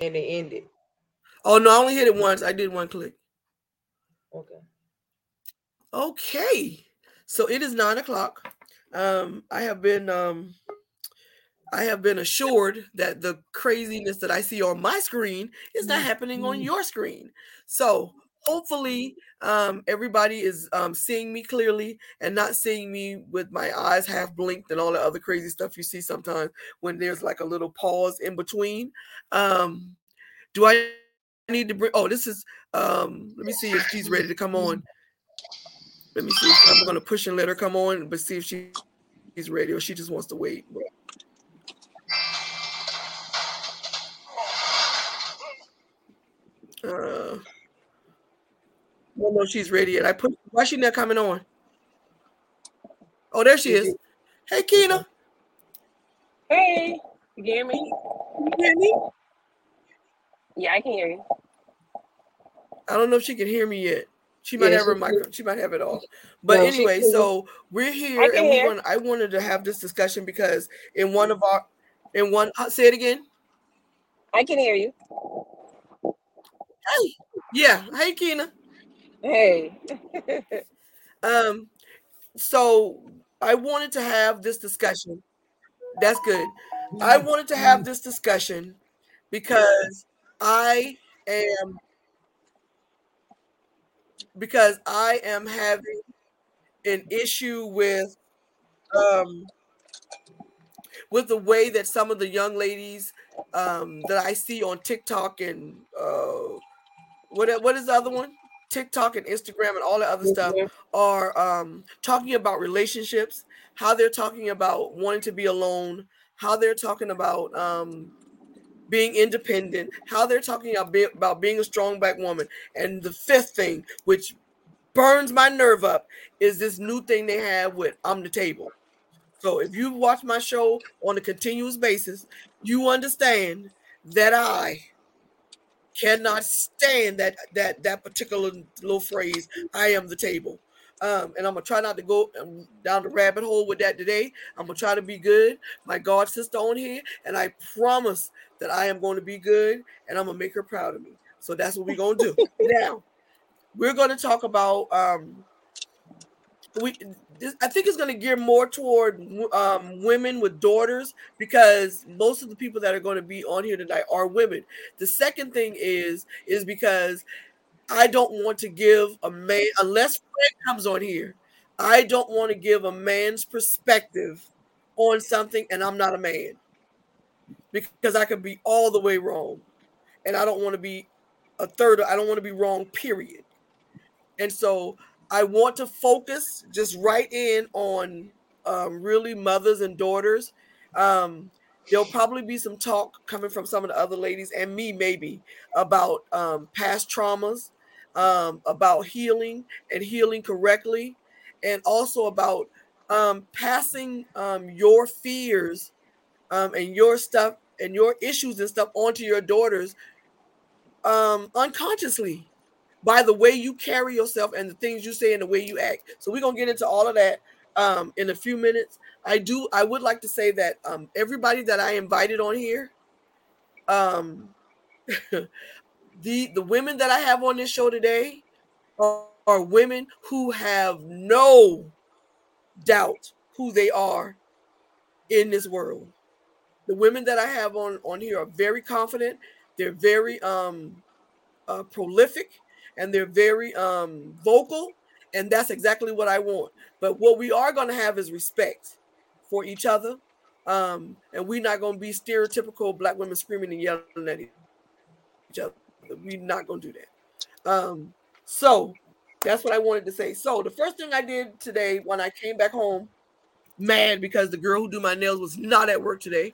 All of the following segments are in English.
and it ended. Oh no, I only hit it once. I did one click. Okay. Okay. So it is nine o'clock. Um, I have been um I have been assured that the craziness that I see on my screen is not happening on Mhm. your screen. So hopefully um everybody is um seeing me clearly and not seeing me with my eyes half blinked and all the other crazy stuff you see sometimes when there's like a little pause in between. Um do I need to bring oh this is um let me see if she's ready to come on. Let me see. I'm gonna push and let her come on, but see if she, she's ready or she just wants to wait. Uh, well, no, she's ready yet. I put why she not coming on? Oh, there she is. Hey, Keena. Hey, you hear me? You hear me? Yeah, I can hear you. I don't know if she can hear me yet. She might Yeah, have her micro. She might have it off. But No, anyway, so we're here, I and we want. I wanted to have this discussion because in one of our, in one, uh, say it again. I can hear you. Hey, yeah. Hey, Keena. Hey. Um, so I wanted to have this discussion. That's good. I wanted to have this discussion because I am because I am having an issue with um with the way that some of the young ladies um that I see on TikTok and uh what what is the other one? TikTok and Instagram and all the other stuff are um talking about relationships, how they're talking about wanting to be alone, how they're talking about um being independent, how they're talking about, be- about being a strong black woman. And the fifth thing, which burns my nerve up, is this new thing they have with I'm the table. So if you watch my show on a continuous basis, you understand that I cannot stand that that that particular little phrase i am the table. Um and i'm gonna try not to go um, down the rabbit hole with that today. I'm gonna try to be good. My god sister on here and i promise that i am going to be good and i'm gonna make her proud of me. So that's what we're gonna do. Now we're gonna talk about um we i think it's going to gear more toward um, women with daughters because most of the people that are going to be on here tonight are women. The second thing is is because i don't want to give a man unless fred comes on here i don't want to give a man's perspective on something and i'm not a man. Because i could be all the way wrong and i don't want to be a third i don't want to be wrong period. And so I want to focus just right in on um, really mothers and daughters. Um, there'll probably be some talk coming from some of the other ladies and me, maybe, about um, past traumas, um, about healing and healing correctly, and also about um, passing um, your fears and your stuff and your issues and stuff onto your daughters unconsciously by the way you carry yourself and the things you say and the way you act. So we're gonna get into all of that um, in a few minutes. I do. I would like to say that um, everybody that I invited on here, um, the the women that I have on this show today are, are women who have no doubt who they are in this world. The women that I have on on here are very confident. They're very um, uh, prolific and they're very um vocal and that's exactly what i want. But what we are going to have is respect for each other um and we're not going to be stereotypical black women screaming and yelling at each other. We're not going to do that. Um so that's what i wanted to say. So the first thing i did today when i came back home mad because the girl who do my nails was not at work today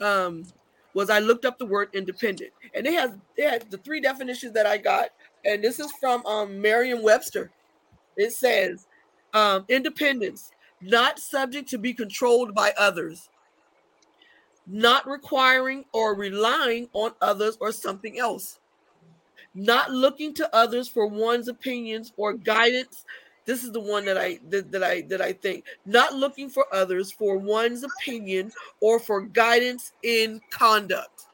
um was I looked up the word independent, and it has they had the three definitions that I got, and this is from um, Merriam-Webster. It says um, independence, not subject to be controlled by others, not requiring or relying on others or something else, not looking to others for one's opinions or guidance. This is the one that I that, that I that I think not looking for others for one's opinion or for guidance in conduct.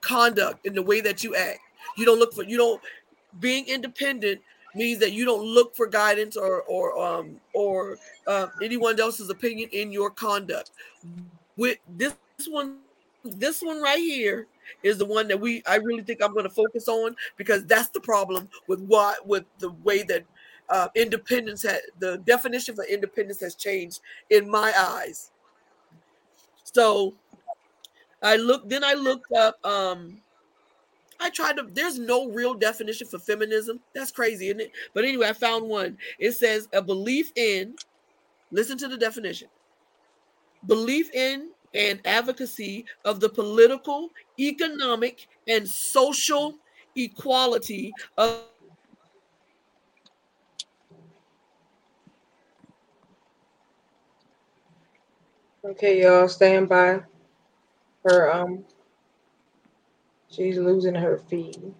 conduct in the way that you act. You don't look for you don't being independent means that you don't look for guidance or or um or uh, anyone else's opinion in your conduct. With this one, this one right here is the one that we I really think I'm going to focus on because that's the problem with what with the way that uh, independence had the definition for independence has changed in my eyes. So I looked then I looked up um I tried to there's no real definition for feminism. That's crazy, isn't it? But anyway, I found one. It says a belief in listen to the definition. Belief in and advocacy of the political, economic, and social equality of Okay, y'all stand by. Her um she's losing her feed.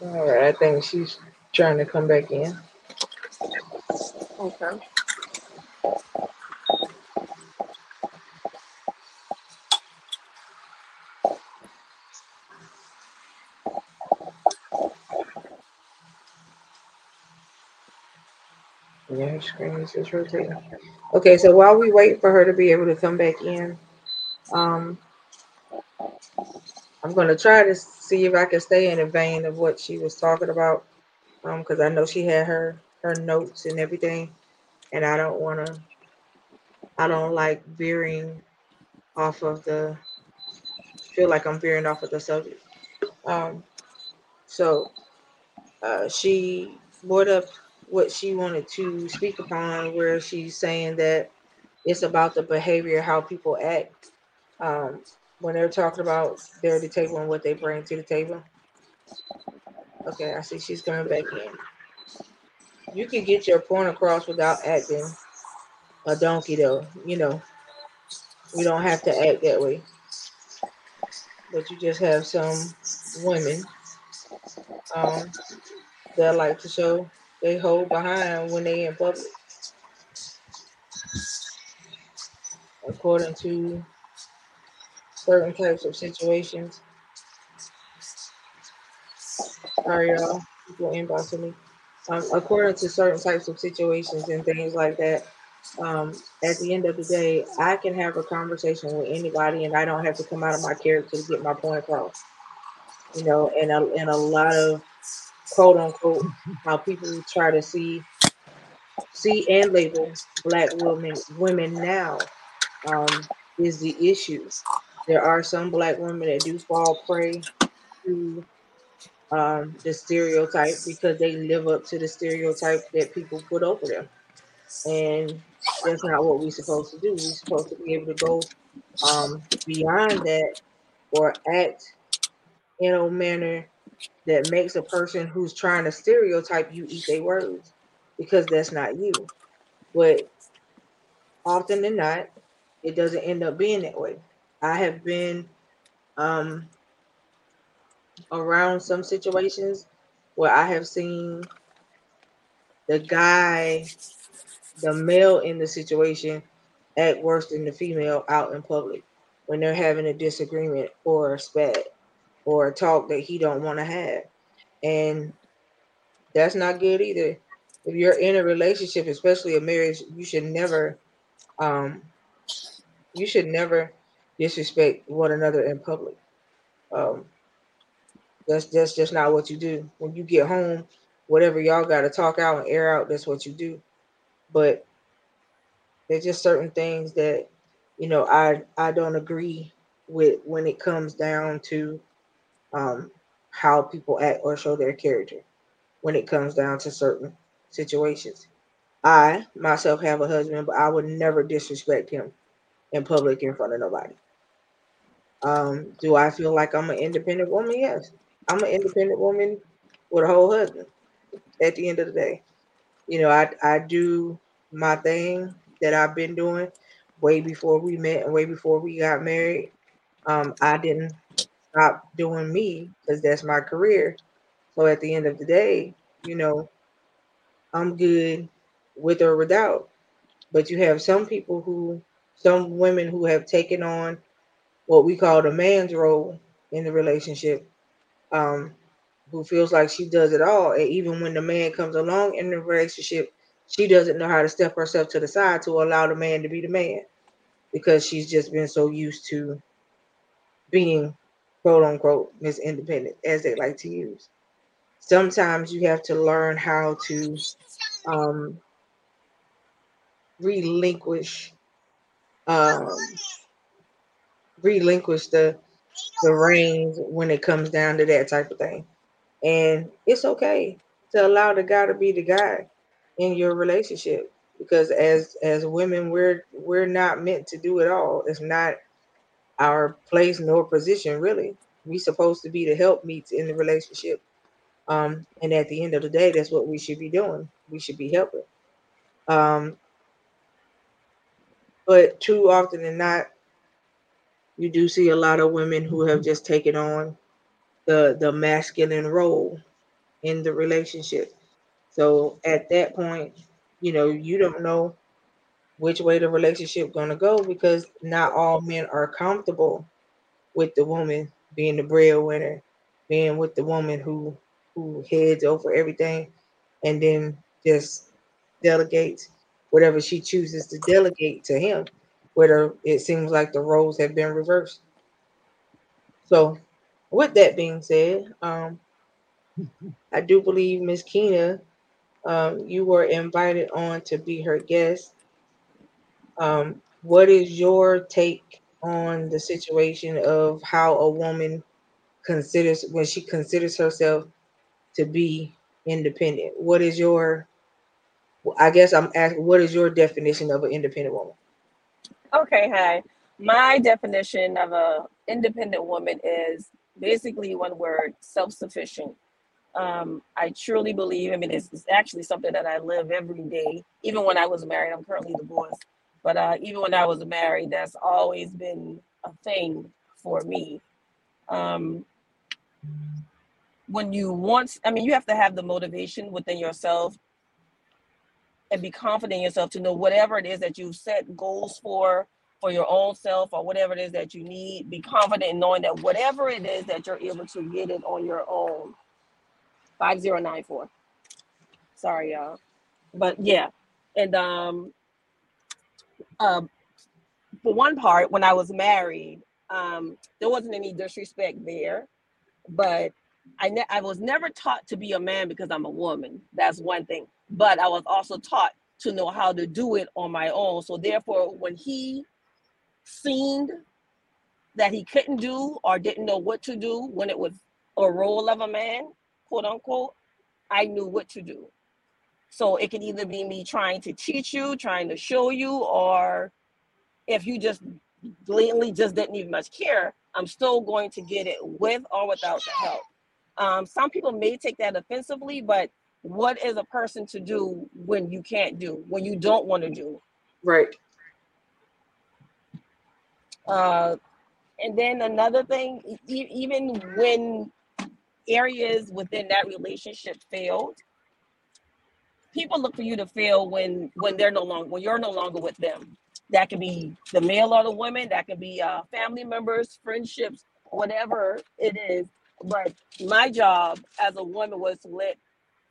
All right, I think she's trying to come back in. Okay. Yeah, her screen is just rotating. Okay, so while we wait for her to be able to come back in, um, I'm gonna try to see if I can stay in the vein of what she was talking about, um, because I know she had her her notes and everything, and I don't want to. I don't like veering off of the. Feel like I'm veering off of the subject. Um, so uh, she brought up what she wanted to speak upon, where she's saying that it's about the behavior, how people act um, when they're talking about their the table and what they bring to the table. Okay, I see she's coming back in. You can get your point across without acting a donkey, though. You know, we don't have to act that way. But you just have some women um, that like to show they hold behind when they in public. According to certain types of situations. Sorry, y'all. People inboxing me. Um, according to certain types of situations and things like that, um, at the end of the day, I can have a conversation with anybody, and I don't have to come out of my character to get my point across. You know, and a, and a lot of quote unquote how people try to see see and label black women women now um, is the issue. There are some black women that do fall prey to um, the stereotype because they live up to the stereotype that people put over them, and that's not what we're supposed to do. We're supposed to be able to go um, beyond that or act in a manner that makes a person who's trying to stereotype you eat their words because that's not you. But often than not, it doesn't end up being that way. I have been um, around some situations where I have seen the guy, the male in the situation, act worse than the female out in public when they're having a disagreement or a spat or a talk that he don't want to have. And that's not good either. If you're in a relationship, especially a marriage, you should never um you should never disrespect one another in public. Um that's that's just not what you do. When you get home, whatever y'all gotta talk out and air out, that's what you do. But there's just certain things that you know I I don't agree with when it comes down to um, how people act or show their character when it comes down to certain situations. I myself have a husband, but I would never disrespect him in public in front of nobody. Um, do I feel like I'm an independent woman? Yes. I'm an independent woman with a whole husband at the end of the day. You know, I, I do my thing that I've been doing way before we met and way before we got married. Um, I didn't stop doing me because that's my career. So at the end of the day, you know, I'm good with or without. But you have some people who, some women who have taken on what we call the man's role in the relationship, um, who feels like she does it all. And even when the man comes along in the relationship, she doesn't know how to step herself to the side to allow the man to be the man because she's just been so used to being quote unquote Miss Independent, as they like to use. Sometimes you have to learn how to um, relinquish um, relinquish the the reins when it comes down to that type of thing. And it's okay to allow the guy to be the guy in your relationship because as as women we're we're not meant to do it all. It's not our place nor position really. We supposed to be the help meets in the relationship. Um, and at the end of the day, that's what we should be doing. We should be helping. Um, but too often than not, you do see a lot of women who have just taken on the the masculine role in the relationship. So at that point, you know, you don't know which way the relationship gonna go because not all men are comfortable with the woman being the breadwinner, being with the woman who who heads over everything and then just delegates whatever she chooses to delegate to him, whether it seems like the roles have been reversed. So, with that being said, um, I do believe Miss Kina, um, you were invited on to be her guest. Um, what is your take on the situation of how a woman considers when she considers herself to be independent? What is your I guess I'm asking what is your definition of an independent woman? Okay, hi. My definition of a independent woman is basically one word: self-sufficient. Um, I truly believe. I mean, it's, it's actually something that I live every day. Even when I was married, I'm currently divorced, but uh, even when I was married, that's always been a thing for me. Um, when you want, I mean, you have to have the motivation within yourself and be confident in yourself to know whatever it is that you've set goals for for your own self or whatever it is that you need be confident in knowing that whatever it is that you're able to get it on your own. 5094 sorry y'all. But yeah. And um uh, for one part when i was married um there wasn't any disrespect there but I, ne- I was never taught to be a man because i'm a woman. That's one thing but I was also taught to know how to do it on my own. So therefore, when he seen that he couldn't do or didn't know what to do when it was a role of a man, quote unquote, I knew what to do. So it could either be me trying to teach you, trying to show you, or if you just blatantly just didn't even much care, I'm still going to get it with or without the help. Um, some people may take that offensively, but what is a person to do when you can't do, when you don't want to do? Right. Uh, and then another thing, e- even when areas within that relationship failed, people look for you to fail when when they're no longer when you're no longer with them. That could be the male or the woman. That could be uh, family members, friendships, whatever it is. But my job as a woman was to let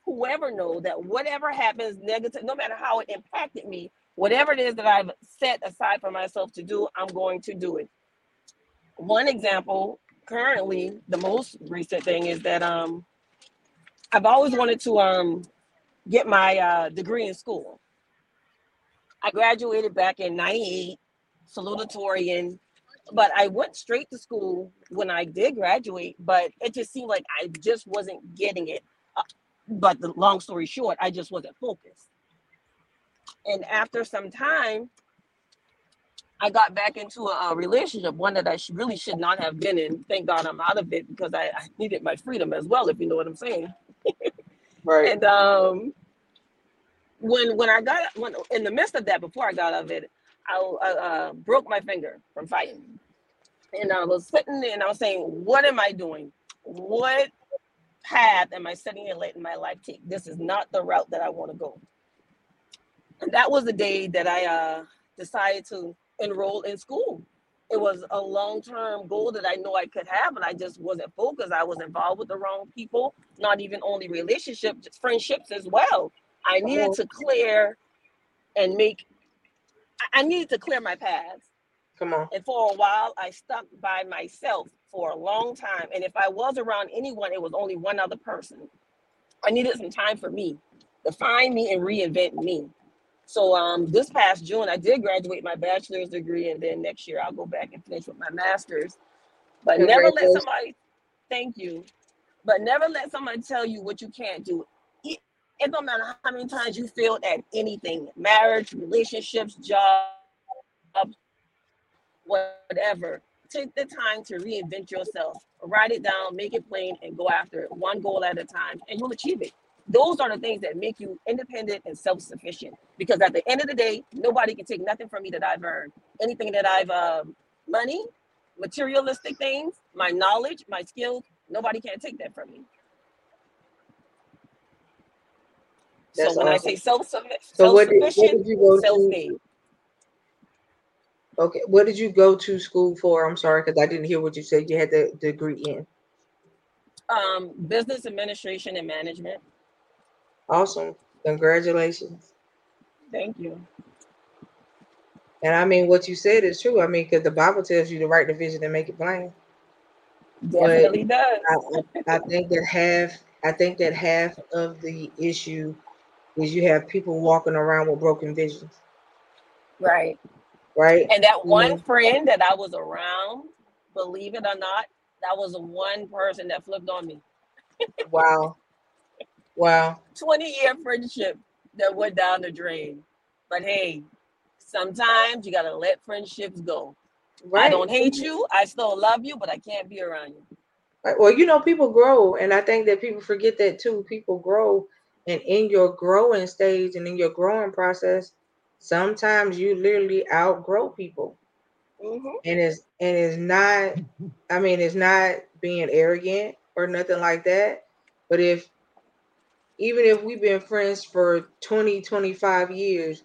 whoever know that whatever happens negative, no matter how it impacted me, whatever it is that I've set aside for myself to do, I'm going to do it. One example, currently, the most recent thing is that um I've always wanted to um get my uh, degree in school. I graduated back in 98, salutatorian, but I went straight to school when I did graduate, but it just seemed like I just wasn't getting it. But the long story short, I just wasn't focused. And after some time, I got back into a, a relationship, one that I sh- really should not have been in. Thank God I'm out of it because I, I needed my freedom as well, if you know what I'm saying. Right. And um, when when I got when in the midst of that, before I got out of it, I, I uh, broke my finger from fighting, and I was sitting there and I was saying, "What am I doing? What path am I setting and letting my life take? This is not the route that I want to go." And that was the day that I uh, decided to enroll in school. It was a long term goal that I know I could have, and I just wasn't focused. I was involved with the wrong people, not even only relationships, just friendships as well. I needed to clear and make, I- I needed to clear my path. Come on. And for a while, I stuck by myself for a long time. And if I was around anyone, it was only one other person. I needed some time for me to find me and reinvent me. So um, this past June, I did graduate my bachelor's degree, and then next year I'll go back and finish with my master's. But never let somebody, thank you, but never let somebody tell you what you can't do. It, it don't matter how many times you failed at anything, marriage, relationships, job, whatever. Take the time to reinvent yourself. Write it down, make it plain, and go after it one goal at a time, and you'll achieve it. Those are the things that make you independent and self-sufficient. Because at the end of the day, nobody can take nothing from me that I've earned. Anything that I've um, money, materialistic things, my knowledge, my skills, nobody can take that from me. That's so when I say self-sufficient, So what did, what self-sufficient, did you go to? Okay, what did you go to school for? I'm sorry because I didn't hear what you said. You had the degree in. Um, business administration and management. Awesome. Congratulations. Thank you. And I mean, what you said is true. I mean, because the Bible tells you to write the vision and make it plain. Definitely does. I, I think that half, I think that half of the issue is you have people walking around with broken visions, Right. Right? And that one friend that I was around, believe it or not, that was the one person that flipped on me. Wow, wow. 20 year friendship that went down the drain. But hey, sometimes you gotta let friendships go. Right. I don't hate you, I still love you, but I can't be around you. Right. Well, you know, people grow, and I think that people forget that too. People grow, and in your growing stage and in your growing process, sometimes you literally outgrow people, Mhm. and it's and it's not. I mean, it's not being arrogant or nothing like that. But if even if we've been friends for 20, 25 years,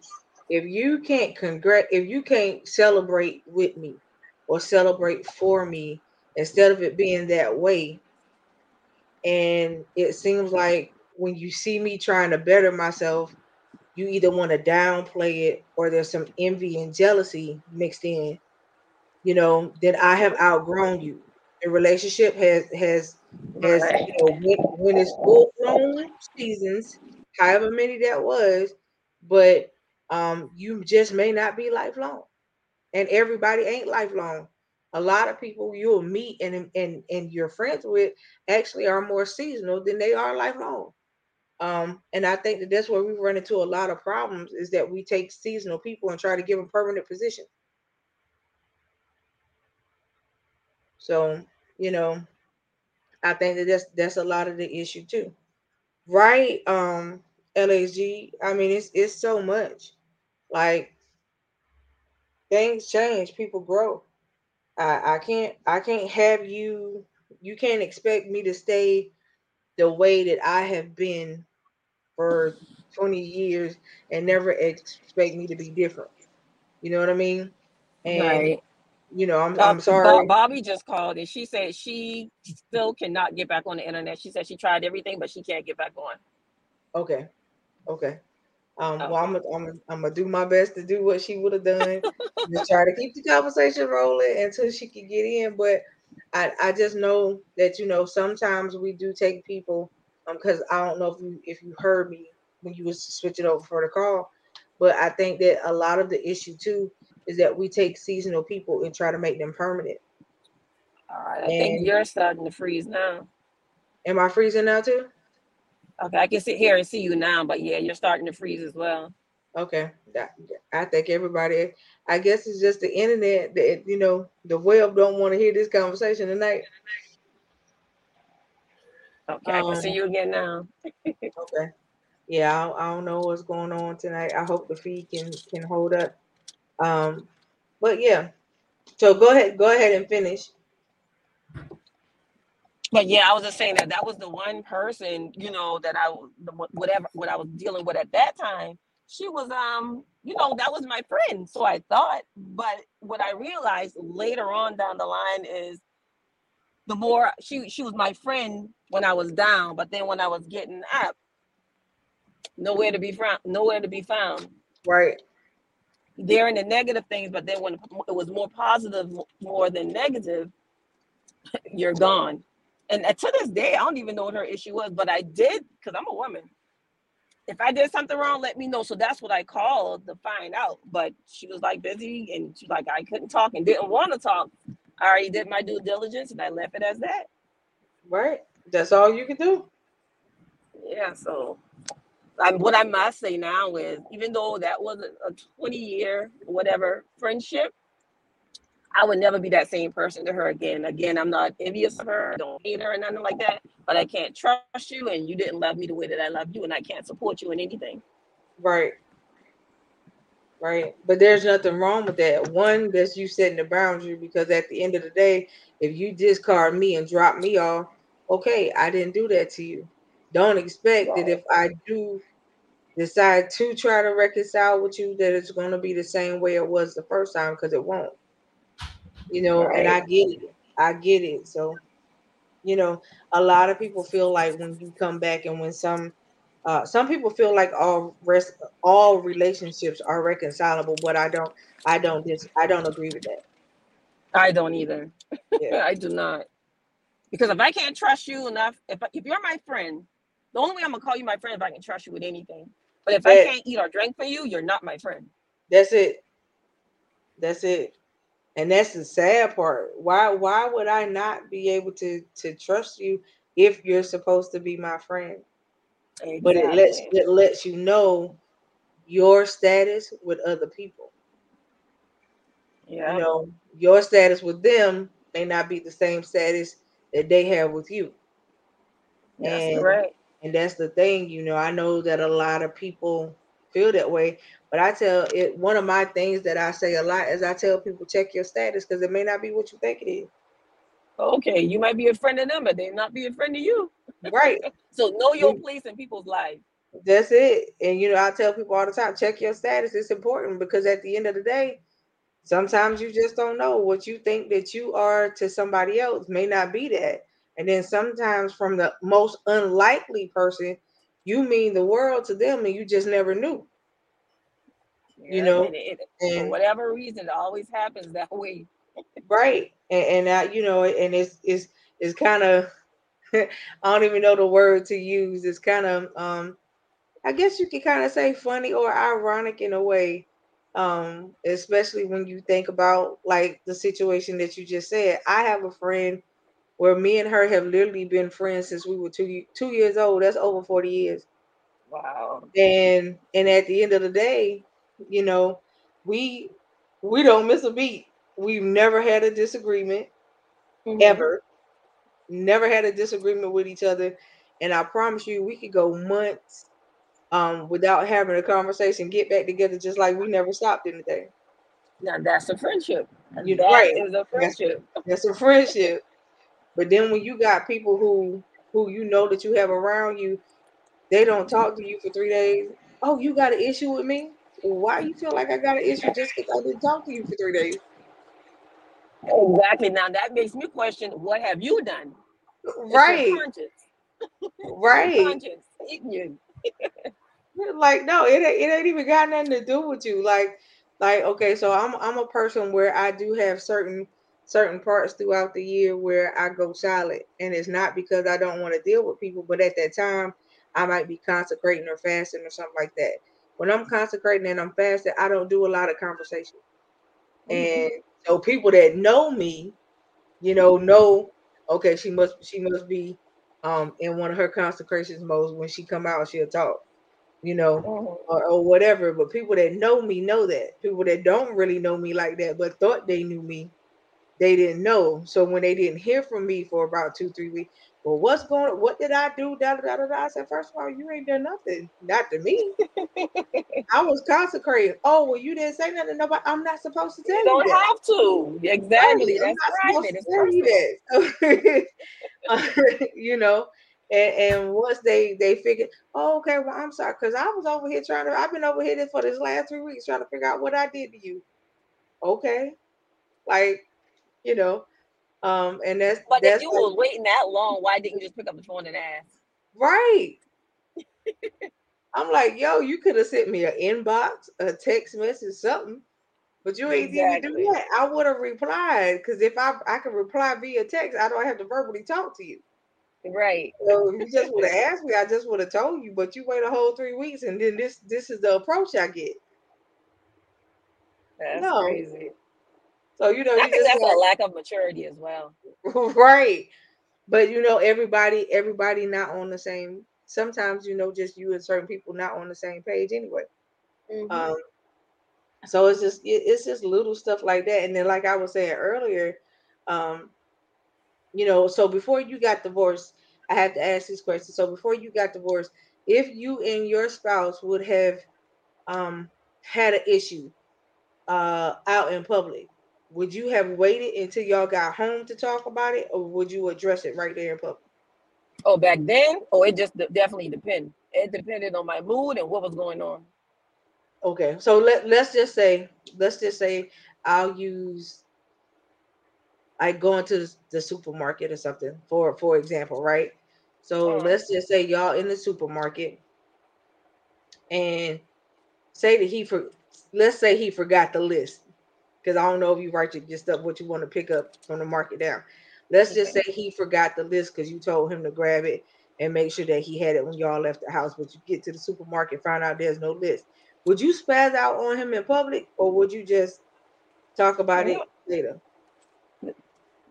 if you can't congrat, if you can't celebrate with me or celebrate for me, instead of it being that way, and it seems like when you see me trying to better myself, you either want to downplay it or there's some envy and jealousy mixed in, you know, then I have outgrown you. The relationship has has has you know when, when it's full blown seasons, however many that was, but um you just may not be lifelong. And everybody ain't lifelong. A lot of people you'll meet and and and you're friends with actually are more seasonal than they are lifelong. Um, and I think that that's where we run into a lot of problems is that we take seasonal people and try to give them permanent position. So, you know, I think that that's that's a lot of the issue too. Right? Um, LAG. I mean, it's it's so much. Like things change, people grow. I, I can't I can't have you you can't expect me to stay the way that I have been for 20 years and never expect me to be different. You know what I mean? And Right. you know, I'm I'm sorry. Bobby just called and she said she still cannot get back on the internet. She said she tried everything, but she can't get back on. Okay. Okay. Um, well, I'm gonna I'm I'm gonna do my best to do what she would have done. just try to keep the conversation rolling until she can get in. But I I just know that you know sometimes we do take people um because I don't know if you if you heard me when you was switching over for the call, but I think that a lot of the issue too is that we take seasonal people and try to make them permanent. All right, I think you're starting to freeze now. Am I freezing now too? Okay, I can sit here and see you now, but yeah, you're starting to freeze as well. Okay, I think everybody. I guess it's just the internet that you know the web don't want to hear this conversation tonight. Okay, I can see Um, you again now. Okay. Yeah, I, I don't know what's going on tonight. I hope the feed can can hold up. Um, but yeah. So go ahead, go ahead and finish. But yeah, I was just saying that that was the one person, you know, that I whatever what I was dealing with at that time. She was um, you know, that was my friend. So I thought, but what I realized later on down the line is the more she she was my friend when I was down, but then when I was getting up, nowhere to be found, nowhere to be found. Right. There in the negative things, but then when it was more positive more than negative, you're gone. And uh, to this day, I don't even know what her issue was, but I did because I'm a woman. If I did something wrong, let me know. So that's what I called to find out. But she was like busy and she's like, I couldn't talk and didn't want to talk. I already did my due diligence and I left it as that. Right. That's all you can do. Yeah. So um, what I must say now is even though that was a, a 20 year, whatever friendship, I would never be that same person to her again. Again, I'm not envious of her, I don't hate her or nothing like that, but I can't trust you and you didn't love me the way that I love you and I can't support you in anything. Right. Right. But there's nothing wrong with that. One, that's you setting the boundary because at the end of the day, if you discard me and drop me off, okay, I didn't do that to you. Don't expect that if I do decide to try to reconcile with you, that it's going to be the same way it was the first time because it won't. You know, and I get it. I get it. So, you know, a lot of people feel like when you come back and when some uh, some people feel like all rest all relationships are reconcilable, but I don't I don't dis I don't agree with that. I don't either. Yeah. I do not. Because if I can't trust you enough, if, if you're my friend, the only way I'm gonna call you my friend if I can trust you with anything. But if I can't eat or drink for you, you're not my friend. That's it. That's it. And that's the sad part. Why why would I not be able to to trust you if you're supposed to be my friend? But it lets it lets you know your status with other people. Yeah. You know, your status with them may not be the same status that they have with you. That's And right. and that's the thing, you know. I know that a lot of people feel that way, but I tell it one of my things that I say a lot is I tell people check your status because it may not be what you think it is. Okay, you might be a friend of them, but they not be a friend of you. Right. So know your Mm. place in people's lives. That's it. And you know, I tell people all the time, check your status. It's important because at the end of the day, sometimes you just don't know what you think that you are to somebody else may not be that. And then sometimes from the most unlikely person, you mean the world to them and you just never knew. You know, and it, it- for whatever reason, it always happens that way. right. And, and I, you know, and it's it's it's kind of I don't even know the word to use. It's kind of um I guess you could kind of say funny or ironic in a way. Um, especially when you think about like the situation that you just said. I have a friend where me and her have literally been friends since we were two two years old. That's over 40 years. Wow. And and at the end of the day, you know, we we don't miss a beat. We've never had a disagreement Mhm. ever. Never had a disagreement with each other. And I promise you, we could go months um without having a conversation, get back together just like we never stopped anything. Now that's a friendship. You That right. is a That's friendship. that's a friendship. But then when you got people who who you know that you have around you, they don't mm-hmm. talk to you for three days. Oh, you got an issue with me? Why you feel like I got an issue just because I didn't talk to you for three days? Exactly. Now that makes me question what have you done? Right. Right. you. Like no, it ain't, it ain't even got nothing to do with you. Like like okay, so I'm I'm a person where I do have certain certain parts throughout the year where I go silent, and it's not because I don't want to deal with people, but at that time I might be consecrating or fasting or something like that. When I'm consecrating and I'm fasting, I don't do a lot of conversation. and so people that know me, you know, know okay, she must she must be um in one of her consecrations modes. When she come out, she'll talk, you know, Mhm. or, or whatever. But people that know me know that. People that don't really know me like that, but thought they knew me, they didn't know. So when they didn't hear from me for about two, three weeks, well, what's going on? What did I do? Da, da, da, da. I said, first of all, you ain't done nothing. Not to me. I was consecrated. Oh, well, you didn't say nothing. Nobody, I'm not supposed to tell You you, don't that. have to. Exactly. I'm That's not supposed private. to It's you you know, and, and once they they figured, oh, okay, well, I'm sorry, because I was over here trying to, I've been over here for this last three weeks trying to figure out what I did to you. Okay, like you know, um, and that's But if you like, was waiting that long, why didn't you just pick up the phone and ask? right. I'm like, yo, you could have sent me an inbox, a text message, something. But you ain't even do Exactly. that. I would have replied because if I I could reply via text, I don't have to verbally talk to you. Right. So if you just would have asked me, I just would have told you. But you wait a whole three weeks, and then this this is the approach I get. That's No. crazy. So you know, I you think just that's a lack of maturity as well. right. But you know, everybody everybody not on the same. Sometimes you know, just you and certain people not on the same page anyway. Mhm. Um, so it's just it, it's just little stuff like that. And then, like I was saying earlier, um, you know, so before you got divorced, I had to ask these questions. So before you got divorced, if you and your spouse would have um had an issue uh out in public, would you have waited until y'all got home to talk about it, or would you address it right there in public? oh, back then? Oh, it just definitely depended. It depended on my mood and what was going on. Okay, so let let's just say let's just say I'll use like going to the- the supermarket or something for for example, right? So Uh-huh. let's just say y'all in the supermarket and say that he for let's say he forgot the list because I don't know if you write your, stuff what you want to pick up from the market down. Let's just say he forgot the list because you told him to grab it and make sure that he had it when y'all left the house. But you get to the supermarket, find out there's no list. Would you spaz out on him in public, or would you just talk about it later?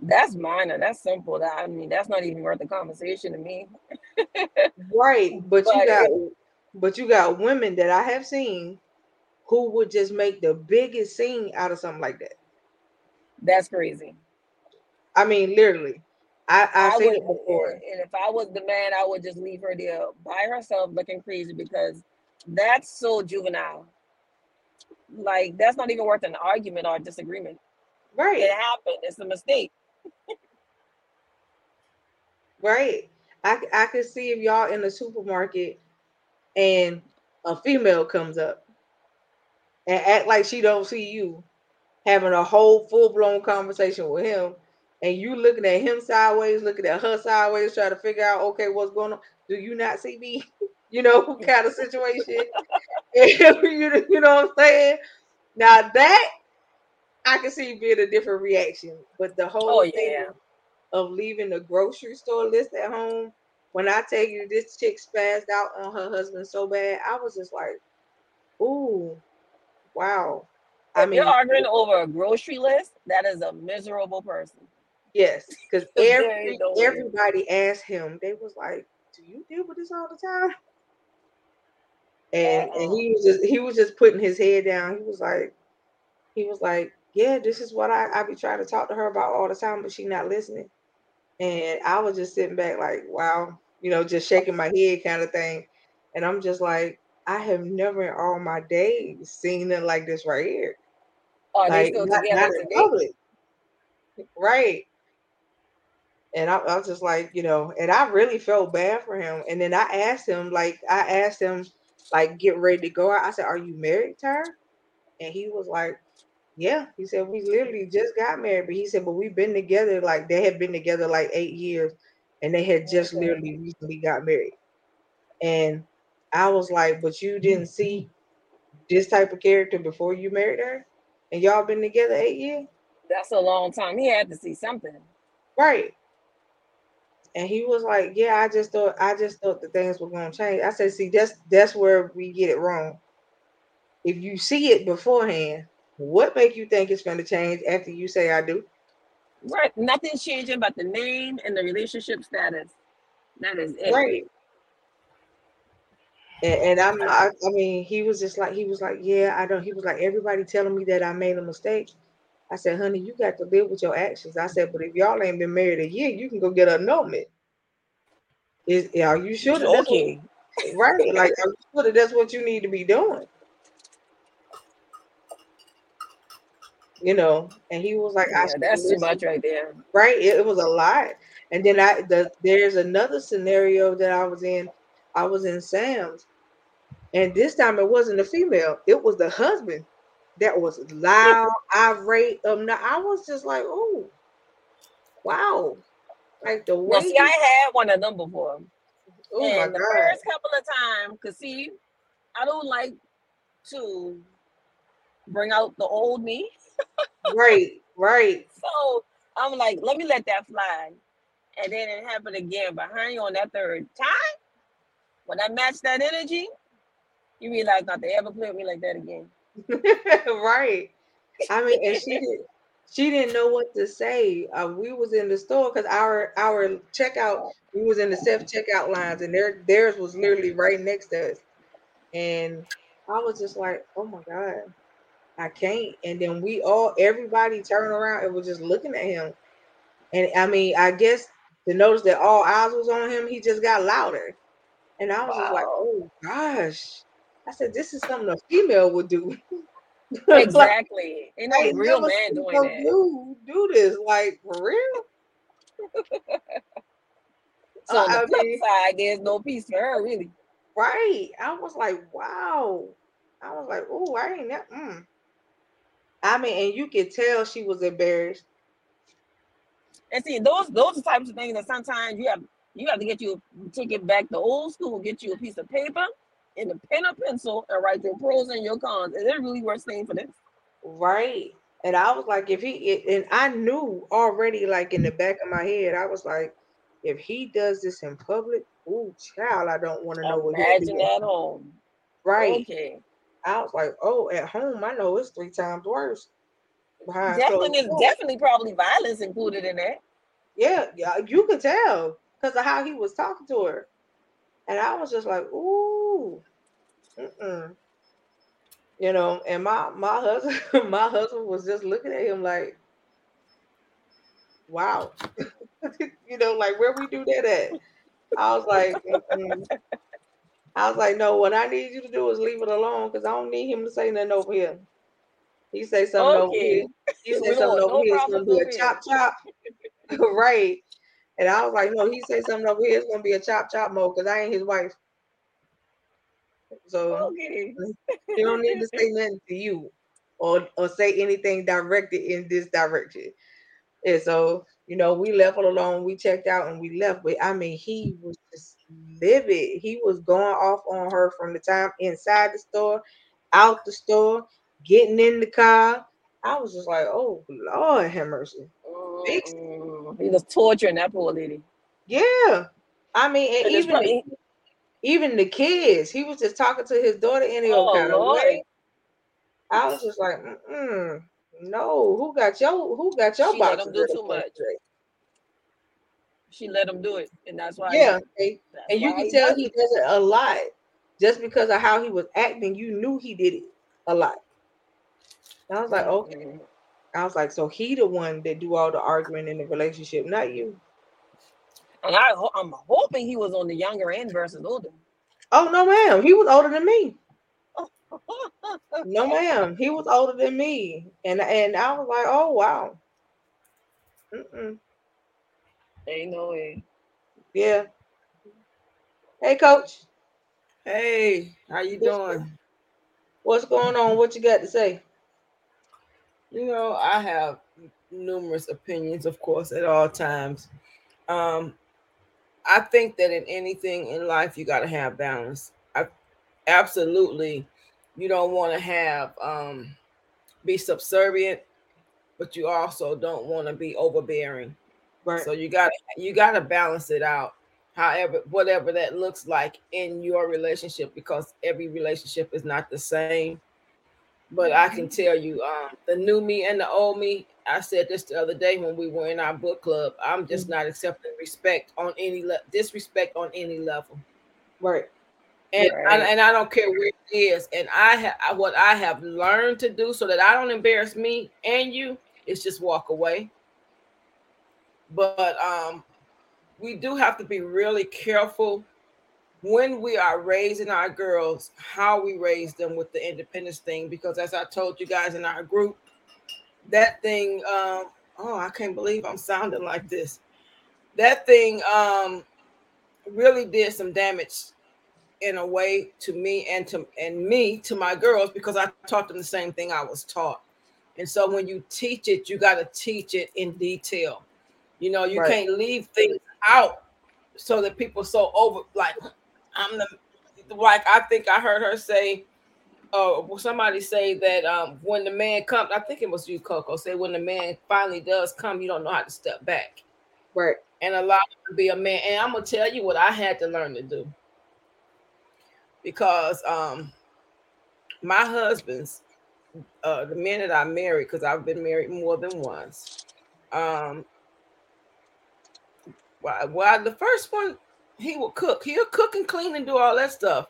That's minor. That's simple. That I mean, that's not even worth the conversation to me. Right, but you got but you got women that I have seen who would just make the biggest scene out of something like that. That's crazy. I mean, literally. I I've I seen would, it before. and if I was the man, I would just leave her there by herself, looking crazy because that's so juvenile. Like that's not even worth an argument or disagreement. It happened. It's a mistake. right. I I could see if y'all in the supermarket and a female comes up and act like she don't see you having a whole full blown conversation with him, and you looking at him sideways, looking at her sideways, trying to figure out okay what's going on. Do you not see me? You know, kind of situation. you, you know what I'm saying? Now that I can see being a different reaction, but the whole Oh thing yeah. of leaving the grocery store list at home. When I tell you this chick spazzed out on her husband so bad, I was just like, "Ooh, wow." I If you're mean, arguing over a grocery list, that is a miserable person. yes, because every everybody asked him. They was like, "Do you deal with this all the time?" And and he was just he was just putting his head down. He was like, he was like, "Yeah, this is what I I be trying to talk to her about all the time, but she not listening." And I was just sitting back like, wow, you know, just shaking my head kind of thing. And I'm just like, I have never in all my days seen it like this right here. Are they Like still not, together not in public. Right. And I, I was just like, you know, and I really felt bad for him. And then I asked him, like, I asked him, like, get ready to go out. I said, Are you married to her? And he was like, Yeah. He said, We literally just got married. But he said, But we've been together, like, they had been together like eight years. And they had just Okay. literally recently got married. And I was like, But you didn't mm-hmm. see this type of character before you married her? And y'all been together eight years? That's a long time. He had to see something. Right. And he was like, Yeah, I just thought I just thought the things were gonna change. I said, see, that's that's where we get it wrong. If you see it beforehand, what make you think it's going to change after you say I do? Right. Nothing's changing but the name and the relationship status. That is it. Right. And, and I'm not, I mean, he was just like, he was like, yeah, I don't, he was like, everybody telling me that I made a mistake. I said, honey, you got to live with your actions. I said, but if y'all ain't been married a year, you can go get a annulment. Is are you sure that Okay. what, right? Like, are you sure that that's what you need to be doing? You know, and he was like, I Yeah, that's too listen. much right there. right? It, it was a lot. And then I the there's another scenario that I was in. I was in Sam's, and this time it wasn't the female, it was the husband that was loud, irate. Um, now I was just like, oh, wow, like the way. Now, see, I had one of them before. oh my and the god, first couple of times, cause see, I don't like to bring out the old me. right, right, So I'm like, let me let that fly. And then it happened again behind you on that third time. When I matched that energy, you realize not to ever play with me like that again. right. I mean, and she did. She didn't know what to say. Uh, we was in the store because our our checkout. We was in the self checkout lines, and their theirs was literally right next to us. And I was just like, "Oh my god, I can't." And then we all, everybody turned around and was just looking at him. And I mean, I guess to notice that all eyes was on him, he just got louder. And I was just like, "Oh gosh." I said, "This is something a female would do." Like, Exactly. No I ain't real man doing that. dude do this, like for real. So on I the mean- side, there's no peace for her, really. Right. I was like, wow. I was like, oh, I ain't that. Mm. I mean, and you could tell she was embarrassed. And see, those those are types of things that sometimes you have you have to get you take it back to old school, get you a piece of paper and a pen or pencil and write your pros and your cons. Is it really worth staying for this? Right. And I was like, if he, and I knew already, like in the back of my head, I was like, if he does this in public, oh, child, I don't want to know what he'll Imagine at home. Right. Okay. I was like, oh, at home, I know it's three times worse. Behind Definitely, there's definitely probably violence included in that. Yeah, yeah, you could tell because of how he was talking to her, and I was just like, "Ooh, mm-mm. you know." And my my husband, my husband was just looking at him like, "Wow," you know, like where we do that at. I was like, mm-mm. I was like, "No, what I need you to do is leave it alone because I don't need him to say nothing over here." He say something over here. He say something over no here. It's gonna be a here. chop chop. right. And I was like, no, he say something over here. It's gonna be a chop chop mode because I ain't his wife. So Okay. he don't need to say nothing to you or or say anything directed in this direction. And so, you know, we left it alone. We checked out and we left. But I mean, he was just livid. He was going off on her from the time inside the store, out the store, getting in the car. I was just like, oh Lord have mercy. Fix it. Mm, He was torturing that poor lady. Yeah. I mean, even probably- even the kids, he was just talking to his daughter any old Oh, kind of Lord. way. I was just like, mm no, who got your who got your She let box? him do too much. She let him do it, and that's why. Yeah, and, that's and you can tell he does it a lot just because of how he was acting. You knew he did it a lot. And I was like, okay. Mhm. I was like, so he the one that do all the arguing in the relationship, not you. And I, I'm hoping he was on the younger end versus older. Oh no, ma'am, he was older than me. No, ma'am, he was older than me, and and I was like, oh wow. Mm-mm. Ain't no way. Yeah. Hey, coach, Hey, how you doing? what's going on? What you got to say? You know, I have numerous opinions, of course, at all times. Um, I think that in anything in life, you got to have balance. I absolutely, you don't want to have um, be subservient, but you also don't want to be overbearing. Right. So you got you got to balance it out. However, whatever that looks like in your relationship, because every relationship is not the same. But I can tell you, um, the new me and the old me. I said this the other day when we were in our book club. I'm just not accepting respect on any disrespect on any level. Right. And, Right. and and I don't care where it is. And I have what I have learned to do so that I don't embarrass me and you is just walk away. But um, we do have to be really careful when we are raising our girls, how we raise them with the independence thing. Because as I told you guys in our group, that thing, um, oh, I can't believe I'm sounding like this. That thing um, really did some damage in a way to me and to and me to my girls because I taught them the same thing I was taught. And so when you teach it, you got to teach it in detail. You know, you Right. can't leave things out so that people so over like I'm the like I think I heard her say uh well, somebody say that um when the man comes, I think it was you, Coco, say when the man finally does come, you don't know how to step back Right. and allow him to be a man. And I'm gonna tell you what I had to learn to do because um my husband's uh the men that I married, because I've been married more than once. Um well, well the first one he would cook, he'll cook and clean and do all that stuff.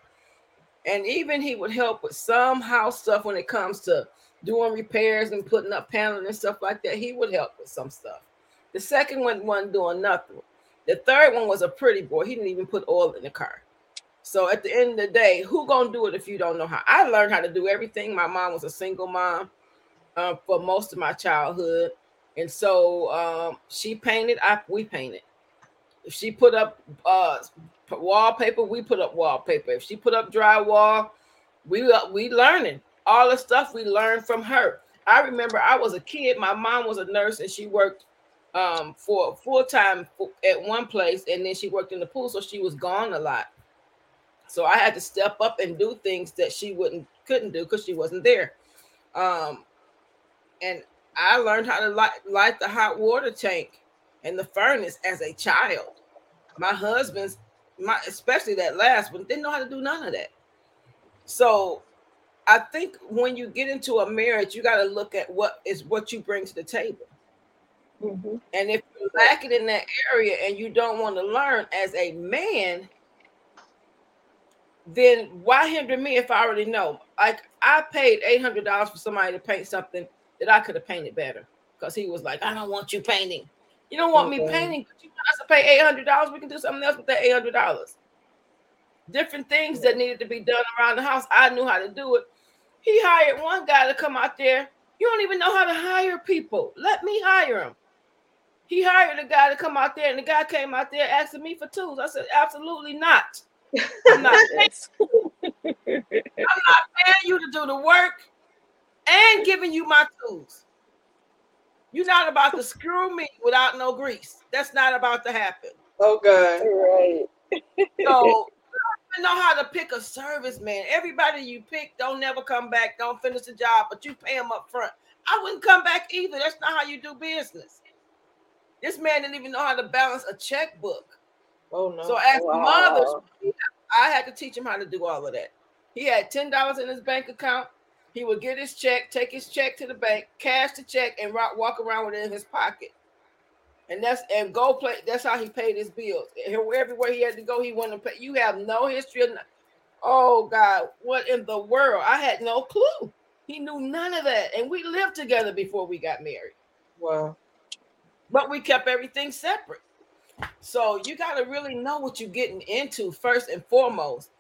And even he would help with some house stuff when it comes to doing repairs and putting up paneling and stuff like that. He would help with some stuff. The second one wasn't doing nothing. The third one was a pretty boy. He didn't even put oil in the car. So at the end of the day, who gonna do it if you don't know how? I learned how to do everything. My mom was a single mom uh, for most of my childhood, and so um, she painted. I we painted. If she put up uh, wallpaper, we put up wallpaper. If she put up drywall, we uh, we learning all the stuff we learned from her. I remember I was a kid. My mom was a nurse, and she worked um, for full time at one place, and then she worked in the pool, so she was gone a lot. So I had to step up and do things that she wouldn't couldn't do because she wasn't there. Um, and I learned how to light, light the hot water tank and the furnace as a child. My husband's, my especially that last one, didn't know how to do none of that. So I think when you get into a marriage, you got to look at what is what you bring to the table. Mhm. And if you're lacking in that area and you don't want to learn as a man, then why hinder me if I already know? Like I paid eight hundred dollars for somebody to paint something that I could have painted better because he was like, "I don't want you painting. You don't want me painting. But you want us to pay eight hundred dollars? We can do something else with that eight hundred dollars." Different things that needed to be done around the house. I knew how to do it. He hired one guy to come out there. You don't even know how to hire people. Let me hire him. He hired a guy to come out there, and the guy came out there asking me for tools. I said, absolutely not. I'm not paying, I'm not paying you to do the work and giving you my tools. You're not about to screw me without no grease. That's not about to happen. Oh God. Right. So you know how to pick a service man. Everybody you pick don't never come back, don't finish the job, but you pay them up front. I wouldn't come back either. That's not how you do business. This man didn't even know how to balance a checkbook. Oh no. So as Wow. mothers, I had to teach him how to do all of that. He had ten dollars in his bank account. He would get his check, take his check to the bank, cash the check, and walk around with it in his pocket. And that's and go play. That's how he paid his bills. Everywhere he had to go, he wanted to pay. You have no history of. Oh God, what in the world? I had no clue. He knew none of that, and we lived together before we got married wow. but we kept everything separate. So you got to really know what you're getting into first and foremost.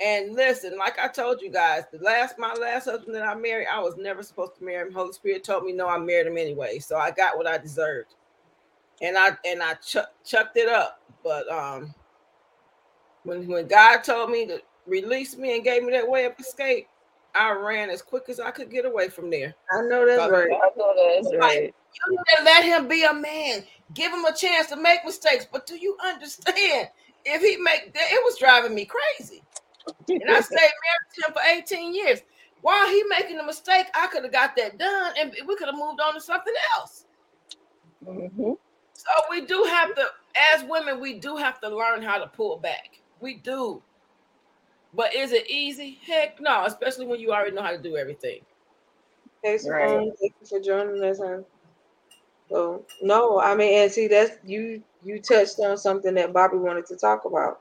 And listen, like I told you guys, the last my last husband that I married, I was never supposed to marry him. Holy Spirit told me no, I married him anyway. So I got what I deserved, and I and I chuck, chucked it up. But um, when when God told me to release me and gave me that way of escape, I ran as quick as I could get away from there. I know that's God. right. I know that's right. You need to let him be a man. Give him a chance to make mistakes. But do you understand? If he make that, it was driving me crazy. And I stayed married to him for 18 years. While he making a mistake, I could have got that done and we could have moved on to something else. Mhm. So we do have to, as women, we do have to learn how to pull back. We do. But is it easy? Heck no, especially when you already know how to do everything. Hey, Simone, right. thank you for joining us. Huh? So no, I mean, and see, that's you. You touched on something that Bobby wanted to talk about,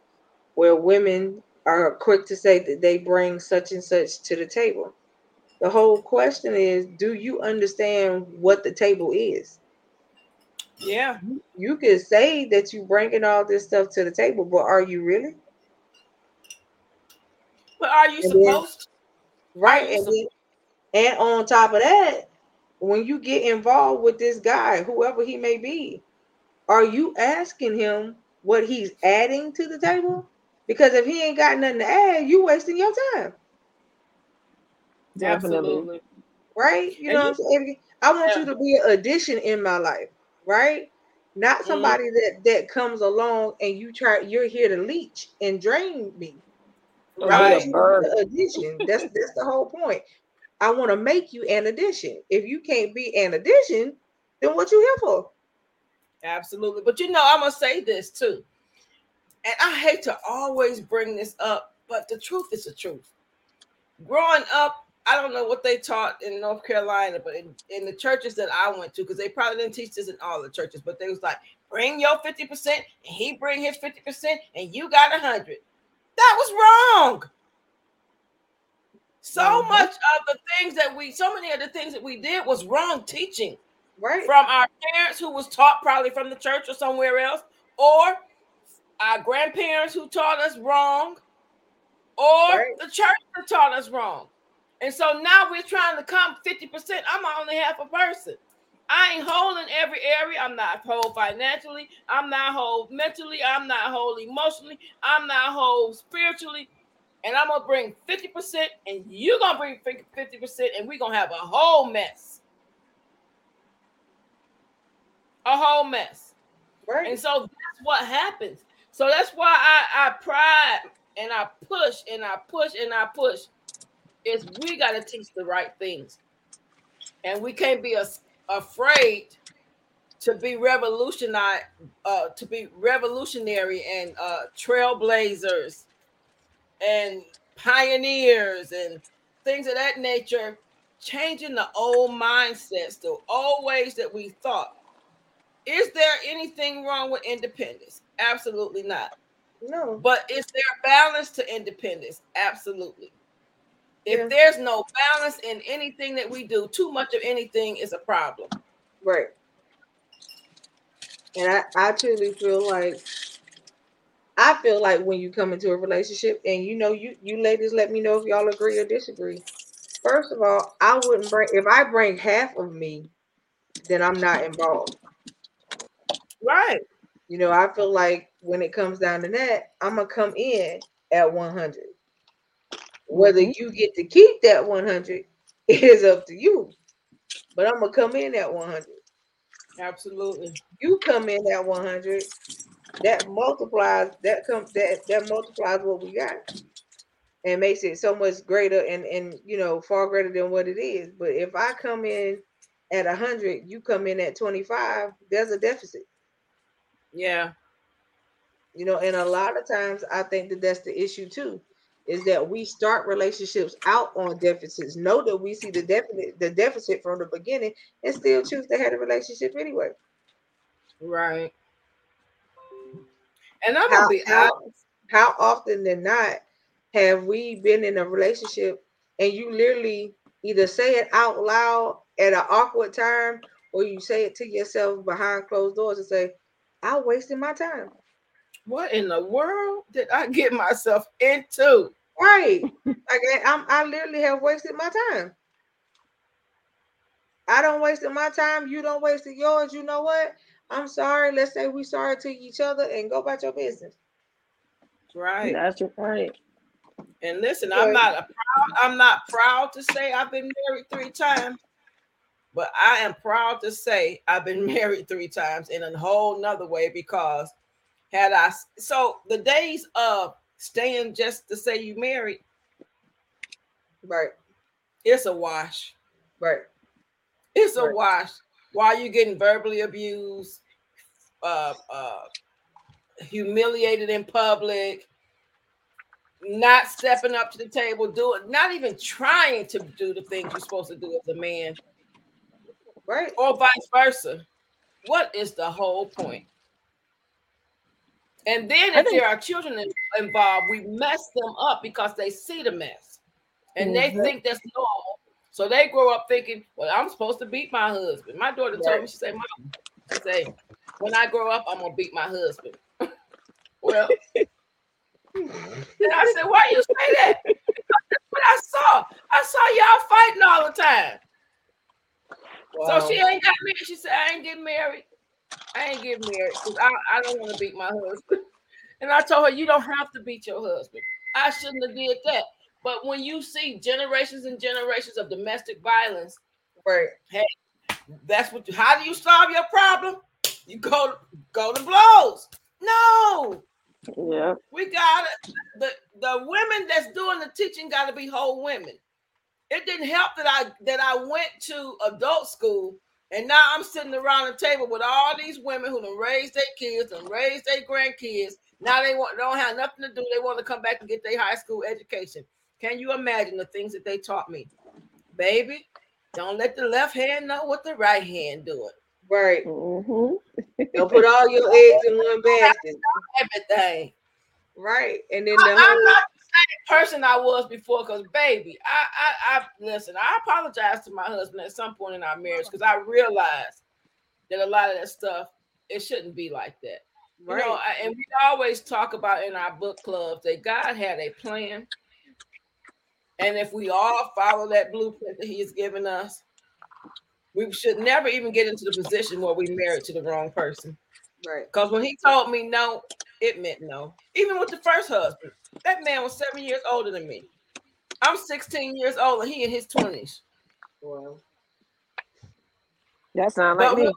where women are quick to say that they bring such and such to the table. The whole question is, do you understand what the table is? Yeah, you can say that you're bringing all this stuff to the table, but are you really? But are you and supposed? Then, right, you and supposed- then, and on top of that, when you get involved with this guy, whoever he may be, are you asking him what he's adding to the table? Because if he ain't got nothing to add, you wasting your time. Absolutely. Right? You know you, what I'm saying? I want yeah. you to be an addition in my life, right? Not mm-hmm. somebody mm-hmm. that that comes along and you try you're here to leech and drain me. Right. Addition. That's that's the whole point. I want to make you an addition. If you can't be an addition, then what you here for? Absolutely. But you know, I'm gonna say this too. And I hate to always bring this up, but the truth is the truth. Growing up, I don't know what they taught in North Carolina, but in, in the churches that I went to, because they probably didn't teach this in all the churches, but they was like, bring your 50%, and he bring his 50%, and you got a hundred. That was wrong. So mm-hmm. much of the things that we, so many of the things that we did was wrong teaching. Right. From our parents who was taught probably from the church or somewhere else, or our grandparents who taught us wrong, or right. the church that taught us wrong. And so now we're trying to come 50%. I'm only half a person. I ain't whole in every area. I'm not whole financially. I'm not whole mentally. I'm not whole emotionally. I'm not whole spiritually and I'm gonna bring 50%, and you're gonna bring 50%, and we're gonna have a whole mess. A whole mess. Right. And so that's what happens. So that's why I, I pride and I push and I push and I push. Is we gotta teach the right things. And we can't be as, afraid to be revolutionary, uh, to be revolutionary and uh, trailblazers and pioneers and things of that nature, changing the old mindsets, the old ways that we thought. Is there anything wrong with independence? Absolutely not. No. But is there balance to independence? Absolutely. If yeah. there's no balance in anything that we do, too much of anything is a problem. Right. And I, I truly feel like I feel like when you come into a relationship, and you know, you you ladies, let me know if y'all agree or disagree. First of all, I wouldn't bring if I bring half of me, then I'm not involved. Right. You know, I feel like when it comes down to that, I'm gonna come in at 100. Whether mm-hmm. you get to keep that 100 is up to you, but I'm gonna come in at 100. Absolutely. You come in at 100, that multiplies that comes that that multiplies what we got and makes it so much greater and and you know far greater than what it is but if i come in at 100 you come in at 25 there's a deficit yeah. You know and a lot of times i think that that's the issue too is that we start relationships out on deficits. Know that we see the deficit the deficit from the beginning and still choose to have a relationship anyway. Right. And I'm how, be how, how often than not have we been in a relationship and you literally either say it out loud at an awkward time or you say it to yourself behind closed doors and say, I wasted my time. What in the world did I get myself into? Right. like I'm I literally have wasted my time. I don't wasted my time. You don't wasted yours. You know what? I'm sorry. Let's say we sorry to each other and go about your business. Right. That's right. And listen, I'm not a proud, I'm not proud to say I've been married three times, but I am proud to say I've been married three times in a whole nother way because had I so the days of staying just to say you married, right? It's a wash. Right. It's a right. wash while you're getting verbally abused, uh, uh, humiliated in public, not stepping up to the table, doing not even trying to do the things you're supposed to do as a man, right? Or vice versa. What is the whole point? And then if there are children involved, we mess them up because they see the mess and mm-hmm. they think that's normal. So they grow up thinking, well, I'm supposed to beat my husband. My daughter right. told me, she said, Mom, she say, when I grow up, I'm gonna beat my husband. well, and I said, why you say that? That's what I saw. I saw y'all fighting all the time. Wow. So she ain't got married. She said, I ain't getting married. I ain't getting married because I, I don't want to beat my husband. And I told her, you don't have to beat your husband. I shouldn't have did that. But when you see generations and generations of domestic violence, right? Hey, that's what. You, how do you solve your problem? You go go to blows. No. Yeah. We got it. The the women that's doing the teaching got to be whole women. It didn't help that I that I went to adult school and now I'm sitting around the table with all these women who done raised their kids and raised their grandkids. Now they want don't have nothing to do. They want to come back and get their high school education. Can you imagine the things that they taught me? Baby, don't let the left hand know what the right hand doing. Right. Mm-hmm. don't put all your eggs in one basket. Everything. Right. And then the I, whole- I'm not same person I was before. Cause baby, I, I, I listen. I apologize to my husband at some point in our marriage because I realized that a lot of that stuff it shouldn't be like that. Right. You know, I, and we always talk about in our book clubs that God had a plan, and if we all follow that blueprint that He has given us, we should never even get into the position where we married to the wrong person. Right. Because when He told me no, it meant no. Even with the first husband, that man was seven years older than me. I'm 16 years old and he in his 20s. Wow. That sounds like me.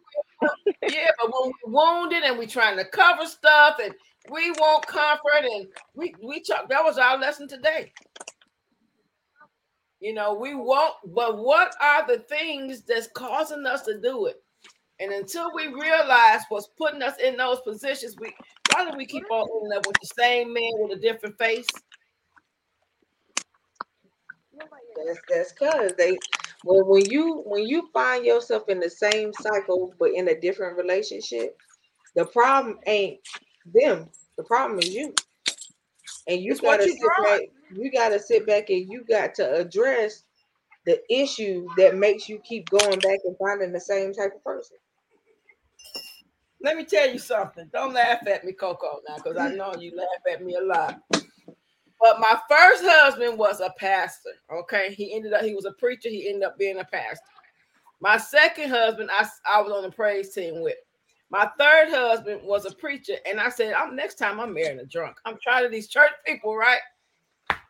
yeah, but when we're wounded and we're trying to cover stuff and we want comfort and we we talk that was our lesson today. You know, we won't, but what are the things that's causing us to do it? And until we realize what's putting us in those positions, we why do we keep on ending up with the same man with a different face? That's that's cause they well when you when you find yourself in the same cycle but in a different relationship, the problem ain't them. The problem is you. And you it's gotta you sit back, you gotta sit back and you got to address the issue that makes you keep going back and finding the same type of person. Let me tell you something. Don't laugh at me, Coco, now, because I know you laugh at me a lot. But my first husband was a pastor. Okay, he ended up he was a preacher. He ended up being a pastor. My second husband, I, I was on the praise team with. My third husband was a preacher, and I said, "I'm next time I'm marrying a drunk. I'm tired of these church people, right?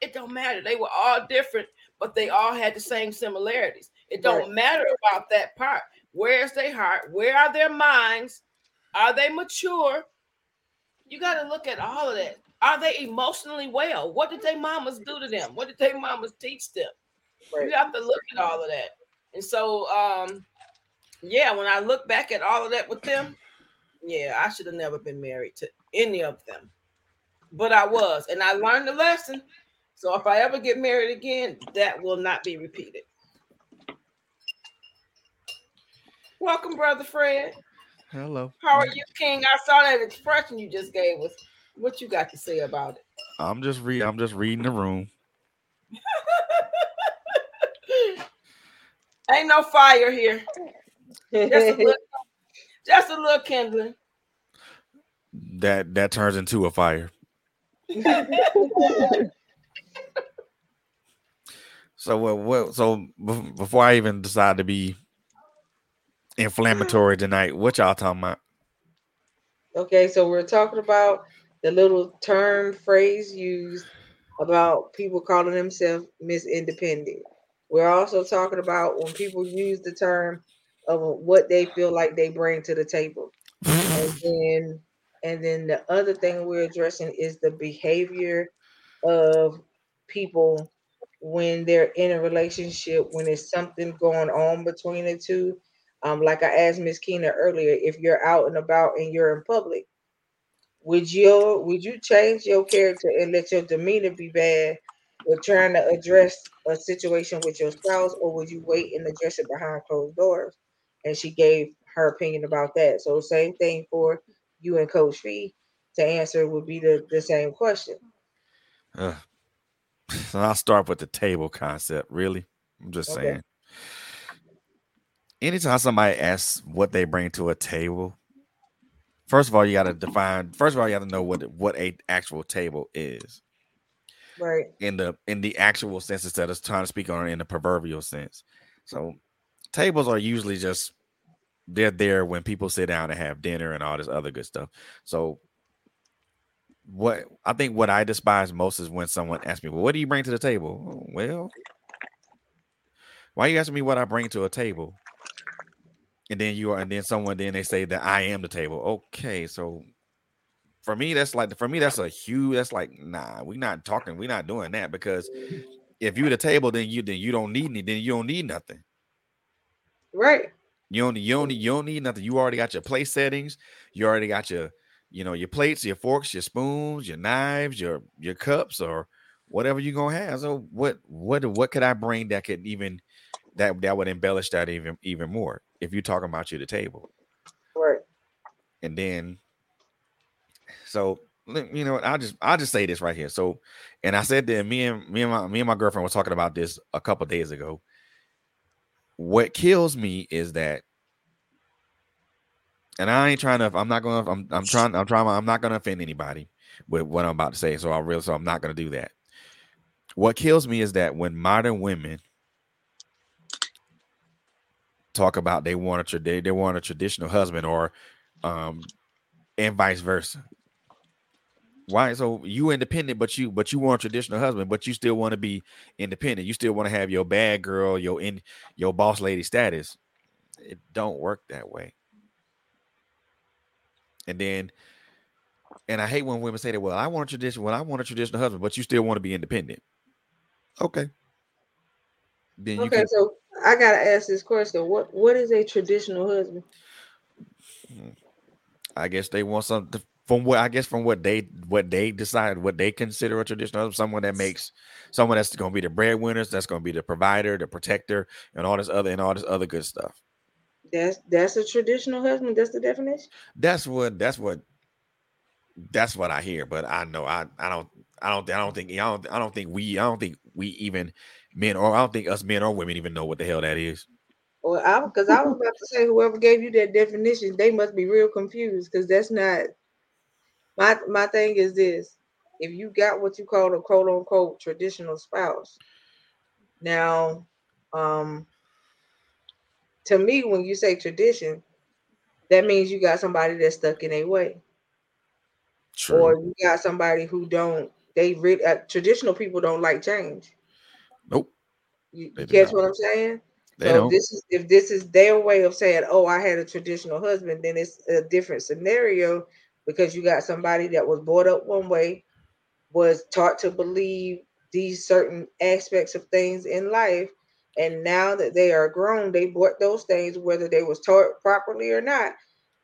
It don't matter. They were all different, but they all had the same similarities. It don't right. matter about that part. Where's their heart? Where are their minds? Are they mature? You got to look at all of that. Are they emotionally well? What did their mamas do to them? What did their mamas teach them? Right. You have to look at all of that. And so, um, yeah, when I look back at all of that with them, yeah, I should have never been married to any of them. But I was, and I learned the lesson. So if I ever get married again, that will not be repeated. Welcome, brother Fred. Hello. How are you, King? I saw that expression you just gave us. What you got to say about it? I'm just reading. I'm just reading the room. Ain't no fire here. Just a little, just a little kindling. That that turns into a fire. so what? Well, so before I even decide to be inflammatory tonight. What y'all talking about? Okay, so we're talking about the little term phrase used about people calling themselves Miss Independent. We're also talking about when people use the term of what they feel like they bring to the table. and then and then the other thing we're addressing is the behavior of people when they're in a relationship when there's something going on between the two um, like I asked Miss Keena earlier, if you're out and about and you're in public, would you would you change your character and let your demeanor be bad with trying to address a situation with your spouse, or would you wait and address it behind closed doors? And she gave her opinion about that. So same thing for you and Coach Fee to answer would be the, the same question. Uh, so I'll start with the table concept. Really, I'm just okay. saying. Anytime somebody asks what they bring to a table, first of all, you got to define. First of all, you got to know what what a actual table is. Right. In the in the actual sense instead of trying to speak on it in the proverbial sense. So tables are usually just they're there when people sit down and have dinner and all this other good stuff. So what I think what I despise most is when someone asks me, "Well, what do you bring to the table?" Oh, well, why are you asking me what I bring to a table? And then you are, and then someone, then they say that I am the table. Okay, so for me, that's like for me, that's a huge. That's like, nah, we're not talking. We're not doing that because if you're the table, then you then you don't need any. Then you don't need nothing. Right. You don't you don't you don't need nothing. You already got your place settings. You already got your you know your plates, your forks, your spoons, your knives, your your cups, or whatever you're gonna have. So what what what could I bring that could even that that would embellish that even even more if you're talking about you the table. Right. And then so you know I'll just I'll just say this right here. So and I said that me and me and my me and my girlfriend were talking about this a couple days ago what kills me is that and I ain't trying to I'm not gonna I'm I'm trying I'm trying I'm not gonna offend anybody with what I'm about to say. So I really so I'm not gonna do that. What kills me is that when modern women talk about they want a they, they want a traditional husband or um and vice versa. Why? So you independent, but you but you want a traditional husband, but you still want to be independent. You still want to have your bad girl, your in your boss lady status. It don't work that way. And then, and I hate when women say that. Well, I want a tradition. Well, I want a traditional husband, but you still want to be independent. Okay. Then okay, can, so I gotta ask this question: What what is a traditional husband? I guess they want something from what I guess from what they what they decide what they consider a traditional someone that makes someone that's going to be the breadwinners, that's going to be the provider, the protector, and all this other and all this other good stuff. That's that's a traditional husband. That's the definition. That's what that's what that's what I hear. But I know I I don't I don't I don't think I don't I don't think we I don't think we even men or I don't think us men or women even know what the hell that is. Well, I because I was about to say whoever gave you that definition, they must be real confused because that's not my my thing is this: if you got what you call a quote unquote traditional spouse, now, um, to me, when you say tradition, that means you got somebody that's stuck in a way, True. or you got somebody who don't. They read uh, traditional people don't like change. Nope. You, you catch what I'm saying? They so don't. this is if this is their way of saying, "Oh, I had a traditional husband," then it's a different scenario because you got somebody that was brought up one way, was taught to believe these certain aspects of things in life, and now that they are grown, they brought those things, whether they was taught properly or not,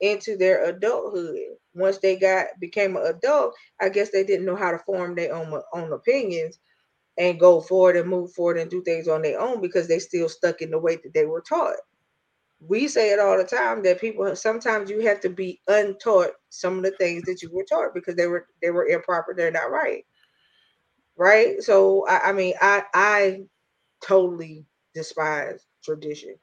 into their adulthood. Once they got became an adult, I guess they didn't know how to form their own own opinions and go forward and move forward and do things on their own because they still stuck in the way that they were taught. We say it all the time that people sometimes you have to be untaught some of the things that you were taught because they were they were improper they're not right. Right? So i, I mean i i totally despise tradition.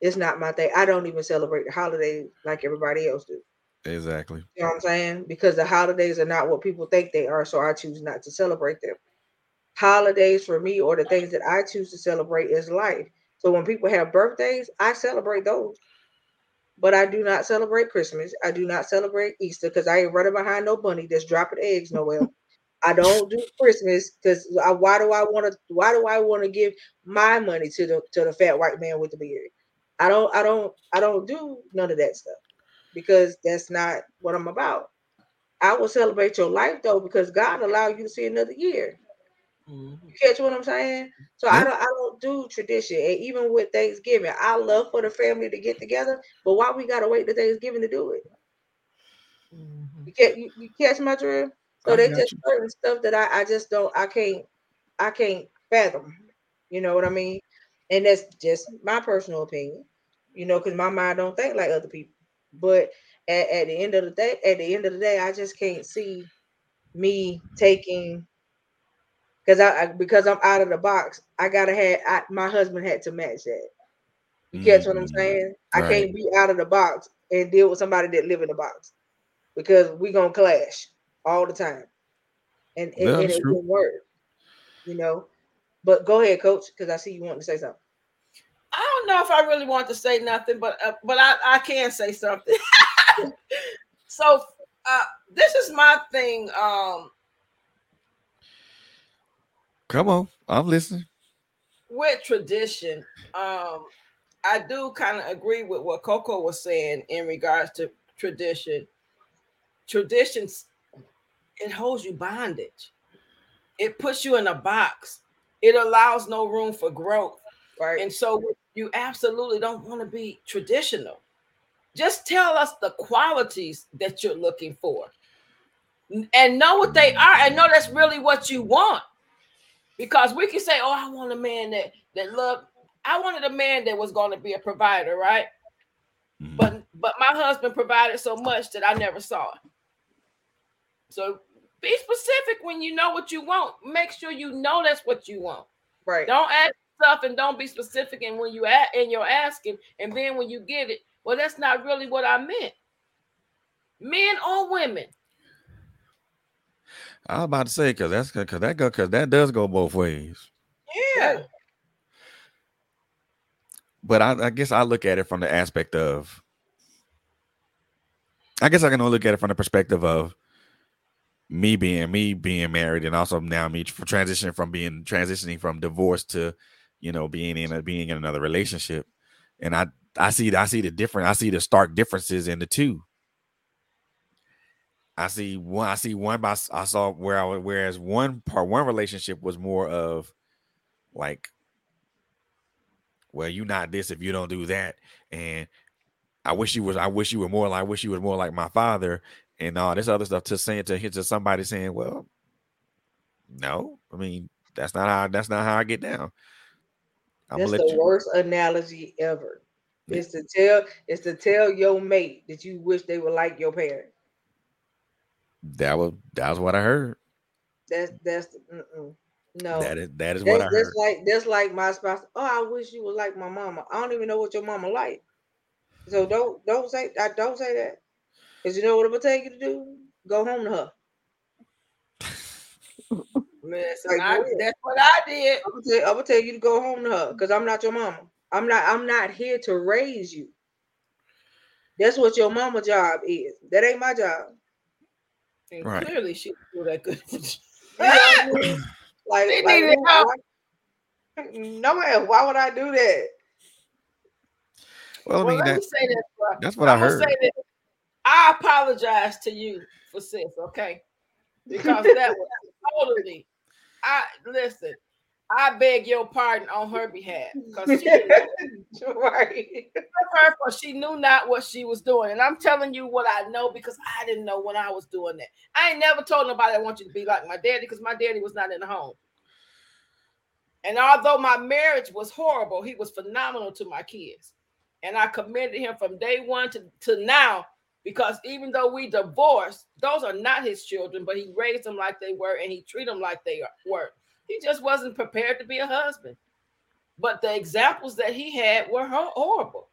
It's not my thing. I don't even celebrate the holidays like everybody else do. Exactly. You know what i'm saying? Because the holidays are not what people think they are so i choose not to celebrate them holidays for me or the things that i choose to celebrate is life so when people have birthdays, I celebrate those. But I do not celebrate Christmas. I do not celebrate Easter because I ain't running behind no bunny that's dropping eggs nowhere. I don't do Christmas because why do I want to? Why do I want to give my money to the to the fat white man with the beard? I don't. I don't. I don't do none of that stuff because that's not what I'm about. I will celebrate your life though because God allowed you to see another year. Mm-hmm. You catch what I'm saying? So I don't I don't do tradition. And even with Thanksgiving, I love for the family to get together, but why we gotta wait to Thanksgiving to do it? Mm-hmm. You, catch, you, you catch my drift? So they just you. certain stuff that I, I just don't I can't I can't fathom. You know what I mean? And that's just my personal opinion. You know, because my mind don't think like other people. But at, at the end of the day, at the end of the day, I just can't see me taking because I, I, because I'm out of the box. I gotta have I, my husband had to match that. You mm-hmm. catch what I'm mm-hmm. saying? Right. I can't be out of the box and deal with somebody that live in the box because we gonna clash all the time, and, and, and it won't work. You know. But go ahead, coach, because I see you want to say something. I don't know if I really want to say nothing, but uh, but I, I can say something. so uh, this is my thing. Um, Come on, I'm listening. With tradition, um, I do kind of agree with what Coco was saying in regards to tradition. Traditions, it holds you bondage. It puts you in a box. It allows no room for growth. Right. And so you absolutely don't want to be traditional. Just tell us the qualities that you're looking for and know what they are and know that's really what you want. Because we can say, Oh, I want a man that that love. I wanted a man that was going to be a provider, right? Mm-hmm. But but my husband provided so much that I never saw it. So be specific when you know what you want. Make sure you know that's what you want. Right. Don't ask stuff and don't be specific. And when you at and you're asking, and then when you get it, well, that's not really what I meant. Men or women. I was about to say because that's because that go because that does go both ways. Yeah. But I, I guess I look at it from the aspect of. I guess I can only look at it from the perspective of me being me being married and also now me transitioning from being transitioning from divorce to you know being in a being in another relationship and i i see i see the different i see the stark differences in the two i see one i see one by i saw where i was whereas one part one relationship was more of like well you not this if you don't do that and i wish you was i wish you were more like i wish you was more like my father and all this other stuff to saying to hit to somebody saying, well, no, I mean that's not how that's not how I get down. I'm that's the you... worst analogy ever. Yeah. Is to tell is to tell your mate that you wish they were like your parent. That was that was what I heard. That's that's mm-mm. no. That is that is that's, what I heard. That's like that's like my spouse. Oh, I wish you were like my mama. I don't even know what your mama like. So don't don't say I don't say that. Cause you know what I'm gonna tell you to do? Go home to her. Man, like, I, that's what I did. I'm gonna, tell, I'm gonna, tell, you to go home to her because I'm not your mama. I'm not. I'm not here to raise you. That's what your mama job is. That ain't my job. And right. clearly, she do that good. like, they like, needed help. Why, no man, why would I do that? Well, I mean, well, that, that's what I'm I heard. I apologize to you for sis, okay? Because that was totally. I listen. I beg your pardon on her behalf because she right. she knew not what she was doing, and I'm telling you what I know because I didn't know when I was doing that. I ain't never told nobody I want you to be like my daddy because my daddy was not in the home. And although my marriage was horrible, he was phenomenal to my kids, and I commended him from day one to, to now because even though we divorced, those are not his children, but he raised them like they were and he treated them like they were. He just wasn't prepared to be a husband. But the examples that he had were horrible.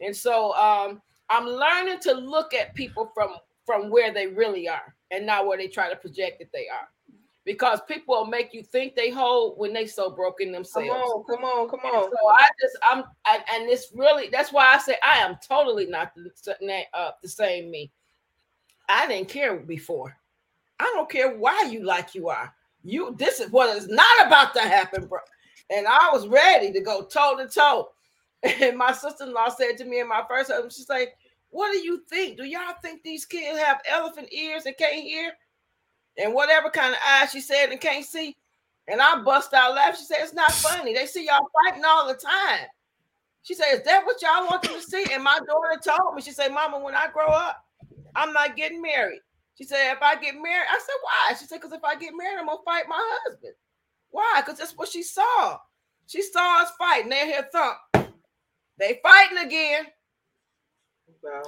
And so um, I'm learning to look at people from from where they really are and not where they try to project that they are because people will make you think they hold when they so broken themselves. Come on, come on, come on. so I just I'm I, and it's really that's why I say I am totally not the, uh, the same me. I didn't care before. I don't care why you like you are. You this is what is not about to happen, bro. And I was ready to go toe to toe. And my sister-in-law said to me in my first husband, she's like, What do you think? Do y'all think these kids have elephant ears and can't hear? and whatever kind of eyes she said and can't see. And I bust out laughing. She said, It's not funny. They see y'all fighting all the time. She said, Is that what y'all want them to see? And my daughter told me, She said, Mama, when I grow up, I'm not getting married. She said, if I get married, I said, why? She said, because if I get married, I'm gonna fight my husband. Why? Because that's what she saw. She saw us fighting. They hear thump. They fighting again. Wow.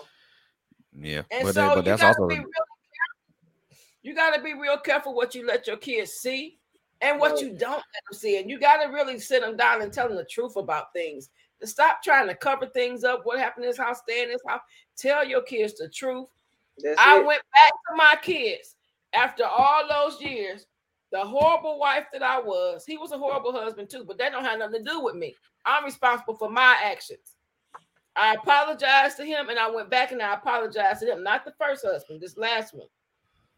Yeah, And but, so that, but you that's gotta also be real careful. You gotta be real careful what you let your kids see and what you don't let them see. And you gotta really sit them down and tell them the truth about things. To stop trying to cover things up. What happened in this house, stay in this house. Tell your kids the truth. That's I it. went back to my kids after all those years. The horrible wife that I was, he was a horrible husband too, but that don't have nothing to do with me. I'm responsible for my actions. I apologized to him and I went back and I apologized to him, not the first husband, this last one.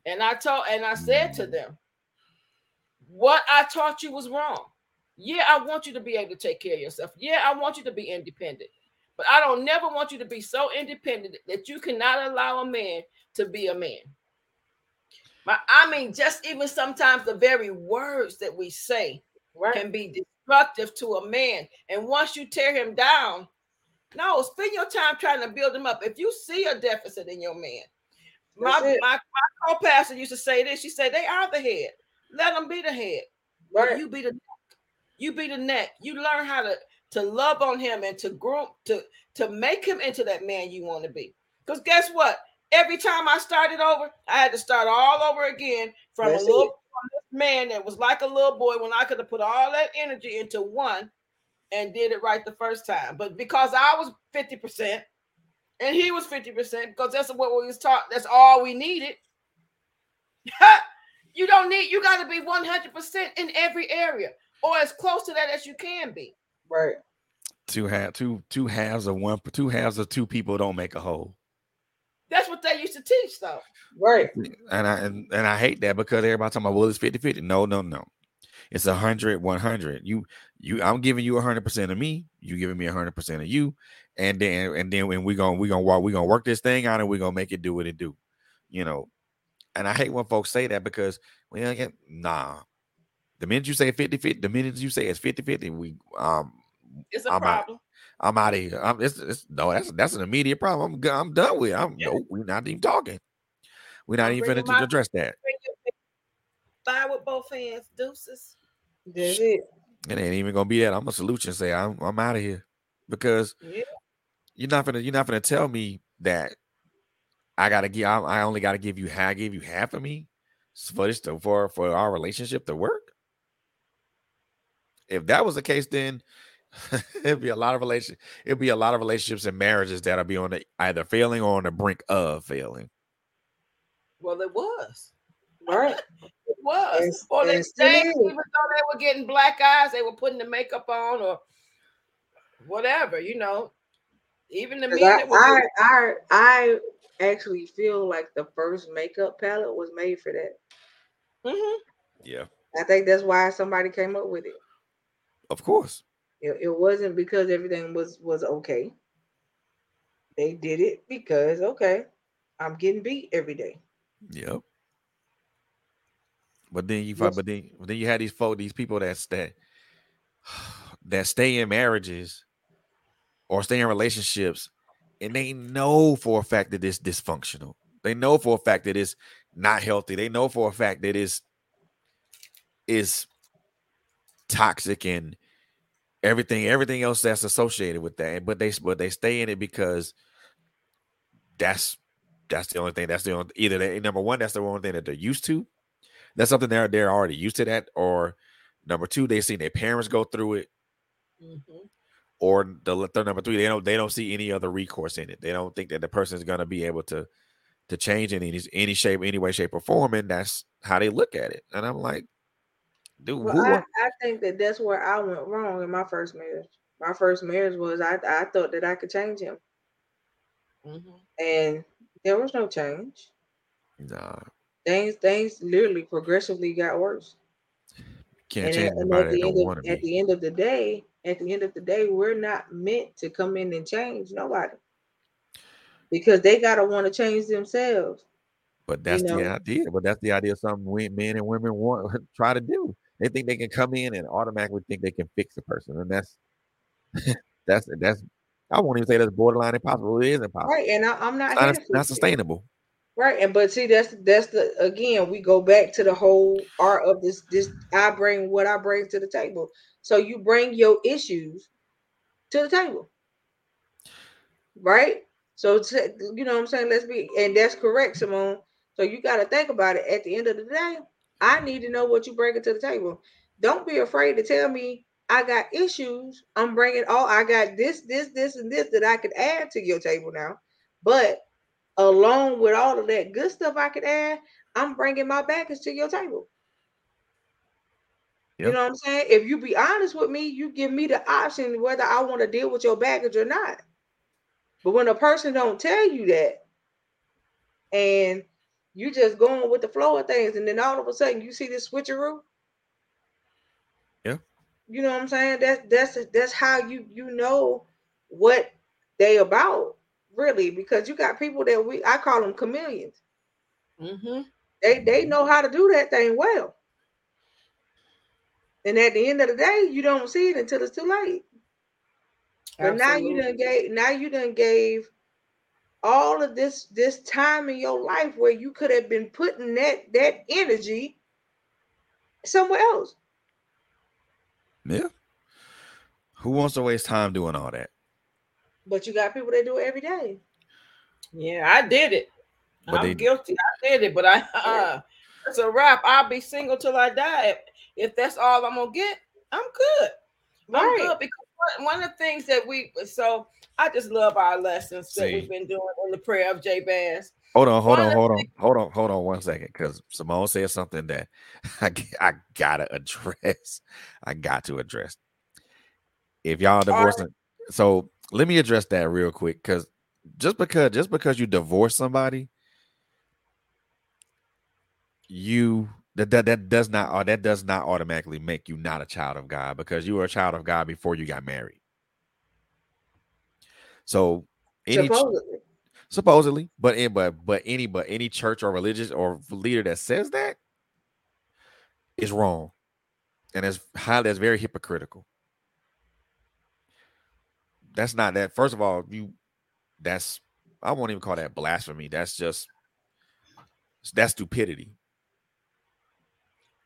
And I told and I said to them, what I taught you was wrong. Yeah, I want you to be able to take care of yourself. Yeah, I want you to be independent. But I don't never want you to be so independent that you cannot allow a man to be a man. My, I mean, just even sometimes the very words that we say Right. can be destructive to a man. And once you tear him down, no, spend your time trying to build him up. If you see a deficit in your man, my, it. my, my co-pastor used to say this. She said, they are the head. Let them be the head. Right. you be the neck. You be the neck. You learn how to to love on him and to groom to to make him into that man you want to be. Because guess what? Every time I started over, I had to start all over again from That's a little it. man that was like a little boy when I could have put all that energy into one and did it right the first time. But because I was 50% and he was 50%, because that's what we was taught, that's all we needed. you don't need, you got to be 100% in every area or as close to that as you can be. Right. two half two two halves of one two halves of two people don't make a whole. That's what they used to teach, though. Right. And I and, and I hate that because everybody talking about well it's 50-50. No, no, no. It's a hundred, one hundred. You you I'm giving you a hundred percent of me, you giving me a hundred percent of you, and then and then when we gonna we gonna walk, we gonna work this thing out and we're gonna make it do what it do. You know, and I hate when folks say that because when I get nah. The minute you say 50 50, the minute you say it's 50 50, we um It's a I'm out. problem. I'm out of here. I'm it's, it's no, that's that's an immediate problem. I'm I'm done with. It. I'm Yeah. no, we're not even talking. We're not I'm even bringing finna to address that. Fire with both hands, deuces. That's it. It ain't even gonna be that. I'm a solution. Say I'm I'm out of here because Yeah. you're not gonna you're not gonna tell me that I gotta give. I, I only gotta give you. I give you half of me for this to for for our relationship to work. If that was the case, then it'd be a lot of relation. It'd be a lot of relationships and marriages that'll be on the either failing or on the brink of failing. Well, it was. Right. It was. And- or they and stayed, even though they were getting black eyes, they were putting the makeup on or whatever, you know. Even the men 'Cause I, that were I I I actually feel like the first makeup palette was made for that. Mhm. Yeah, I think that's why somebody came up with it. of course. It, it wasn't because everything was was okay. They did it because okay, I'm getting beat every day. Yep. But then you find, but then, but then you had these folk, these people that that that stay in marriages or stay in relationships, and they know for a fact that it's dysfunctional. They know for a fact that it's not healthy. They know for a fact that it's is toxic and everything, everything else that's associated with that. But they but they stay in it because that's that's the only thing. That's the only either they, number one, that's the only thing that they're used to. That's something they're they're already used to that, or number two, they've seen their parents go through it, Mhm. or the number three, they don't they don't see any other recourse in it. They don't think that the person is gonna be able to to change in any any shape, any way, shape, or form, and that's how they look at it. And I'm like, dude, Well, who I, I think that that's where I went wrong in my first marriage. My first marriage was I I thought that I could change him, Mhm. and there was no change. nah, Things things literally progressively got worse. can't and, change at, and at the end of, at the end of the day, at the end of the day, we're not meant to come in and change nobody because they gotta want to change themselves. But that's the know. idea. But that's the idea. Some we- men and women want try to do. They think they can come in and automatically think they can fix a person, and that's that's that's. I won't even say that's borderline impossible. It is impossible. Right, and I, I'm not not, not sustainable. Right, and but see that's that's the again we go back to the whole art of this this I bring what I bring to the table. So you bring your issues to the table. Right? So you know what I'm saying? Let's be and that's correct, Simone. So you got to think about it. At the end of the day, I need to know what you bring to the table. Don't be afraid to tell me I got issues. I'm bringing all I got this, this, this, and this that I could add to your table now. But along with all of that good stuff I could add, I'm bringing my baggage to your table. Yep. You know what I'm saying? If you be honest with me, you give me the option whether I want to deal with your baggage or not. But when a person don't tell you that, and you just going with the flow of things, and then all of a sudden you see this switcheroo. Yeah. You know what I'm saying? That's that's that's how you you know what they about really because you got people that we I call them chameleons. Mm-hmm. They they know how to do that thing well. And at the end of the day, you don't see it until it's too late. But now you done gave now you done gave all of this this time in your life where you could have been putting that that energy somewhere else. Yeah. Who wants to waste time doing all that? But you got people that do it every day. Yeah, I did it. But I'm they... guilty. I did it, but I uh, it's a wrap. I'll be single till I die. If, if that's all I'm gonna get, I'm good. I'm right. good because one of the things that we so I just love our lessons See. that we've been doing in the prayer of Jabez. Hold on, hold on, hold on, hold on, hold on one second, because Simone said something that I, I gotta address. I got to address. If y'all divorcing, right. so let me address that real quick, because just because just because you divorce somebody, you that, that that does not uh, that does not automatically make you not a child of God because you were a child of God before you got married. So any supposedly, supposedly but in, but but any but any church or religious or leader that says that is wrong, and it's highly that's very hypocritical. That's not that. First of all, you that's I won't even call that blasphemy. That's just that's stupidity.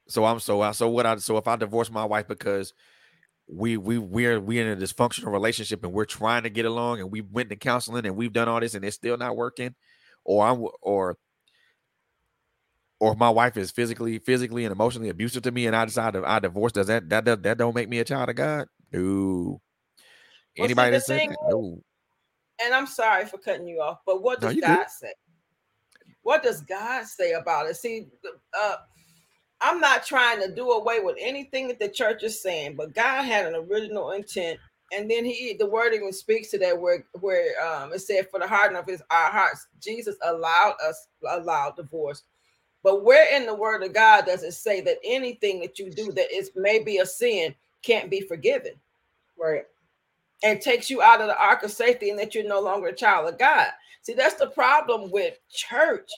So I'm so I so what I so if I divorce my wife because we we we're we in a dysfunctional relationship and we're trying to get along and we went to counseling and we've done all this and it's still not working, or I'm or or my wife is physically physically and emotionally abusive to me and I decide to I divorce, does that that that, that don't make me a child of God? No. Anybody well, see, that that? No. And I'm sorry for cutting you off, but what does no, God good. say? What does God say about it? See, uh, I'm not trying to do away with anything that the church is saying, but God had an original intent. And then he the word even speaks to that where where um it said for the hardening of his our hearts, Jesus allowed us allowed divorce. But where in the word of God does it say that anything that you do that is maybe a sin can't be forgiven? Right. And takes you out of the ark of safety and that you're no longer a child of God. See, that's the problem with church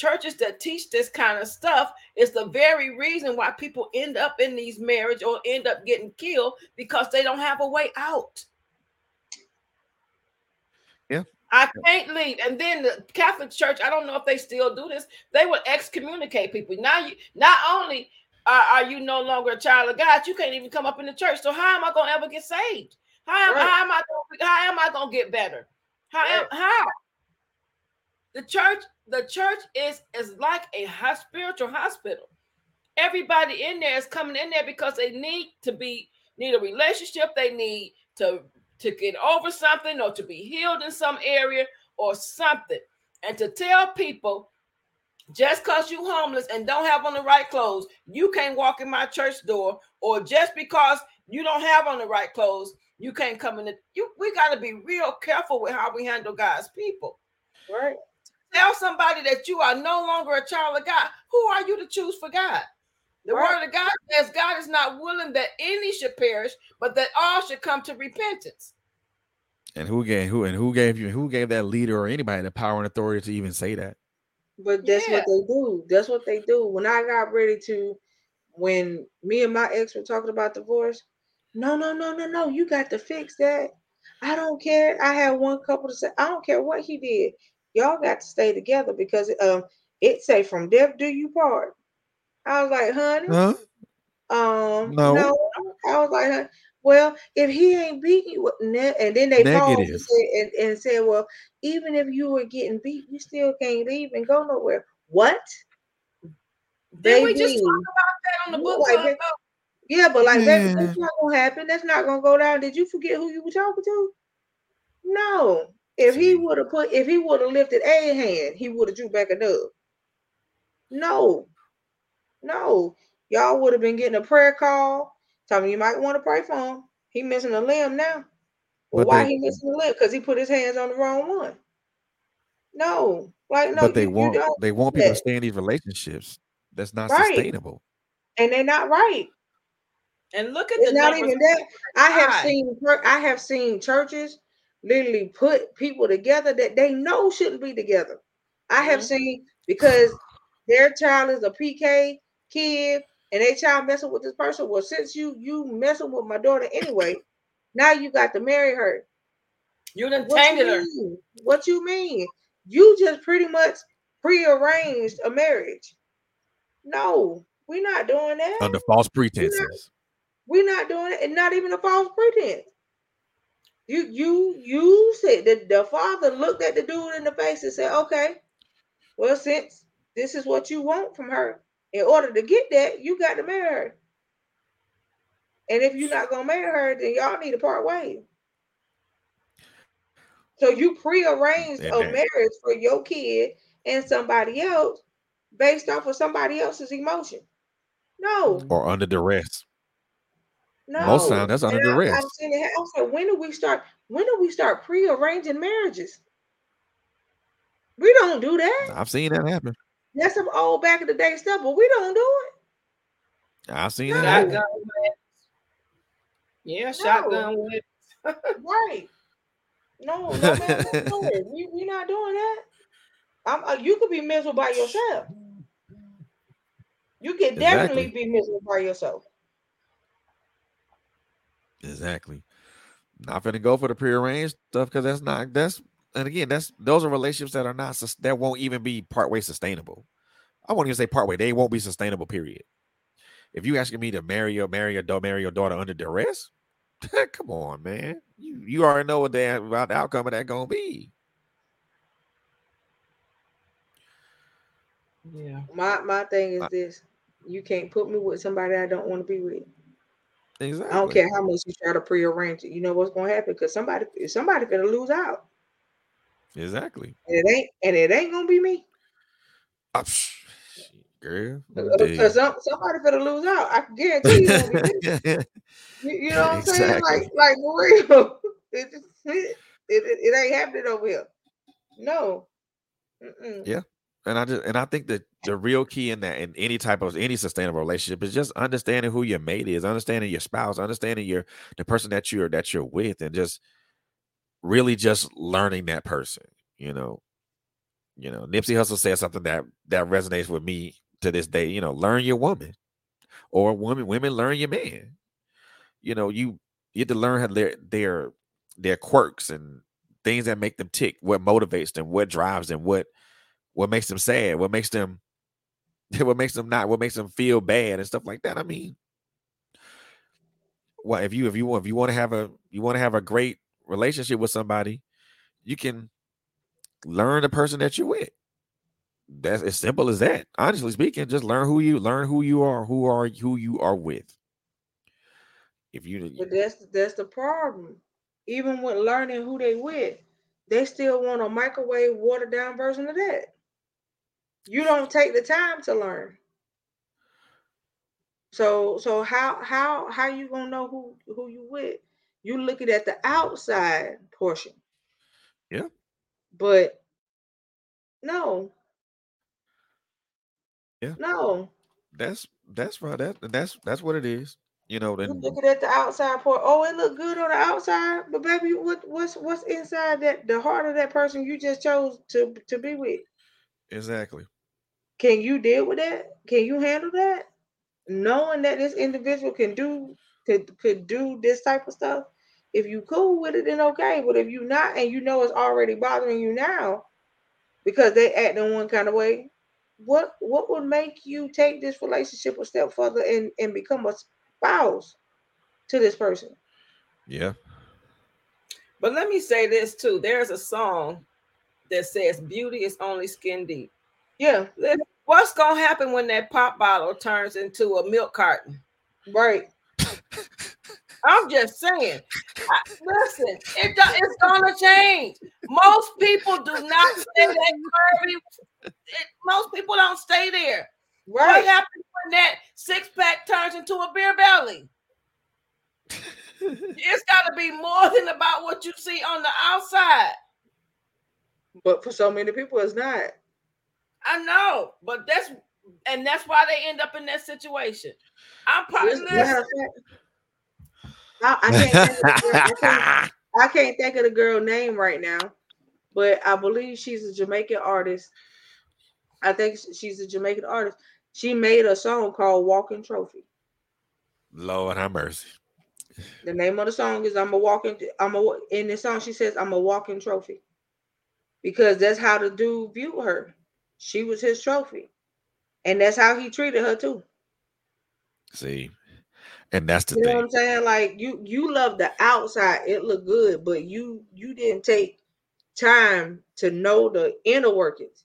churches that teach this kind of stuff is the very reason why people end up in these marriage or end up getting killed because they don't have a way out. Yeah. I can't leave. And then the Catholic Church, I don't know if they still do this, they would excommunicate people. Now you not only are, are you no longer a child of God, you can't even come up in the church. So how am I gonna ever get saved? How am, right. how am I gonna, how am I gonna get better? How right. how? The church the church is is like a spiritual hospital. Everybody in there is coming in there because they need to be need a relationship. They need to to get over something or to be healed in some area or something. And to tell people just because you homeless and don't have on the right clothes, you can't walk in my church door, or just because you don't have on the right clothes, you can't come in. The, you we got to be real careful with how we handle God's people. Right tell somebody that you are no longer a child of God, who are you to choose for God? The right. word of God says God is not willing that any should perish, but that all should come to repentance. And who gave who and who gave you who gave that leader or anybody the power and authority to even say that? But that's yeah. what they do. That's what they do. When I got ready to, when me and my ex were talking about divorce, no, no, no, no, no, you got to fix that. I don't care. I had one couple to say, I don't care what he did. Y'all got to stay together because um it say from death do you part. I was like, honey, Huh? um, No. no. I was like, well, if he ain't beating you, ne- and then they paused and said, and, and said, well, even if you were getting beat, you still can't leave and go nowhere. What? Did we just talk about that on the You book like club? Yeah, but like baby, that's not gonna happen. That's not gonna go down. Did you forget who you were talking to? No. If he would have put, if he would have lifted a hand, he would have drew back a dub. No, no. Y'all would have been getting a prayer call. Tell me you might want to pray for him. He missing a limb now. Well, But why they- he missing a limb? Because he put his hands on the wrong one. No, like no, but they you, you want don't they want do people to stay in these relationships. That's not Right. sustainable. and they're not right. And look at It's the not even that. I have seen I have seen churches literally put people together that they know shouldn't be together. I have Mhm. seen because their child is a PK kid and their child messing with this person. Well, since you you messing with my daughter anyway, now you got to marry her. You done What tainted you her. mean? What you mean? You just pretty much prearranged a marriage. No, we're not doing that. Under false pretenses. We're not doing it, and not even a false pretense. You you you said that the father looked at the dude in the face and said, "Okay, well, since this is what you want from her, in order to get that, you got to marry her. And if you're not gonna marry her, then y'all need to part ways." So you prearranged And a that- marriage for your kid and somebody else based off of somebody else's emotion. No, Or under duress. No, Most times that's under And I- duress. I've seen it. I said, when do we start? When do we start pre-arranging marriages? We don't do that. I've seen that happen. That's some old back in the day stuff, but we don't do it. I've seen No. that happen. Shotgun weddings. Yeah, shotgun weddings. Right? No, no, man, don't do it. We we not doing that. I'm, uh, you could be miserable by yourself. You can definitely be miserable by yourself. Exactly. Not gonna go for the prearranged stuff because that's not that's and again that's those are relationships that are not that won't even be partway sustainable. I won't even say partway; they won't be sustainable. Period. If you asking me to marry your marry your daughter, marry your daughter under duress, come on, man. You you already know what the about the outcome of that gonna be. Yeah. My my thing is Uh, this: you can't put me with somebody I don't want to be with. Exactly. I don't care how much you try to prearrange it. You know what's gonna happen because somebody somebody gonna lose out, Exactly. and it ain't and it ain't gonna be me. Ah, psh, girl. let me tell you. Because some, somebody gonna lose out. I guarantee you. it won't be me. You, you know what I'm saying? Exactly. Like like for real. It, just- it, it, it ain't happening over here. No. Mm-mm. Yeah. and I just and I think that the real key in that in any type of any sustainable relationship is just understanding who your mate is, understanding your spouse, understanding your the person that you're that you're with, and just really just learning that person. You know, you know, Nipsey Hussle said something that that resonates with me to this day. You know, learn your woman, or women women learn your man. You know, you you have to learn how their their their quirks and things that make them tick, what motivates them, what drives them, what what makes them sad, what makes them what makes them not, what makes them feel bad and stuff like that. I mean, well, if you if you want if you want to have a you want to have a great relationship with somebody, you can learn the person that you're with. That's as simple as that. Honestly speaking, just learn who you learn who you are, who are who you are with. If you But that's that's the problem. Even with learning who they with, they still want a microwave watered down version of that. You don't take the time to learn. So so how how how you gonna know who who you with? You looking at the outside portion. Yeah. But no. Yeah. No. that's that's right. That that's that's what it is. You know, then looking at the outside part. Oh, it look good on the outside, but baby, what what's what's inside that the heart of that person you just chose to to be with? Exactly. Can you deal with that? Can you handle that? Knowing that this individual can do could could do this type of stuff. If you cool with it, then okay. But if you not and you know it's already bothering you now, because they act in one kind of way, what what would make you take this relationship a step further and and become a spouse to this person? Yeah. But let me say this too. There's a song that says beauty is only skin deep. Yeah, What's gonna happen when that pop bottle turns into a milk carton? right. I'm just saying. Listen, it, do- it's gonna change. Most people do not stay that curvy. Most people don't stay there. What Right. happens when that six pack turns into a beer belly? It's got to be more than about what you see on the outside. But for so many people, it's not. I know, but that's and that's why they end up in that situation. I'm probably It's- matter listen, of fact, I, I can't think of the girl, I, can't, I can't think of the girl name right now, but I believe she's a Jamaican artist. I think she's a Jamaican artist. She made a song called "Walking Trophy." Lord have mercy. The name of the song is "I'm a walking." I'm a in the song. She says, "I'm a walking trophy," because that's how the dude viewed her. She was his trophy, and that's how he treated her too. See, and that's the You know what thing. I'm saying? Like you, you love the outside. It looked good, but you, you didn't take time to know the inner workings,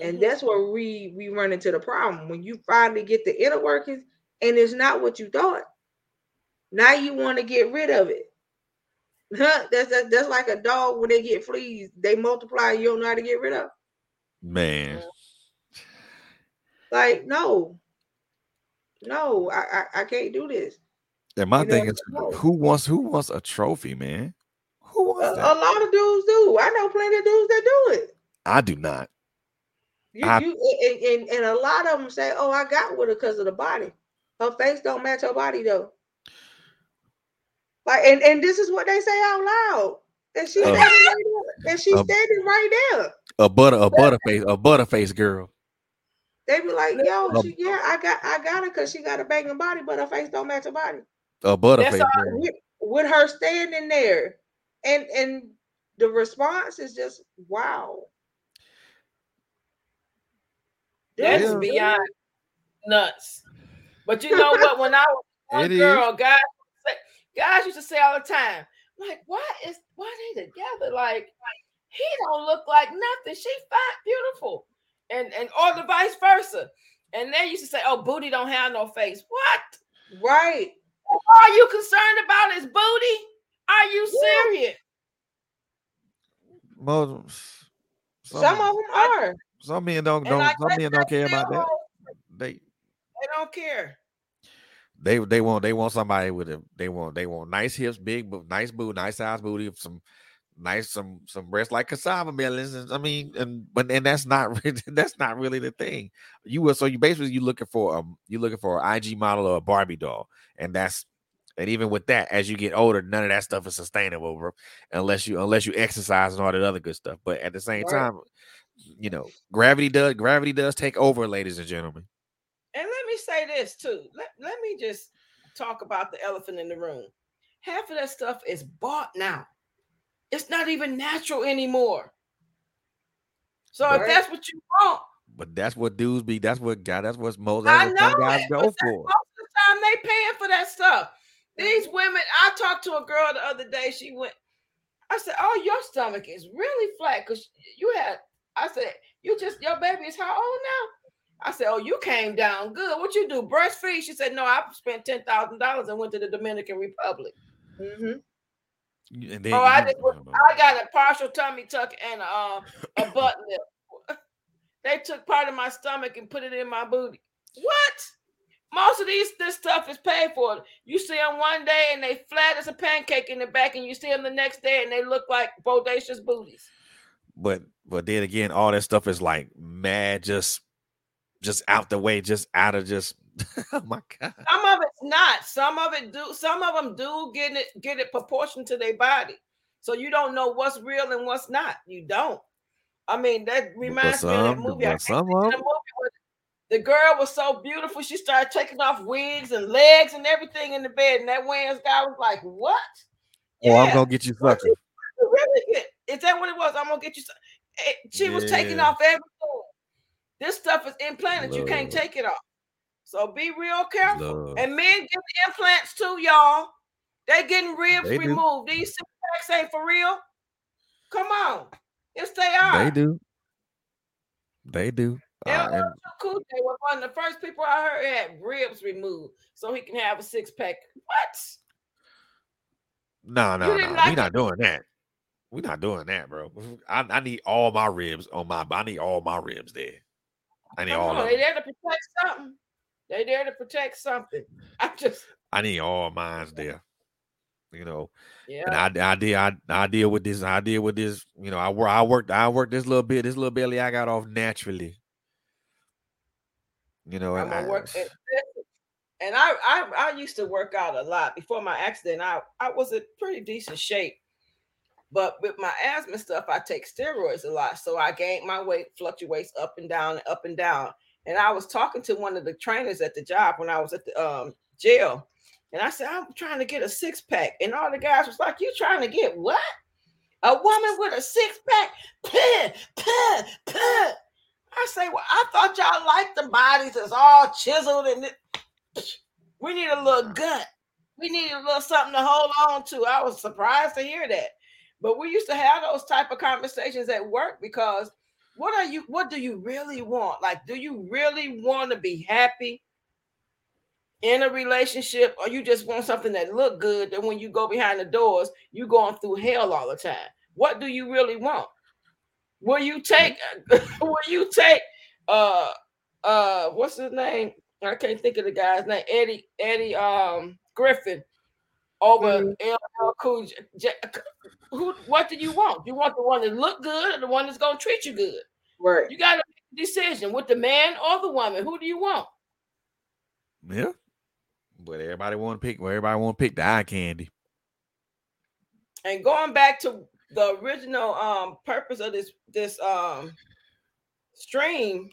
and Mhm. that's where we we run into the problem when you finally get the inner workings, and it's not what you thought. Now you want to get rid of it. Huh? That's, that's that's like a dog when they get fleas, they multiply. You don't know how to get rid of. Man, Like no, no, I I, I can't do this. and my You thing is, I'm who wants who wants a trophy, man? Who A, wants a that? lot of dudes do. I know plenty of dudes that do it. I do not. You, I- you and, and, and a lot of them say, "Oh, I got with her because of the body. Her face don't match her body though." Like, and, and this is what they say out loud. And she's Uh, standing right there. And she's uh, standing right there. A butter, a butterface, a butterface girl. They be like, "Yo, Um, she, yeah, I got, I got her because she got a banging body, but her face don't match her body." A butterface all- girl. With, with her standing there, and and the response is just, "Wow." That's Yeah. beyond nuts. But you know what? When I was a It is. girl, guys, say, guys used to say all the time, like, why is why they together? Like, he don't look like nothing. She fine, beautiful, and and or the vice versa. And they used to say, oh, booty don't have no face. What? Right. Are you concerned about his booty? Are you serious? Most, some, Some of them are. some men don't don't some men don't care about that. whole- They They don't care. They they want they want somebody with a they want they want nice hips, big but nice booty, nice size booty, some nice some some breasts like casaba melons. I mean, and but and that's not that's not really the thing. You were so you basically you looking for um you looking for an IG model or a Barbie doll, and that's and even with that, as you get older, none of that stuff is sustainable, bro, unless you unless you exercise and all that other good stuff. But at the same Right. time, you know, gravity does gravity does take over, ladies and gentlemen. And let me say this too. Let, let me just talk about the elephant in the room. Half of that stuff is bought now. It's not even natural anymore. So if that's what you want, But that's what dudes be. That's what guy. That's what most. I know guys it, go for. most of the time they paying for that stuff. These mm-hmm. women, I talked to a girl the other day. She went, I said, Oh, your stomach is really flat because you had, I said, You just, your baby is how old now? I said, Oh, you came down good. What you do? Breastfeed? She said, No, I spent $10,000 and went to the Dominican Republic. hmm And Oh, I just I got a partial tummy tuck and uh, a butt lift. They took part of my stomach and put it in my booty. What? Most of these this stuff is paid for. You see them one day and they flat as a pancake in the back, and you see them the next day and they look like bodacious booties. but but then again, all that stuff is like mad, just just out the way, just out of just. oh my god! Some of it's not. Some of it do. Some of them do get it get it proportioned to their body. So you don't know what's real and what's not. You don't. I mean, that reminds me of that movie. I some of the 'em- movie where the girl was so beautiful, she started taking off wigs and legs and everything in the bed, and that Wayans guy was like, "What? Oh, I'm gonna get you fucking." really Is that what it was? I'm gonna get you. some-" it- she was taking off everything. This stuff is implanted. You can't take it off. So be real careful. Lord. And men get implants too, y'all. They getting ribs They do. removed. These six packs ain't for real. Come on. Yes, they are. They do. They do. Cool J was one of the first people I heard had ribs removed so he can have a six pack. What? no, no, no. like not doing that. We're not doing that, bro. I, I need all my ribs on my. I need all my ribs there. I need all they there to protect something. They there to protect something. I just I need all mines there. You know, yeah. and I, I deal, I, I deal with this. I deal with this. You know, I work, I worked, I worked this little bit, this little belly I got off naturally. You know, I'm and I, work and I, I I used to work out a lot before my accident. I I was in pretty decent shape, but with my asthma stuff, I take steroids a lot, so I gained my weight fluctuates up and down, and up and down. And I was talking to one of the trainers at the job when I was at the um, jail, and I said I'm trying to get a six pack, and all the guys was like, "You trying to get what? A woman with a six pack? Puh, puh, puh." I say, well, I thought y'all liked the bodies that's all chiseled and we need a little gut. We need a little something to hold on to. I was surprised to hear that. But we used to have those type of conversations at work because what are you what do you really want? Like, do you really want to be happy in a relationship, or you just want something that look good that when you go behind the doors, you going through hell all the time? What do you really want? Will you take will you take uh uh what's his name? I can't think of the guy's name, Eddie Eddie um Griffin over Mhm. LL Cool J. J- Who what do you want? You want the one that look good or the one that's gonna treat you good? Right. You gotta make a decision with the man or the woman. Who do you want? yeah. But everybody want to pick. Well, everybody want to pick the eye candy. And going back to the original um purpose of this this um stream,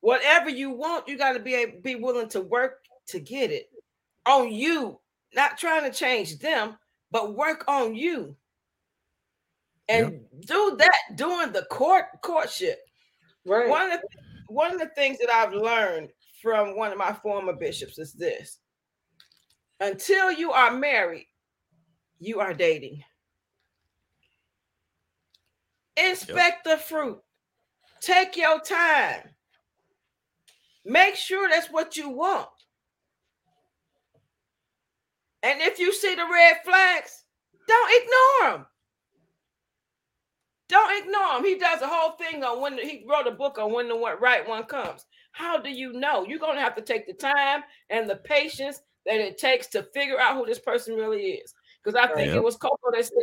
whatever you want, you got to be a- be willing to work to get it on you. Not trying to change them, but work on you. And do that during the court courtship. Right. One of the one of the things that I've learned from one of my former bishops is this: until you are married, you are dating. Inspect the fruit. Take your time. Make sure that's what you want. And if you see the red flags, don't ignore them. Don't ignore him. He does a whole thing on when he wrote a book on when the one, right one comes. How do you know? You're gonna have to take the time and the patience that it takes to figure out who this person really is. Because I think Yep. it was Coco that said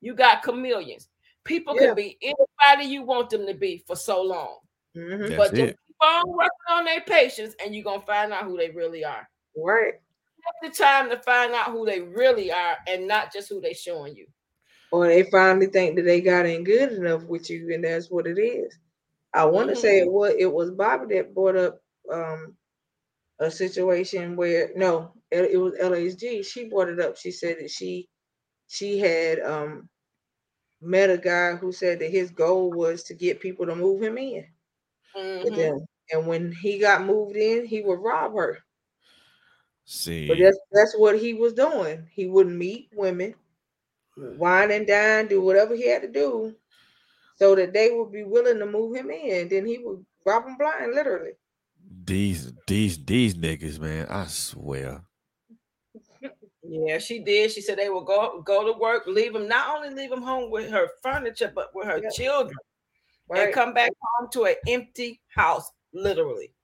you got chameleons. People Yeah. can be anybody you want them to be for so long, hmm but just it. keep on working on their patience, and you're gonna find out who they really are. Right. The time to find out who they really are, and not just who they showing you. Or they finally think that they got in good enough with you, and that's what it is. I want to Mhm. say it was it was Bobby that brought up um a situation where no, it, it was LHG. She brought it up. She said that she she had um met a guy who said that his goal was to get people to move him in. Mhm. then, and when he got moved in, he would rob her. See, But that's that's what he was doing. He wouldn't meet women, wine and dine, do whatever he had to do, so that they would be willing to move him in. Then he would rob them blind, literally. these these these niggas, man. I swear. Yeah, she did. She said they will go go to work, leave them not only leave them home with her furniture, but with her Yeah. children, and come back home to an empty house, literally.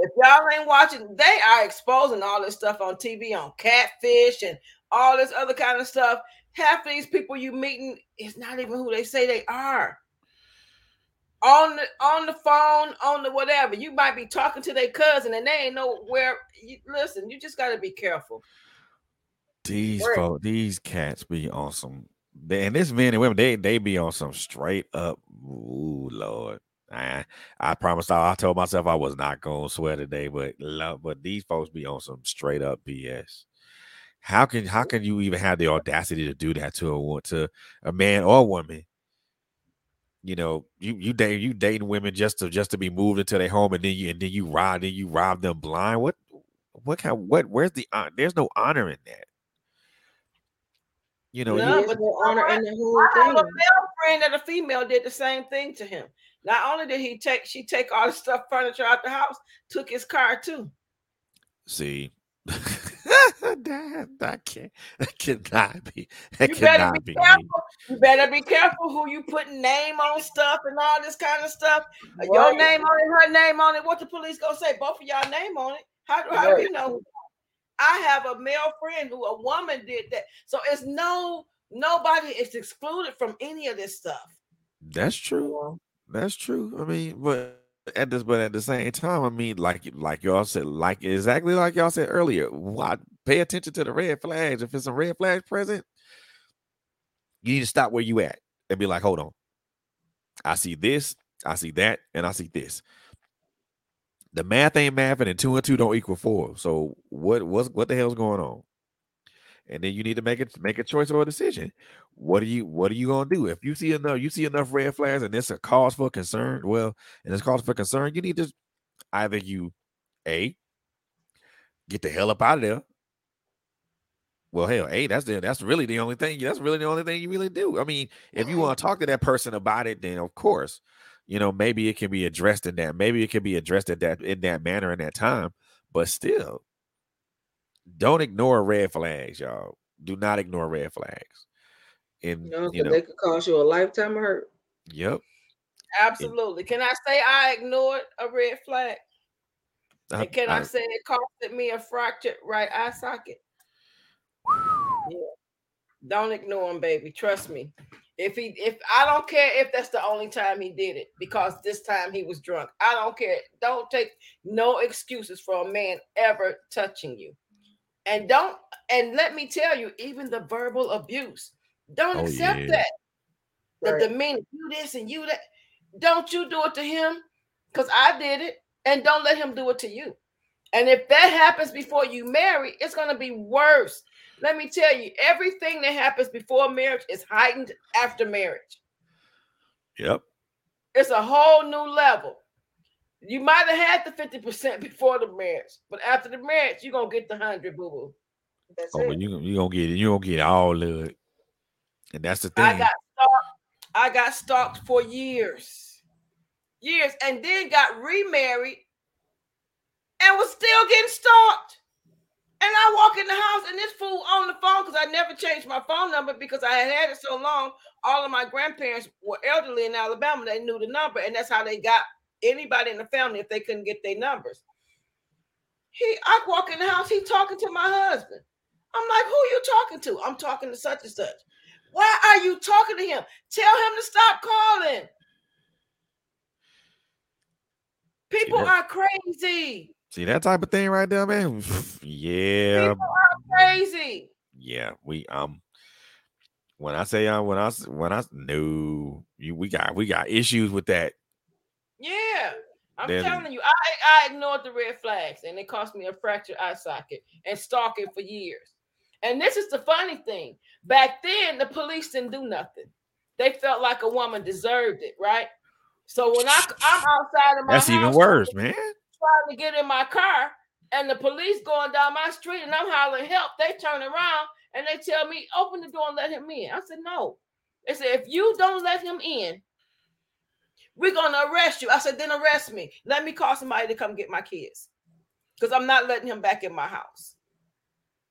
If y'all ain't watching, they are exposing all this stuff on TV on catfish and all this other kind of stuff. Half these people you meeting is not even who they say they are. On the on the phone, on the whatever, you might be talking to their cousin and they ain't know where. You, listen, you just got to be careful. These folk, these cats be on some. And this men and women, they they be on some straight up. Ooh, Lord. I, I promised I, I told myself I was not gonna swear today, but love, but these folks be on some straight up BS. How can how can you even have the audacity to do that to a wo- to a man or a woman? You know, you you date you dating women just to just to be moved into their home and then you and then you rob then you rob them blind. What what kind what where's the hon- there's no honor in that. You know, you- No, There's but no honor in the whole I have a thing. male friend that a female did the same thing to him. Not only did he take she take all the stuff furniture out the house, took his car too. see. that, that can't that cannot be that You better cannot be be me. careful. You better be careful who you put name on stuff and all this kind of stuff. Uh, Your name on it, her name on it. What the police gonna say? Both of y'all name on it. How do how do you know? I have a male friend who a woman did that. So it's no nobody is excluded from any of this stuff. That's true. That's true. I mean, but at this, but at the same time, I mean, like like y'all said, like exactly like y'all said earlier. Why pay attention to the red flags? If it's a red flag present, you need to stop where you at and be like, hold on. I see this, I see that, and I see this. The math ain't mathing, and two and two don't equal four. So what what's what the hell's going on? And then you need to make it make a choice or a decision. What are you what are you gonna do? If you see enough, you see enough red flags and it's a cause for concern. Well, and it's cause for concern, you need to either you a get the hell up out of there. Well, hell, hey, that's the that's really the only thing. That's really the only thing you really do. I mean, if you want to talk to that person about it, then of course, you know, maybe it can be addressed in that. Maybe it can be addressed at that in that manner in that time. But still, don't ignore red flags, y'all. Do not ignore red flags. And You know, know, they could cause you a lifetime of hurt. yep. Absolutely. Can I say I ignored a red flag? I- And can I, I- say it costed me a fractured right eye socket? Yeah. Don't ignore him, baby. Trust me. If he if I don't care if that's the only time he did it because this time he was drunk. I don't care. Don't take no excuses for a man ever touching you. And don't and let me tell you, even the verbal abuse, don't Oh, accept yeah. that. The Right. demeanor, you this and you that. Don't you do it to him because I did it, and don't let him do it to you. And if that happens before you marry, it's going to be worse. Let me tell you, everything that happens before marriage is heightened after marriage. Yep. It's a whole new level. You might have had the 50% before the marriage, but after the marriage, you're going to get the 100, boo boo. That's Oh, it. but you you gonna get it. You gonna get all of it. And that's the thing. I got stalked. I got stalked for years, years, and then got remarried and was still getting stalked. And I walk in the house and this fool on the phone because I never changed my phone number because I had had it so long. All of my grandparents were elderly in Alabama. They knew the number, and that's how they got anybody in the family if they couldn't get their numbers. He, I walk in the house. He talking to my husband. I'm like, who you talking to? I'm talking to such and such. Why are you talking to him? Tell him to stop calling. People are crazy. See that type of thing right there, man. yeah, People are crazy. yeah. We um, when I say uh, when I when I no, you we got we got issues with that. Yeah. I'm telling you, I, I ignored the red flags and it cost me a fractured eye socket and stalking for years. And this is the funny thing. Back then, the police didn't do nothing. They felt like a woman deserved it, right? So when I, I'm outside of my That's even worse, man. trying to get in my car and the police going down my street and I'm hollering help, they turn around and they tell me, open the door and let him in. I said, no. They said, if you don't let him in, we're gonna arrest you. I said, then arrest me. Let me call somebody to come get my kids. Because I'm not letting him back in my house.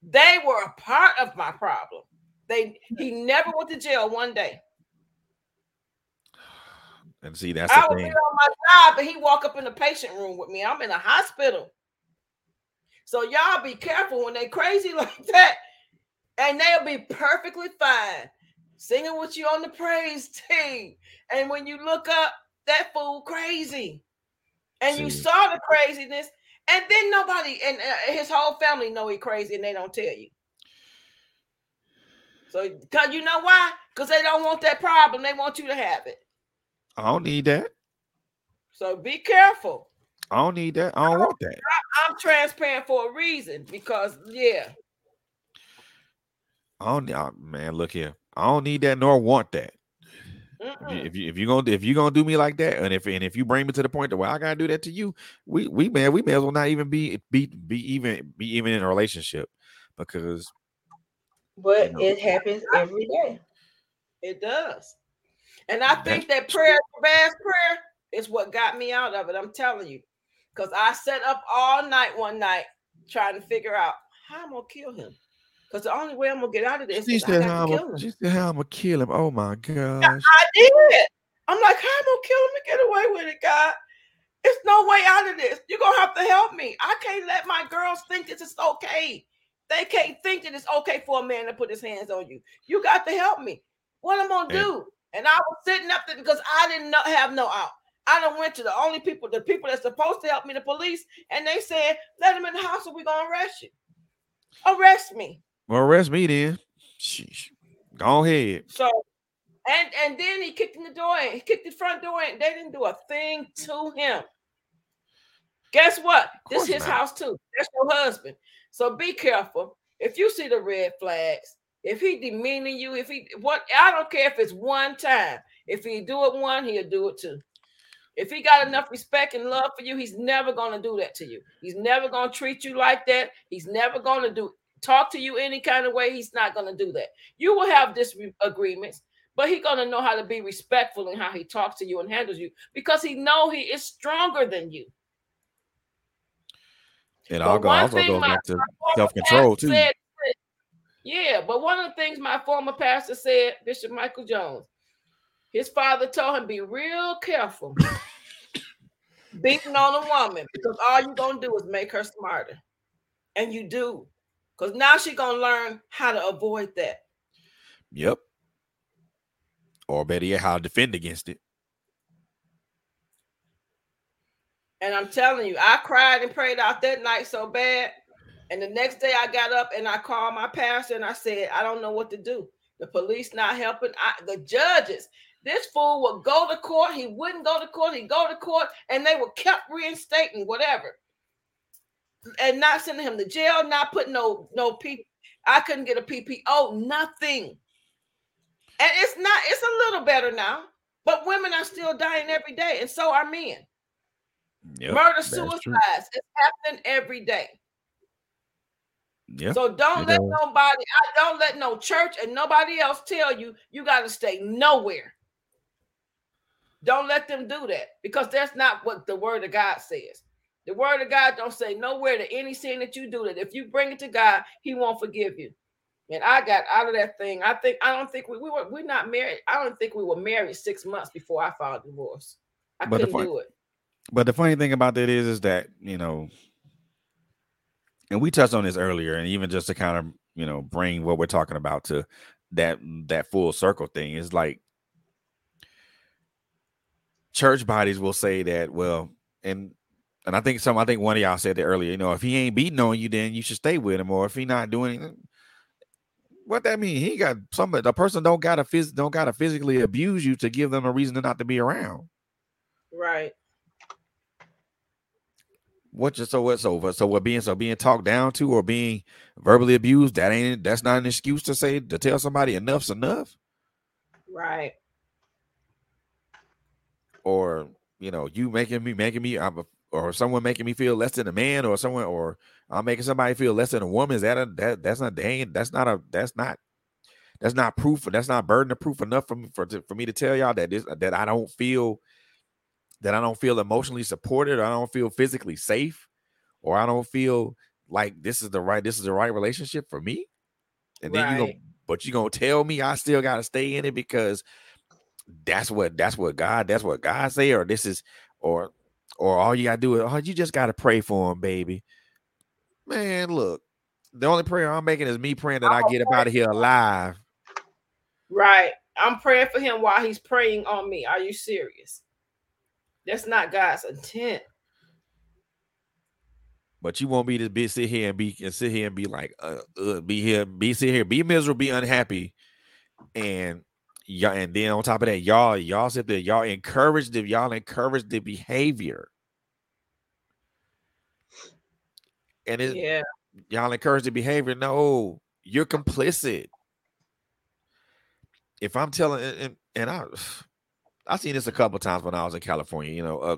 They were a part of my problem. They he never went to jail one day. And see that's I would be on my job and he walk up in the patient room with me. I'm in a hospital. So y'all be careful when they crazy like that. And they'll be perfectly fine singing with you on the praise team. And when you look up, that fool crazy. And you saw the craziness. And then nobody and uh, his whole family know he crazy and they don't tell you. So, cause you know why? Because they don't want that problem. They want you to have it. I don't need that. So be careful. I don't need that. I don't want that. I'm transparent for a reason because yeah, I don't, uh, man. Look here, I don't need that nor want that. If you if you gonna if you gonna do me like that, and if and if you bring me to the point that where I gotta do that to you, we we man we may as well not even be be be even be even in a relationship because. But you know, it happens every day. It does, and I think that prayer, Jabez prayer, is what got me out of it. I'm telling you, because I sat up all night one night trying to figure out how I'm gonna kill him. Because the only way I'm gonna get out of this she is said, I how to kill him. She said, "How I'm gonna kill him?" Oh my gosh! I did. I'm like, how am I gonna kill him and get away with it, God? There's no way out of this. You're gonna have to help me. I can't let my girls think this is okay. They can't think that it's okay for a man to put his hands on you. You got to help me. What I'm gonna do? And I was sitting up there because I didn't know, have no out. I don't went to the only people, the people that's supposed to help me, the police, and they said, "Let him in the house, or we're gonna arrest you." Arrest me. Well, arrest me then. Sheesh. Go ahead. So, and and then he kicked in the door and he kicked the front door and they didn't do a thing to him. Guess what? This is his not. house too. That's your husband. So be careful. If you see the red flags, if he demeaning you, if he what I don't care if it's one time. If he do it one, he'll do it two. If he got enough respect and love for you, he's never gonna do that to you. He's never gonna treat you like that. He's never gonna do talk to you any kind of way, he's not going to do that. You will have disagreements, but he's going to know how to be respectful in how he talks to you and handles you because he know he is stronger than you. And all go, also goes back to self control too. Said, yeah, but one of the things my former pastor said, Bishop Michael Jones, his father told him be real careful beating on a woman because all you're gonna do is make her smarter, and you do. Because now she's gonna learn how to avoid that. Yep. Or better yet, how to defend against it. And I'm telling you, I cried and prayed out that night so bad. And the next day I got up and I called my pastor and I said, I don't know what to do. The police not helping. I, the judges, this fool would go to court. He wouldn't go to court. He'd go to court and they were kept reinstating whatever and not sending him to jail, not putting no no P. I couldn't get a PPO, nothing. And it's not, it's a little better now, but women are still dying every day, and so are men. Yep, Murder, suicides, it's happening every day. Yeah. So don't let nobody, I don't let no church and nobody else tell you you got to stay nowhere. Don't let them do that because that's not what the word of God says. The word of God don't say nowhere to any sin that you do that if you bring it to God, He won't forgive you. And I got out of that thing. I think I don't think we, we were we're not married. I don't think we were married six months before I filed divorce. I but couldn't do it. But the funny thing about that is, is that you know, and we touched on this earlier, and even just to kind of you know bring what we're talking about to that that full circle thing is like church bodies will say that well and and I think some, I think one of y'all said it earlier. You know, if he ain't beating on you, then you should stay with him. Or if he not doing what that mean? He got somebody. The person don't gotta phys, don't gotta physically abuse you to give them a reason to not to be around. Right. What just so what's over? So what being so being talked down to or being verbally abused? That ain't that's not an excuse to say to tell somebody enough's enough. Right. Or you know, you making me making me I'm a or someone making me feel less than a man or someone or I'm making somebody feel less than a woman is that a, that that's not dang that's not a that's not that's not proof that's not burden of proof enough for me for, for me to tell y'all that this that I don't feel that I don't feel emotionally supported or I don't feel physically safe or I don't feel like this is the right this is the right relationship for me and then right. you go but you gonna tell me I still gotta stay in it because that's what that's what God that's what God say or this is or or all you gotta do is oh, you just gotta pray for him, baby. Man, look, the only prayer I'm making is me praying that I get up out of here alive. Right. I'm praying for him while he's preying on me. Are you serious? That's not God's intent. But you want me to be sit here and be and sit here and be like, uh, uh be here, be sit here, be miserable, be unhappy, and y'all, and then on top of that, y'all, y'all sit there, y'all encourage the y'all encourage the behavior. And it, yeah, y'all encourage the behavior. No, you're complicit. if I'm telling and, and I I seen this a couple times when I was in California, you know, a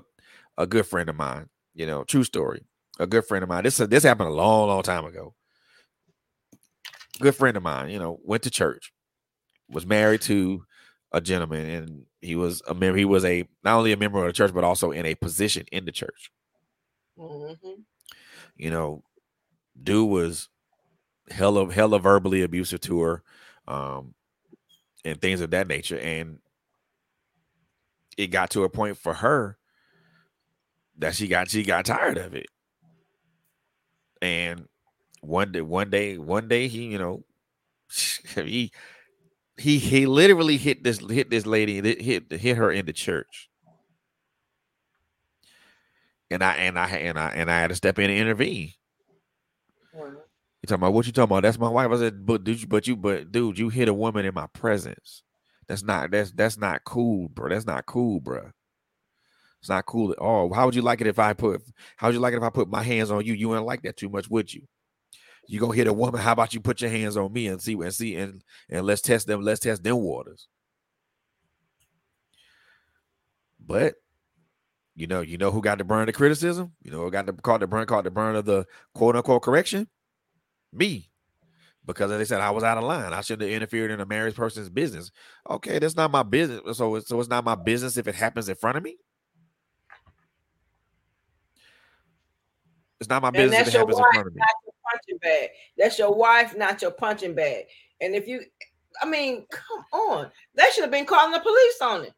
a good friend of mine, you know, true story. A good friend of mine. This this happened a long, long time ago. Good friend of mine, you know, went to church, was married to a gentleman, and he was a member. He was a not only a member of the church, but also in a position in the church. Mm-hmm. You know, dude was hella hella verbally abusive to her, um, and things of that nature. And it got to a point for her that she got she got tired of it. And one day, one day, one day, he, you know, he he he literally hit this hit this lady hit hit her in the church. And I and I and I and I had to step in and intervene. You talking about what you talking about? That's my wife. I said, but dude, but you, but dude, you hit a woman in my presence. That's not that's that's not cool, bro. That's not cool, bro. It's not cool at all. How would you like it if I put how would you like it if I put my hands on you? You wouldn't like that too much, would you? You gonna hit a woman? How about you put your hands on me and see and see and and let's test them, let's test them waters. But you know, you know who got the burn of criticism? You know who got the caught the burn caught the burn of the quote unquote correction? Me. Because as they said, I was out of line. I shouldn't have interfered in a married person's business. Okay, that's not my business. So, so it's not my business if it happens in front of me. It's not my business if it happens in front of me. Punching bag. That's your wife, not your punching bag. And if you, I mean, come on, they should have been calling the police on it.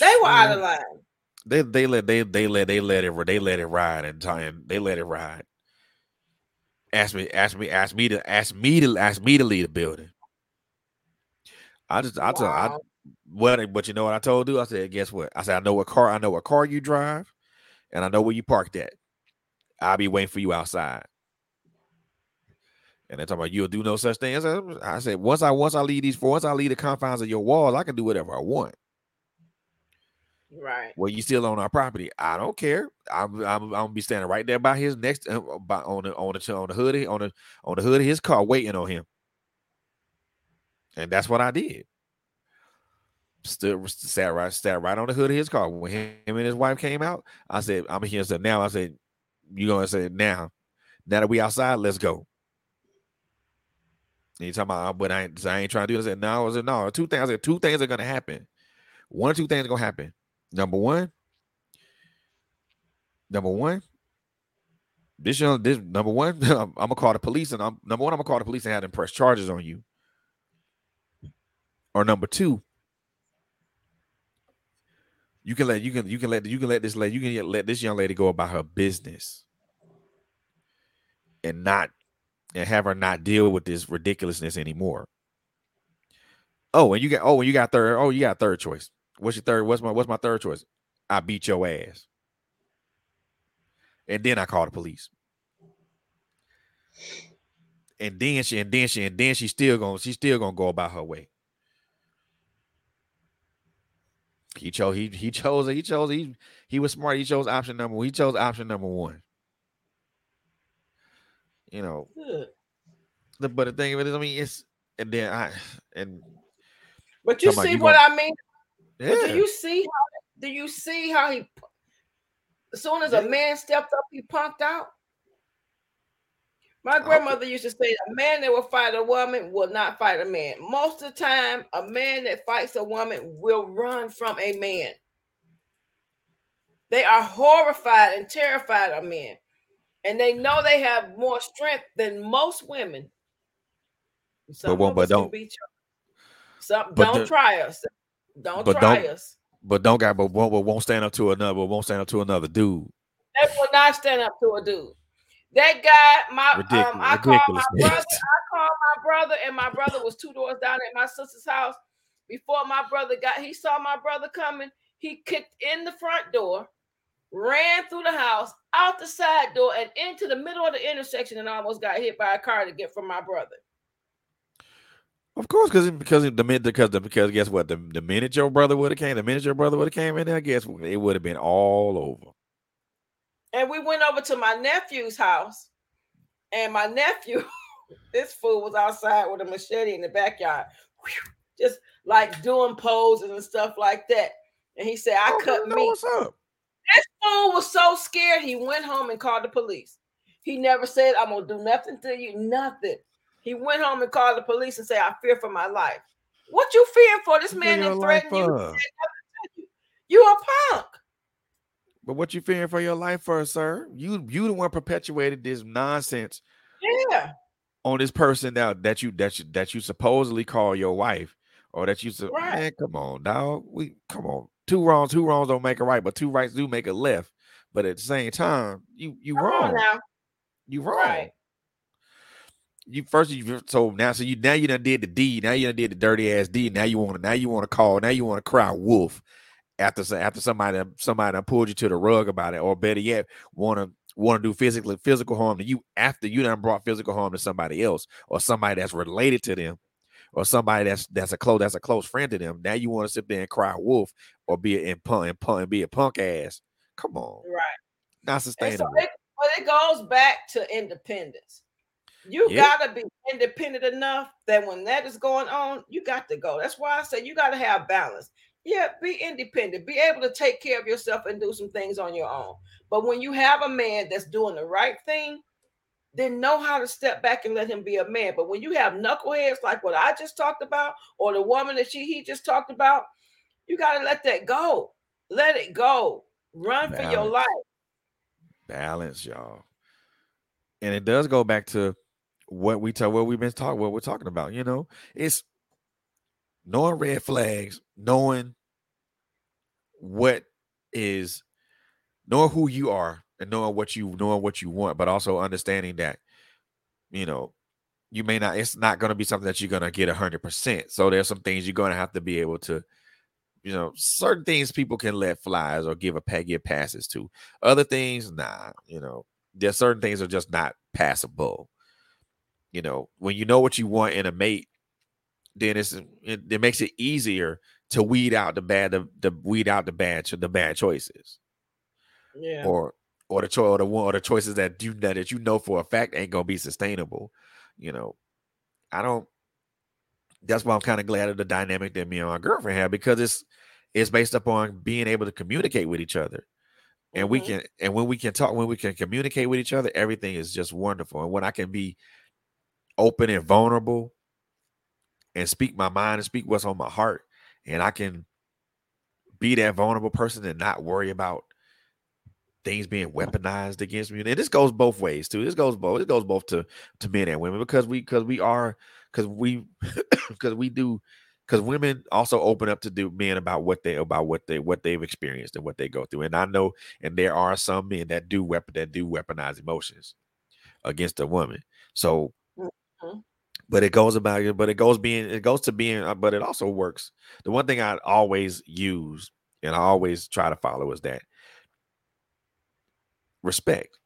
They were out of line. They they let they they let they let it they let it ride and time they let it ride. Ask me, ask me, ask me to ask me to ask me to lead the building. I just I wow. told I what but you know what I told you? I said, guess what? I said, I know what car I know what car you drive, and I know where you parked at. I'll be waiting for you outside. And they're talking about you'll do no such thing. I said, I said, once I once I leave these once I leave the confines of your walls, I can do whatever I want. Right. Well, you still on our property. I don't care. I'm, I'm, I'm gonna be standing right there by his next uh, by, on the on the on the hood on the on the hood of his car waiting on him. And that's what I did. Stood sat right sat right on the hood of his car. When him and his wife came out, I said, I'm here. So now I said, you gonna say now, now that we outside, let's go. You talking about, oh, but I ain't, I ain't trying to do this. I said, no, I said, no, two things. Said, two things are gonna happen. One or two things are gonna happen. Number one, number one, this young, this number one, I'm, gonna call the police, and I'm number one, I'm gonna call the police and have them press charges on you. Or number two, you can let you can you can let you can let this lady you can let this young lady go about her business and not and have her not deal with this ridiculousness anymore. Oh, and you got oh, and you got third. Oh, you got third choice. What's your third? What's my what's my third choice? I beat your ass. And then I call the police. And then she and then she and then she's still gonna she's still gonna go about her way. He chose he he chose he chose he he was smart. He chose option number one. He chose option number one. You know, the but the thing of it is, I mean, it's and then I and but you see what gonna, I mean? Yeah. Do you see how do you see how he as soon as a man stepped up, he punked out? My grandmother used to say a man that will fight a woman will not fight a man. Most of the time, a man that fights a woman will run from a man. They are horrified and terrified of men. And they know they have more strength than most women. Some but, but don't beat. Some, don't the, try us. Don't but try don't, us. But don't got but won't, but won't stand up to another, but won't stand up to another dude. They will not stand up to a dude. That guy, my um, I called my brother. I called my brother, and my brother was two doors down at my sister's house. Before my brother got, he saw my brother coming. He kicked in the front door, ran through the house, out the side door, and into the middle of the intersection, and almost got hit by a car to get from my brother. Of course, because because the minute because the because guess what the, the minute your brother would have came, the minute your brother would have came in there, I guess what? It would have been all over. And we went over to my nephew's house, and my nephew, this fool was outside with a machete in the backyard, just like doing poses and stuff like that. And he said, I Oh, cut meat. What's up? Fool was so scared he went home and called the police. He never said, I'm gonna do nothing to you, nothing. He went home and called the police and said, I fear for my life. What you fearing for? This man your didn't life threaten you. for? He said nothing to you. You a punk. But what you fearing for your life for, sir? You you the one perpetuated this nonsense Yeah, on this person that that you that you that you supposedly call your wife, or that you said, Right. man, come on, dog. We come on. Two wrongs, two wrongs don't make a right, but two rights do make a left. But at the same time, you you come wrong. You wrong. Right. You first you so now so you now you done did the deed. Now you done did the dirty ass deed. Now you want to now you want to call. Now you want to cry wolf after after somebody somebody done pulled you to the rug about it, or better yet, want to want to do physical physical harm to you after you done brought physical harm to somebody else or somebody that's related to them or somebody that's that's a close that's a close friend to them. Now you want to sit there and cry wolf or be a punk and punk and be a punk ass. Come on, Right. not And so sustainable. it, but it goes back to independence. You Yeah. gotta be independent enough that when that is going on, you got to go. That's why I say you gotta have balance. Yeah, be independent, be able to take care of yourself and do some things on your own. But when you have a man that's doing the right thing, then know how to step back and let him be a man. But when you have knuckleheads like what I just talked about, or the woman that she he just talked about, you gotta let that go. Let it go. Run for your life. balance, y'all. And it does go back to what we tell what we've been talking what we're talking about. You know, it's knowing red flags, knowing what is knowing who you are and knowing what you knowing what you want, but also understanding that, you know, you may not it's not going to be something that you're going to get a hundred percent. So there's some things you're going to have to be able to you know, certain things people can let flies or give a pay give passes to. Other things, nah, you know, there's certain things are just not passable. You know, when you know what you want in a mate, then it's it, it makes it easier to weed out the bad, the, the weed out the bad, the bad choices, Yeah. or or the choice or the one or the choices that you that you know for a fact ain't gonna be sustainable. You know, I don't. That's why I'm kind of glad of the dynamic that me and my girlfriend have because it's it's based upon being able to communicate with each other. And we Mhm. can and when we can talk when we can communicate with each other everything is just wonderful. And when i can be open and vulnerable and speak my mind and speak what's on my heart and i can be that vulnerable person and not worry about things being weaponized against me and this goes both ways too. This goes both it goes both to to men and women because we because we are because we because we do because women also open up to do men about what they about what they what they've experienced and what they go through. And i know and there are some men that do weapon that do weaponize emotions against a woman. So Mhm. but it goes about it but it goes being it goes to being uh, but it also works. The one thing i always use and i always try to follow is that respect.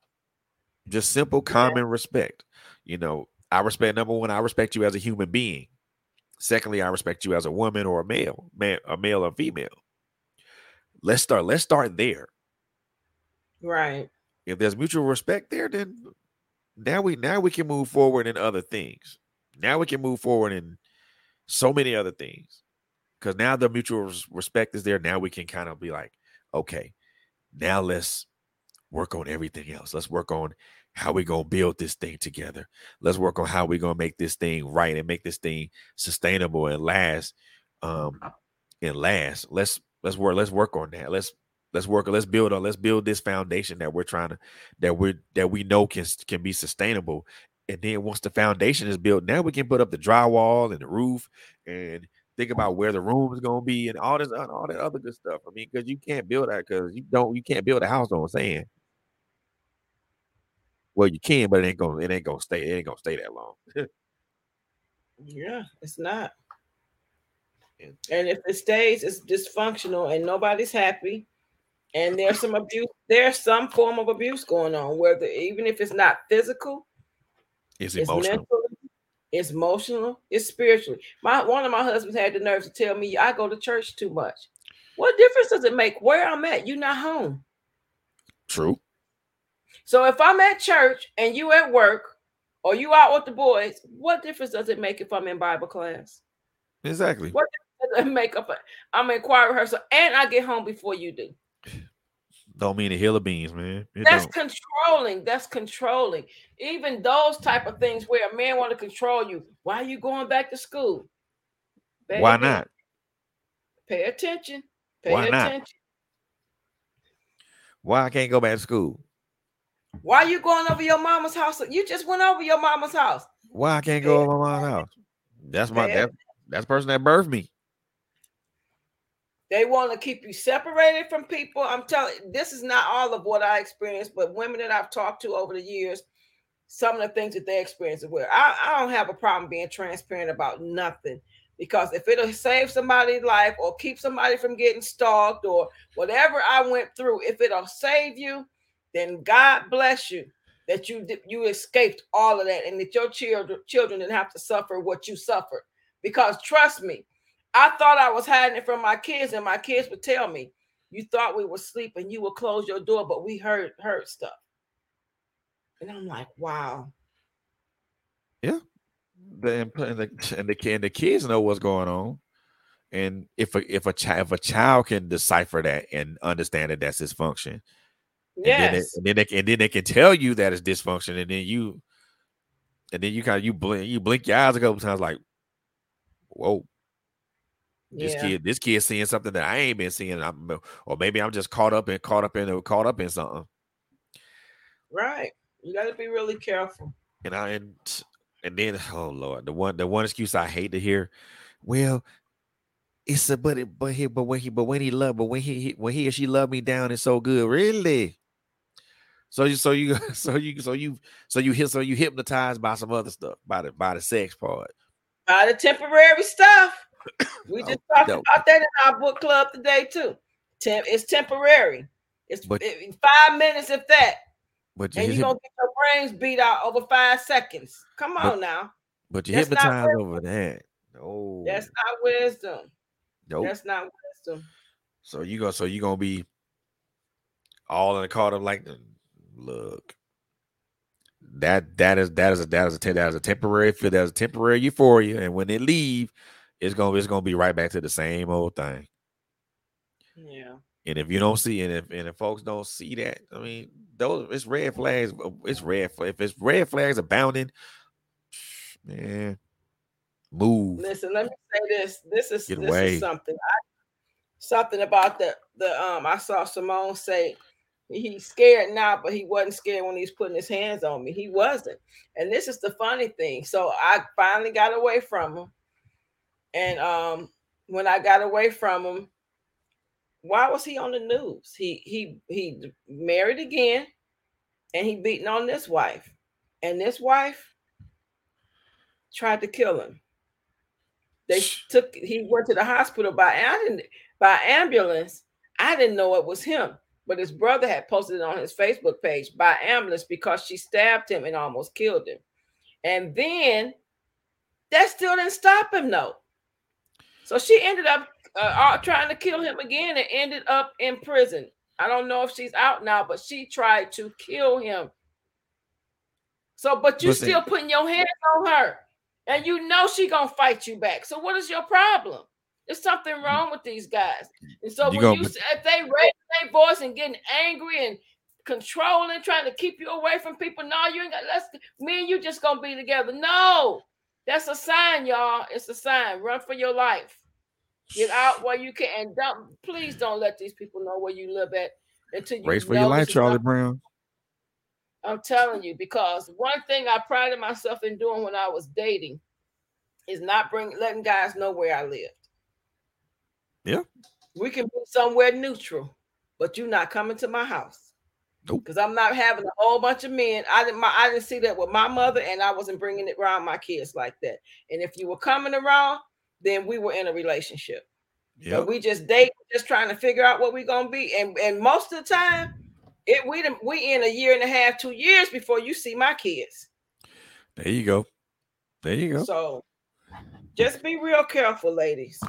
Just simple common respect you know i respect number one i respect you as a human being. Secondly i respect you as a woman or a male man a male or female. Let's start let's start there. Right. if there's mutual respect there then now we now we can move forward in other things. Now we can move forward in so many other things. Because now the mutual respect is there now we can kind of be like okay now let's work on everything else. Let's work on how we gonna build this thing together. Let's work on how we gonna make this thing right and make this thing sustainable and last um and last. Let's let's work let's work on that. Let's let's work let's build on let's build this foundation that we're trying to that we're that we know can can be sustainable. And then once the foundation is built now we can put up the drywall and the roof and think about where the room is going to be and all this all that other good stuff. I mean because you can't build that because you don't you can't build a house on sand well you can but it ain't gonna it ain't gonna stay it ain't gonna stay that long Yeah, it's not. And if it stays, it's dysfunctional and nobody's happy. And there's some abuse, there's some form of abuse going on, whether even if it's not physical, it's it's emotional mental, it's emotional, it's spiritually. My one of my husbands had the nerve to tell me I go to church too much. What difference does it make where I'm at? You're not home. true So if I'm at church and you at work or you out with the boys, what difference does it make if I'm in Bible class? exactly What and makeup. I'm in choir rehearsal, and I get home before you do. Don't mean a hill of beans, man. It That's don't. controlling. That's controlling. Even those type of things where a man want to control you. Why are you going back to school? Why not? Pay attention. Pay Why not? attention. Why I can't go back to school? Why are you going over your mama's house? You just went over your mama's house. Why I can't go over my mama's house? That's my that, that's the person that birthed me. They want to keep you separated from people. I'm telling this is not all of what I experienced, but women that I've talked to over the years, some of the things that they experience as well. I, I don't have a problem being transparent about nothing because if it'll save somebody's life or keep somebody from getting stalked or whatever I went through, if it'll save you, then God bless you that you you escaped all of that and that your children children didn't have to suffer what you suffered. Because trust me, I thought I was hiding it from my kids, and my kids would tell me, "You thought we were sleeping, you would close your door, but we heard heard stuff." And I'm like, "Wow, The, and, the and the and the kids know what's going on. And if a if a child if a child can decipher that and understand that that's dysfunction, and then, yes, and then they can, and then they can tell you that it's dysfunction, and then you and then you kind of you blink you blink your eyes a couple times like, whoa, this yeah, kid this kid seeing something that I ain't been seeing, I'm, or maybe I'm just caught up and caught up in or caught up in something. right." You got to be really careful. And I and and then oh lord, the one the one excuse I hate to hear. Well, it's a but it but he but when he but when he love but when he, he when he or she love me down it's so good really. So you so you so you so you so you hit so you hypnotized by some other stuff by the by the sex part. By the temporary stuff, we oh, just Oh, talked no. about that in our book club today too. Tem- it's temporary. It's But- it- five minutes if that, But you and you're gonna get your brains beat out over five seconds. Come But- on now, but you that's hypnotized over that. No, that's not wisdom. nope. That's not wisdom. So you go so you gonna be all in the caught up like look. That that is that is a that is a that is a temporary feel that is a temporary euphoria, and when they leave, it's gonna it's gonna be right back to the same old thing. Yeah. And if you don't see and if and if folks don't see that, I mean, those it's red flags. uh, It's red. If it's red flags abounding, man, move. Listen, let me say this. This is Get this away. is something. I, something about the the um. I saw Simone say he's scared now, but he wasn't scared when he was putting his hands on me. He wasn't. And this is the funny thing. So I finally got away from him. And um, when I got away from him, why was he on the news? He he he married again, and he beating on this wife, and this wife tried to kill him. They took he went to the hospital by by ambulance. I didn't know it was him, but his brother had posted it on his Facebook page by ambulance because she stabbed him and almost killed him. And then that still didn't stop him though. So she ended up uh, uh, trying to kill him again and ended up in prison. I don't know if she's out now, but she tried to kill him. So, but you Listen. still putting your hands on her, and you know she gonna fight you back. So, what is your problem? There's something wrong with these guys. And so, You when you if they raise their voice and getting angry and controlling, trying to keep you away from people, no, you ain't got. Let's me and you just gonna be together. No, that's a sign, y'all. It's a sign. Run for your life. Get out while you can, and don't please don't let these people know where you live at until you Race for your life, Charlie Brown. I'm telling you, because one thing I prided myself in doing when I was dating is not bring letting guys know where I lived. Yeah. We can be somewhere neutral, but you're not coming to my house. Nope. Because I'm not having a whole bunch of men. I didn't. My, I didn't see that with my mother, and I wasn't bringing it around my kids like that. And if you were coming around, then we were in a relationship. Yeah. We just date, just trying to figure out what we're gonna be. And and most of the time, it we we in a year and a half, two years before you see my kids. There you go. There you go. So just be real careful, ladies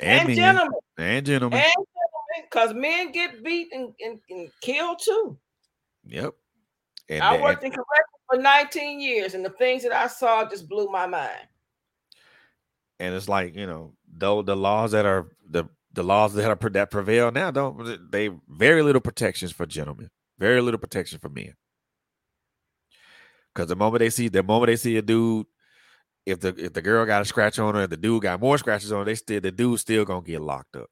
And, and, men, gentlemen, and gentlemen. and gentlemen, because men get beat and, and, and killed too. yep. And, I worked in corrections for 19 years, and the things that I saw just blew my mind. and it's like you know though the laws that are the the laws that are that prevail now don't they very little protections for gentlemen, very little protection for men. Because the moment they see the moment they see a dude, if the if the girl got a scratch on her, the dude got more scratches on, her, they still the dude still gonna get locked up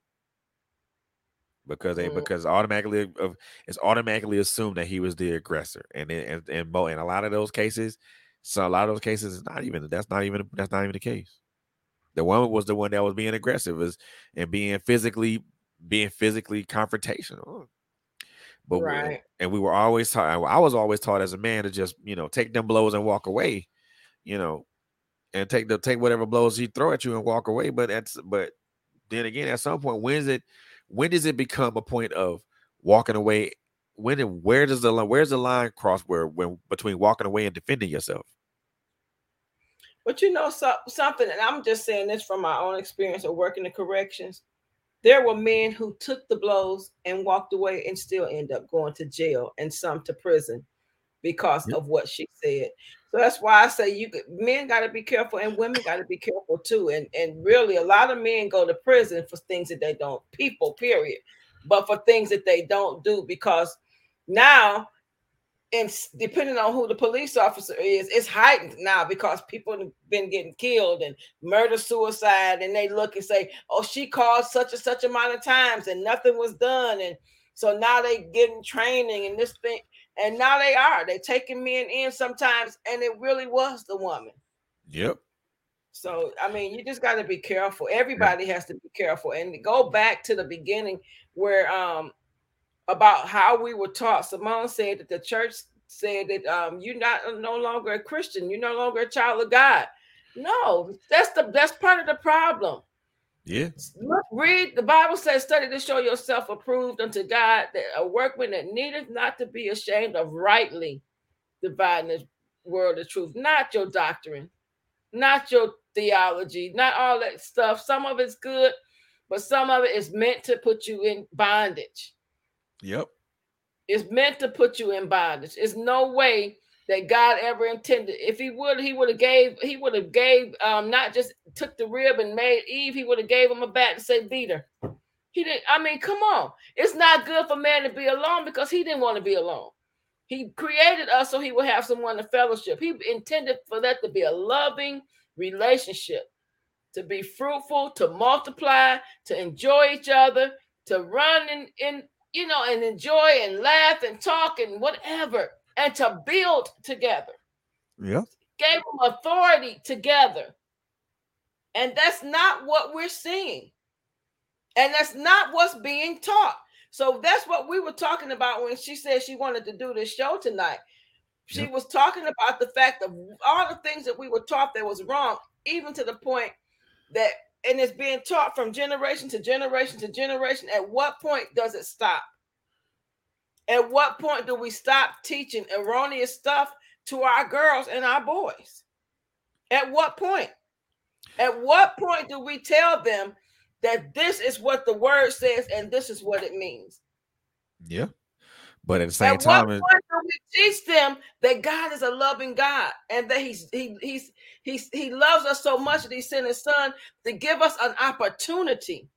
because they mm. because automatically of it's automatically assumed that he was the aggressor, and and and, in a lot of those cases, so a lot of those cases is not even that's not even that's not even the case. The woman was the one that was being aggressive is and being physically being physically confrontational. But right. we, and we were always taught. I was always taught as a man to just you know take them blows and walk away, you know, and take the take whatever blows he throw at you and walk away. But that's but then again, at some point, when's it? When does it become a point of walking away? When and where does the where's the line cross where when between walking away and defending yourself? But you know so, something, and I'm just saying this from my own experience of working the corrections. There were men who took the blows and walked away and still end up going to jail and some to prison because yep. of what she said. So that's why I say you men got to be careful and women got to be careful too. And and really, a lot of men go to prison for things that they don't people period, but for things that they don't do because now and depending on who the police officer is, it's heightened now because people have been getting killed and murder, suicide, and they look and say, "Oh, she called such and such amount of times and nothing was done," and so now they getting training and this thing, and now they are they taking men in sometimes, and it really was the woman. Yep. So I mean, you just got to be careful. Everybody has to be careful, and go back to the beginning where um about how we were taught. Simone said that the church said that um, you're not no longer a Christian, you're no longer a child of God. No, that's the that's part of the problem. Yeah. Look, read the Bible says, study to show yourself approved unto God, that a workman that needeth not to be ashamed of rightly dividing the word of truth, not your doctrine, not your theology, not all that stuff. Some of it's good, but some of it is meant to put you in bondage. Yep. It's meant to put you in bondage. It's no way that God ever intended. If he would, he would have gave, he would have gave, um, not just took the rib and made Eve, he would have gave him a bat and said, beat her. He didn't, I mean, come on. It's not good for man to be alone because he didn't want to be alone. He created us so he would have someone to fellowship. He intended for that to be a loving relationship, to be fruitful, to multiply, to enjoy each other, to run in you know, and enjoy and laugh and talk and whatever, and to build together. Yeah. Gave them authority together. And that's not what we're seeing. And that's not what's being taught. So that's what we were talking about when she said she wanted to do this show tonight. She yep. was talking about the fact of all the things that we were taught that was wrong, even to the point that and it's being taught from generation to generation to generation. At what point does it stop? At what point do we stop teaching erroneous stuff to our girls and our boys? At what point? At what point do we tell them that this is what the word says and this is what it means? Yeah. But at the same at time, what point do we teach them that God is a loving God and that He's He He's He's He loves us so much that He sent His Son to give us an opportunity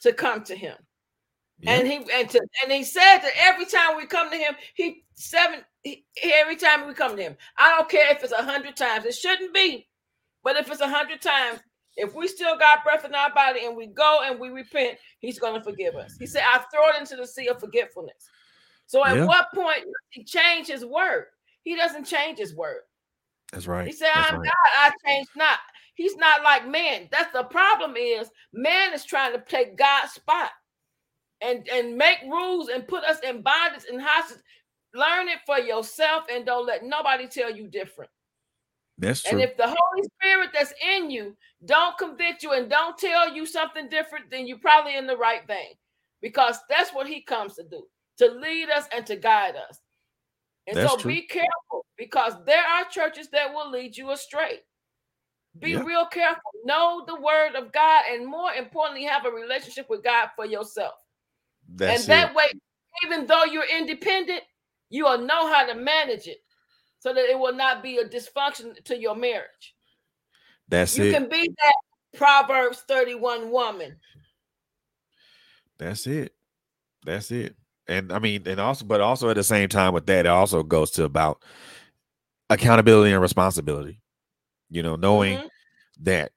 to come to Him. And he and to, and he said that every time we come to him, he seven he, every time we come to him. I don't care if it's a hundred times. It shouldn't be, but if it's a hundred times, if we still got breath in our body and we go and we repent, he's going to forgive us. He said, "I throw it into the sea of forgetfulness." So at what point does he change his word? He doesn't change his word. That's right. He said, I'm right. God, I change not. He's not like man. That's the problem is man is trying to take God's spot and, and make rules and put us in bondage and hostage. Learn it for yourself and don't let nobody tell you different. That's true. And if the Holy Spirit that's in you don't convict you and don't tell you something different, then you're probably in the right vein because that's what he comes to do to lead us and to guide us. And That's so true. be careful because there are churches that will lead you astray. Be real careful. Know the word of God, and more importantly, have a relationship with God for yourself. That's and that it. way, even though you're independent, you will know how to manage it so that it will not be a dysfunction to your marriage. That's you it. You can be that Proverbs 31 woman. That's it. That's it. And I mean, and also, but also at the same time with that, it also goes to about accountability and responsibility. You know, knowing Mhm. that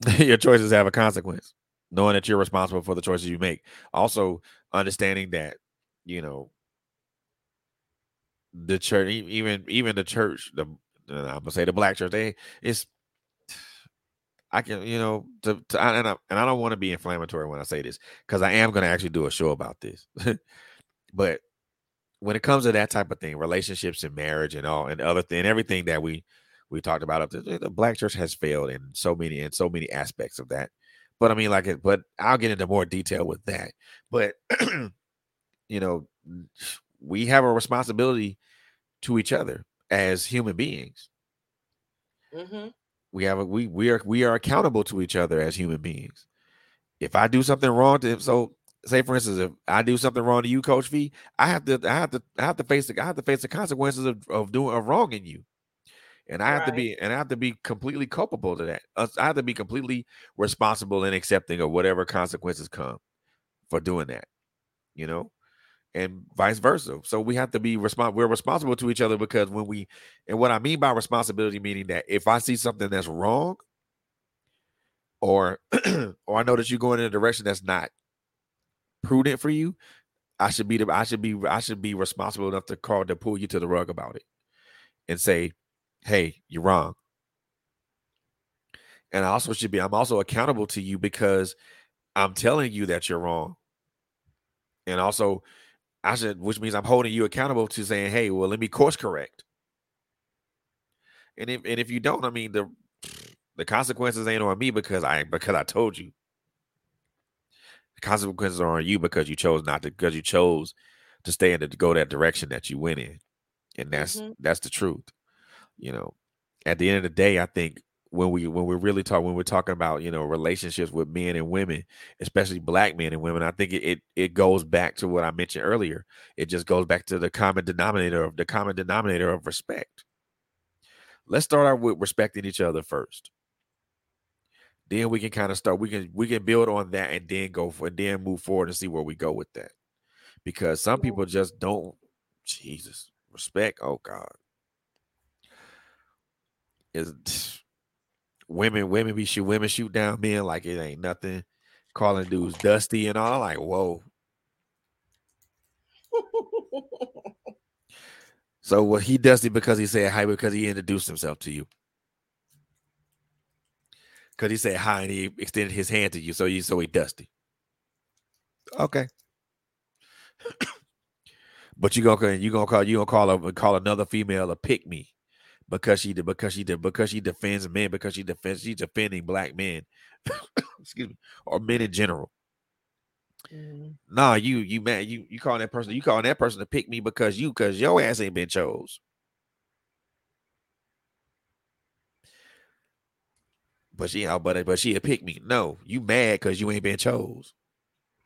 your choices have a consequence, knowing that you're responsible for the choices you make. Also, understanding that, you know, the church, even even the church, the I'm gonna say the black church, they it's I can, you know, to, to and I, and I don't want to be inflammatory when I say this because I am to actually do a show about this. but when it comes to that type of thing, relationships and marriage and all and other thing, everything that we we talked about up there, the black church has failed in so many in so many aspects of that. But I mean, like it, but I'll get into more detail with that. But you know, we have a responsibility to each other as human beings hmm we have a we we are we are accountable to each other as human beings. If I do something wrong to him, so say for instance, if I do something wrong to you, Coach V, I have to I have to I have to face the I have to face the consequences of, of doing of wronging you. And I have to be and I have to be completely culpable to that. Uh, I have to be completely responsible and accepting of whatever consequences come for doing that. You know? and vice versa. So we have to be respons- we're responsible to each other because when we and what I mean by responsibility meaning that if I see something that's wrong or or I know that you're going in a direction that's not prudent for you, I should be the I should be I should be responsible enough to call to pull you to the rug about it and say, "Hey, you're wrong." And I also should be I'm also accountable to you because I'm telling you that you're wrong. And also I should, which means I'm holding you accountable to saying, "Hey, well, let me course correct." And if and if you don't, I mean the the consequences ain't on me because I because I told you. The consequences are on you because you chose not to because you chose to stay in the, to go that direction that you went in, and that's Mhm. that's the truth. You know, at the end of the day, I think when we when we really talk when we're talking about you know relationships with men and women, especially black men and women, I think it it, it goes back to what I mentioned earlier. It just goes back to the common denominator of the common denominator of respect. Let's start out with respecting each other first. Then we can kind of start. We can we can build on that and then go for and then move forward and see where we go with that. Because some people just don't. Jesus, respect. Oh God, is women women be shoot women shoot down men like it ain't nothing. Calling dudes dusty and all. Like whoa. So what he dusty because he said hi because he introduced himself to you. Because he said hi and he extended his hand to you, so you so he dusty. Okay. but you gonna you gonna call you gonna call a, call another female a pick me because she did because she did because she defends men because she defends she's defending black men, excuse me, or men in general. Mhm. Nah, you you man, you you calling that person you calling that person to pick me because you because your ass ain't been chose. But she out, but but she a pick me. No, you mad because you ain't been chose.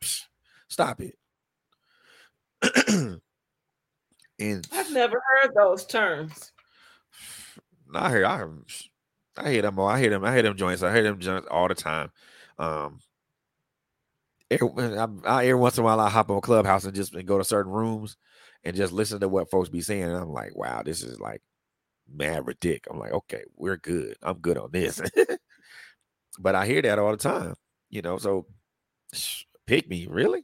Psh, Stop it. and I've never heard those terms. I hear I I hear them all. I hear them. I hear them joints. I hear them joints all the time. Um, every, I, I, every once in a while I hop on a Clubhouse and just and go to certain rooms and just listen to what folks be saying. And I'm like, wow, this is like mad ridic. I'm like, okay, we're good. I'm good on this. but I hear that all the time, you know. So pick me, really?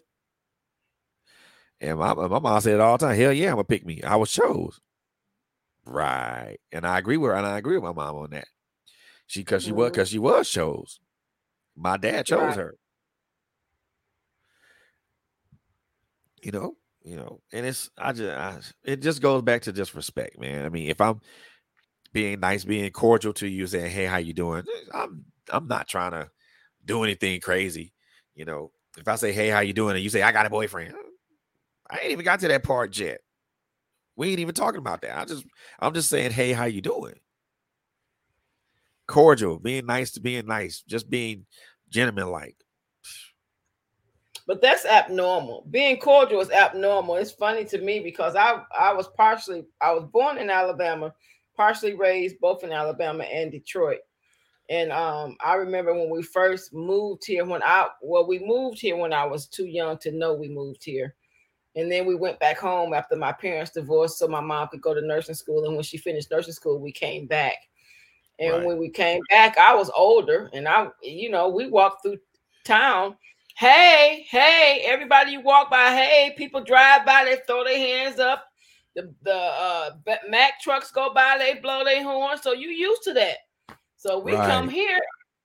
And my, my mom said all the time. Hell yeah, I'm gonna pick me. I was chose. Right. And I agree with her, and I agree with my mom on that. She cause she was Mhm. because she was chose. My dad chose Right. her. You know, you know, and it's I just I, it just goes back to just respect, man. I mean, if I'm being nice, being cordial to you, saying, "Hey, how you doing?" I'm I'm not trying to do anything crazy. You know, if I say, "Hey, how you doing?" and you say, "I got a boyfriend," I ain't even got to that part yet. We ain't even talking about that. I just I'm just saying, "Hey, how you doing?" Cordial, being nice to being nice, just being gentleman like. But that's abnormal. Being cordial is abnormal. It's funny to me because I I was partially I was born in Alabama, partially raised both in Alabama and Detroit. And um, I remember when we first moved here, when I well, we moved here when I was too young to know we moved here. And then we went back home after my parents divorced, so my mom could go to nursing school. And when she finished nursing school, we came back. And Right. when we came back, I was older, and I, you know, we walked through town. Hey, hey, everybody you walk by, hey, people drive by, they throw their hands up. The the uh Mack trucks go by, they blow their horn. So you used to that. So we come here,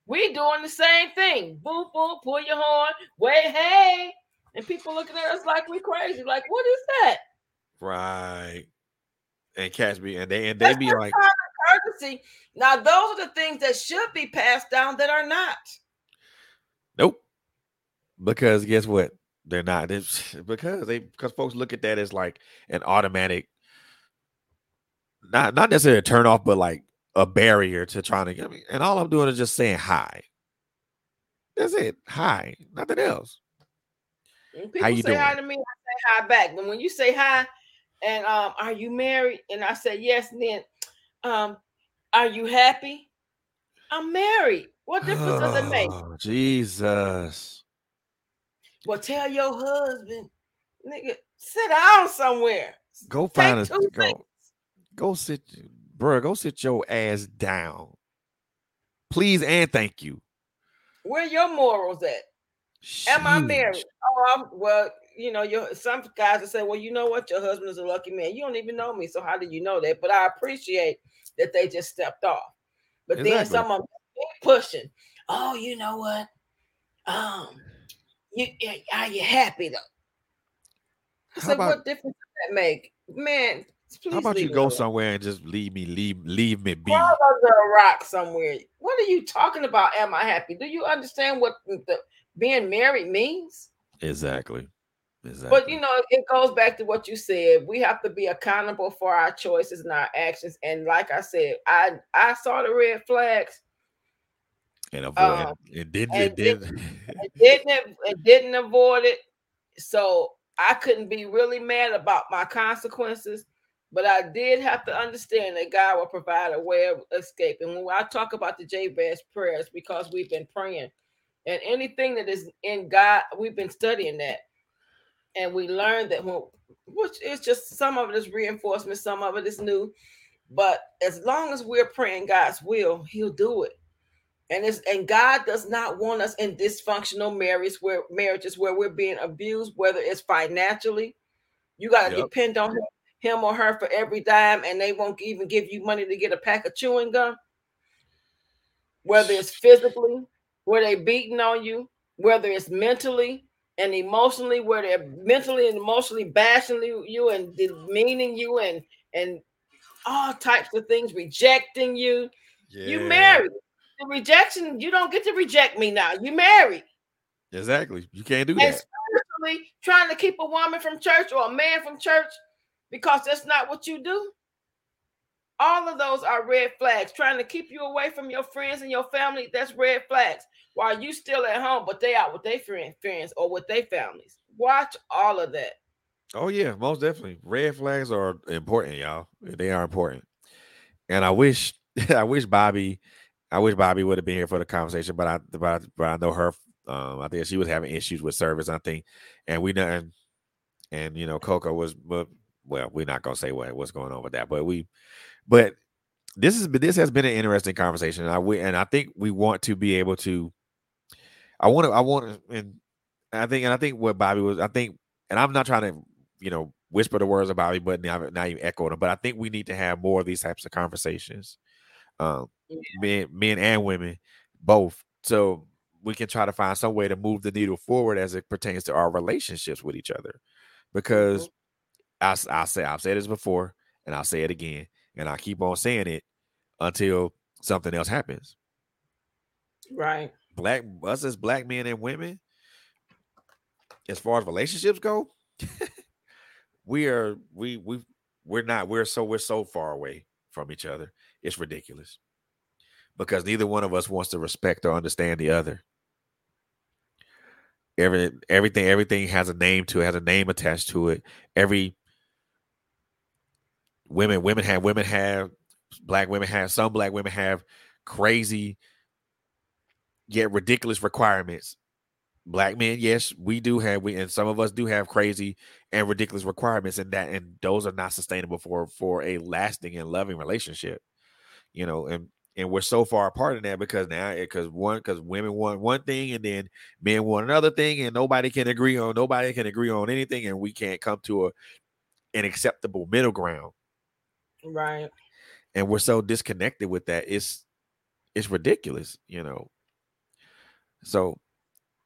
we doing the same thing. Boom, boom, pull your horn, wait, hey. And people looking at us like we crazy. Like, what is that? Right. And catch me, and they and they be like, Courtesy. Now, those are the things that should be passed down that are not. nope. Because guess what? They're not. It's because they because folks look at that as like an automatic, not not necessarily a turn off, but like a barrier to trying to get me. And all I'm doing is just saying hi. That's it. Hi. Nothing else. People you say hi doing? to me, I say hi back. But when you say hi, and um, are you married? And I say yes, and then um, are you happy? I'm married. What difference does it make? Oh, Jesus. Well, tell your husband, nigga, sit down somewhere. Go find a Take two go. Go sit, bro. Go sit your ass down, please and thank you. Where your morals at? Am I married? Oh, I'm, well, you know, your some guys will say, well, you know what, your husband is a lucky man. You don't even know me, so how do you know that? But I appreciate that they just stepped off. But then some of them pushing. Oh, you know what? Um, you are you happy though? I said, about- what difference does that make, man? Please How about you go alone. somewhere and just leave me, leave, leave me be? Under a rock somewhere. What are you talking about? Am I happy? Do you understand what the being married means? Exactly. Exactly. But you know, it goes back to what you said. We have to be accountable for our choices and our actions. And like I said, I I saw the red flags. and avoid um, it didn't it didn't It didn't it didn't avoid it. So I couldn't be really mad about my consequences. But I did have to understand that God will provide a way of escape. And when I talk about the Jabez prayers, because we've been praying, and anything that is in God, we've been studying that, and we learned that when, which is just some of it is reinforcement, some of it is new. But as long as we're praying God's will, He'll do it. And it's and God does not want us in dysfunctional marriages where marriages where we're being abused, whether it's financially, you got to Yep. depend on him, him or her for every dime, and they won't even give you money to get a pack of chewing gum. Whether it's physically, where they beating on you, whether it's mentally and emotionally, where they're mentally and emotionally bashing you, you and demeaning you and and all types of things, rejecting you. You Yeah, married. The rejection, you don't get to reject me now. You married. Exactly. You can't do And that. spiritually trying to keep a woman from church or a man from church because that's not what you do. All of those are red flags. Trying to keep you away from your friends and your family, that's red flags. While you still at home, but they out with their friend, friends or with their families. Watch all of that. Oh yeah, most definitely. Red flags are important, y'all. They are important. And I wish I wish Bobby I wish Bobby would have been here for the conversation, but I but I, but I know her um I think she was having issues with service, I think. And we done and you know Coco was but well, we're not gonna say what what's going on with that, but we but this is this has been an interesting conversation. And I we and I think we want to be able to I want to I want to and I think and I think what Bobby was I think and I'm not trying to you know whisper the words of Bobby, but now not even echo them. But I think we need to have more of these types of conversations, um, Yeah. men, men and women, both, so we can try to find some way to move the needle forward as it pertains to our relationships with each other. Because I, I say I've said this before, and I'll say it again, and I keep on saying it until something else happens. Right. Black us as black men and women, as far as relationships go, we are we we we're not we're so we're so far away from each other. It's ridiculous. Because neither one of us wants to respect or understand the other. Every everything everything has a name to it, has a name attached to it. Every women women have women have black women have some black women have crazy yet ridiculous requirements. Black men, yes, we do have we and some of us do have crazy and ridiculous requirements, and that and those are not sustainable for for a lasting and loving relationship. You know, and and we're so far apart in that because now eh, because one because women want one thing and then men want another thing and nobody can agree on nobody can agree on anything and we can't come to a an acceptable middle ground Right. and we're so disconnected with that it's it's ridiculous you know so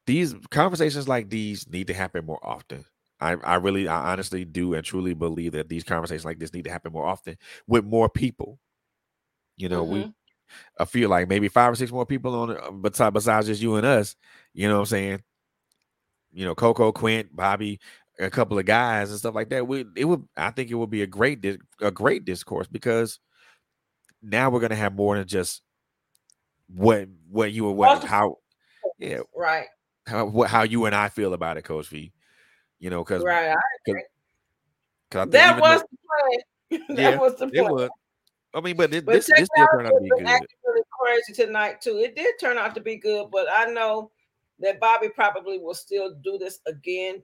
these conversations like these need to happen more often I, I really i honestly do and truly believe that these conversations like this need to happen more often with more people you know we Mhm. I feel like maybe five or six more people on it, besides besides just you and us. You know what I'm saying? You know, Coco, Quint, Bobby, a couple of guys and stuff like that. We it would I think it would be a great a great discourse because now we're gonna have more than just what what you and what how yeah Right. how what how you and I feel about it, Coach V. You know, because Right. I- that That was the plan. that Yeah, was the it plan. was. I mean, but it, But this this still turned out to be good. really crazy tonight too. It did turn out to be good, but I know that Bobby probably will still do this again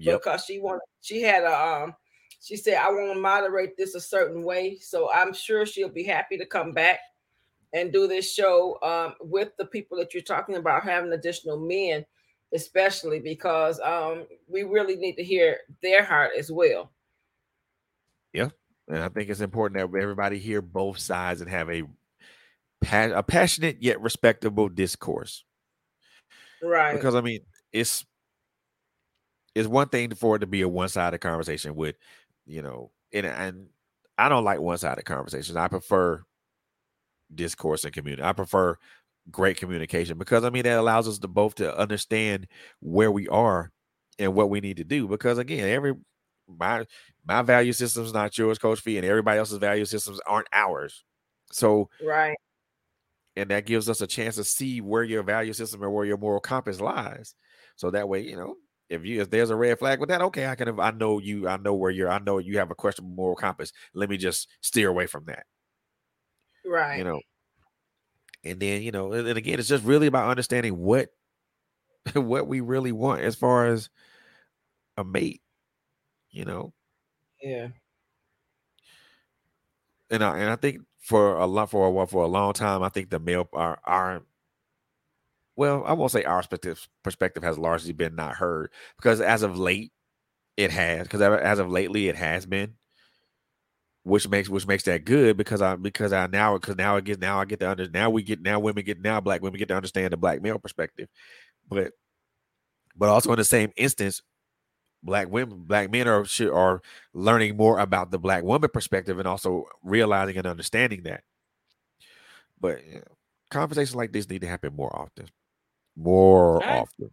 Yep. because she wanted. She had a. Um, she said, "I want to moderate this a certain way," so I'm sure she'll be happy to come back and do this show um, with the people that you're talking about, having additional men, especially because um, we really need to hear their heart as well. Yeah, and I think it's important that everybody hear both sides and have a a passionate yet respectable discourse. Right. Because I mean, it's it's one thing for it to be a one sided conversation with, you know, and and I don't like one sided conversations. I prefer discourse and community. I prefer great communication because I mean that allows us to both to understand where we are and what we need to do. Because again, every my my value system is not yours, Coach Fee, and everybody else's value systems aren't ours. So right. and that gives us a chance to see where your value system or where your moral compass lies. So that way, you know, if you if there's a red flag with that, okay, I can I know you, I know where you're, I know you have a questionable moral compass. Let me just steer away from that, Right. you know. And then, you know, and, and again, it's just really about understanding what what we really want as far as a mate, you know. Yeah. and I, and I think for a lot for a while for a long time, I think the male our our well, I won't say our perspective perspective has largely been not heard because as of late, it has because as of lately it has been, which makes which makes that good because I because I now because now I get now I get to under now we get now women get now black women get to understand the black male perspective, but but also in the same instance, black women black men are are learning more about the black woman perspective and also realizing and understanding that. But conversations like this need to happen more often more I- often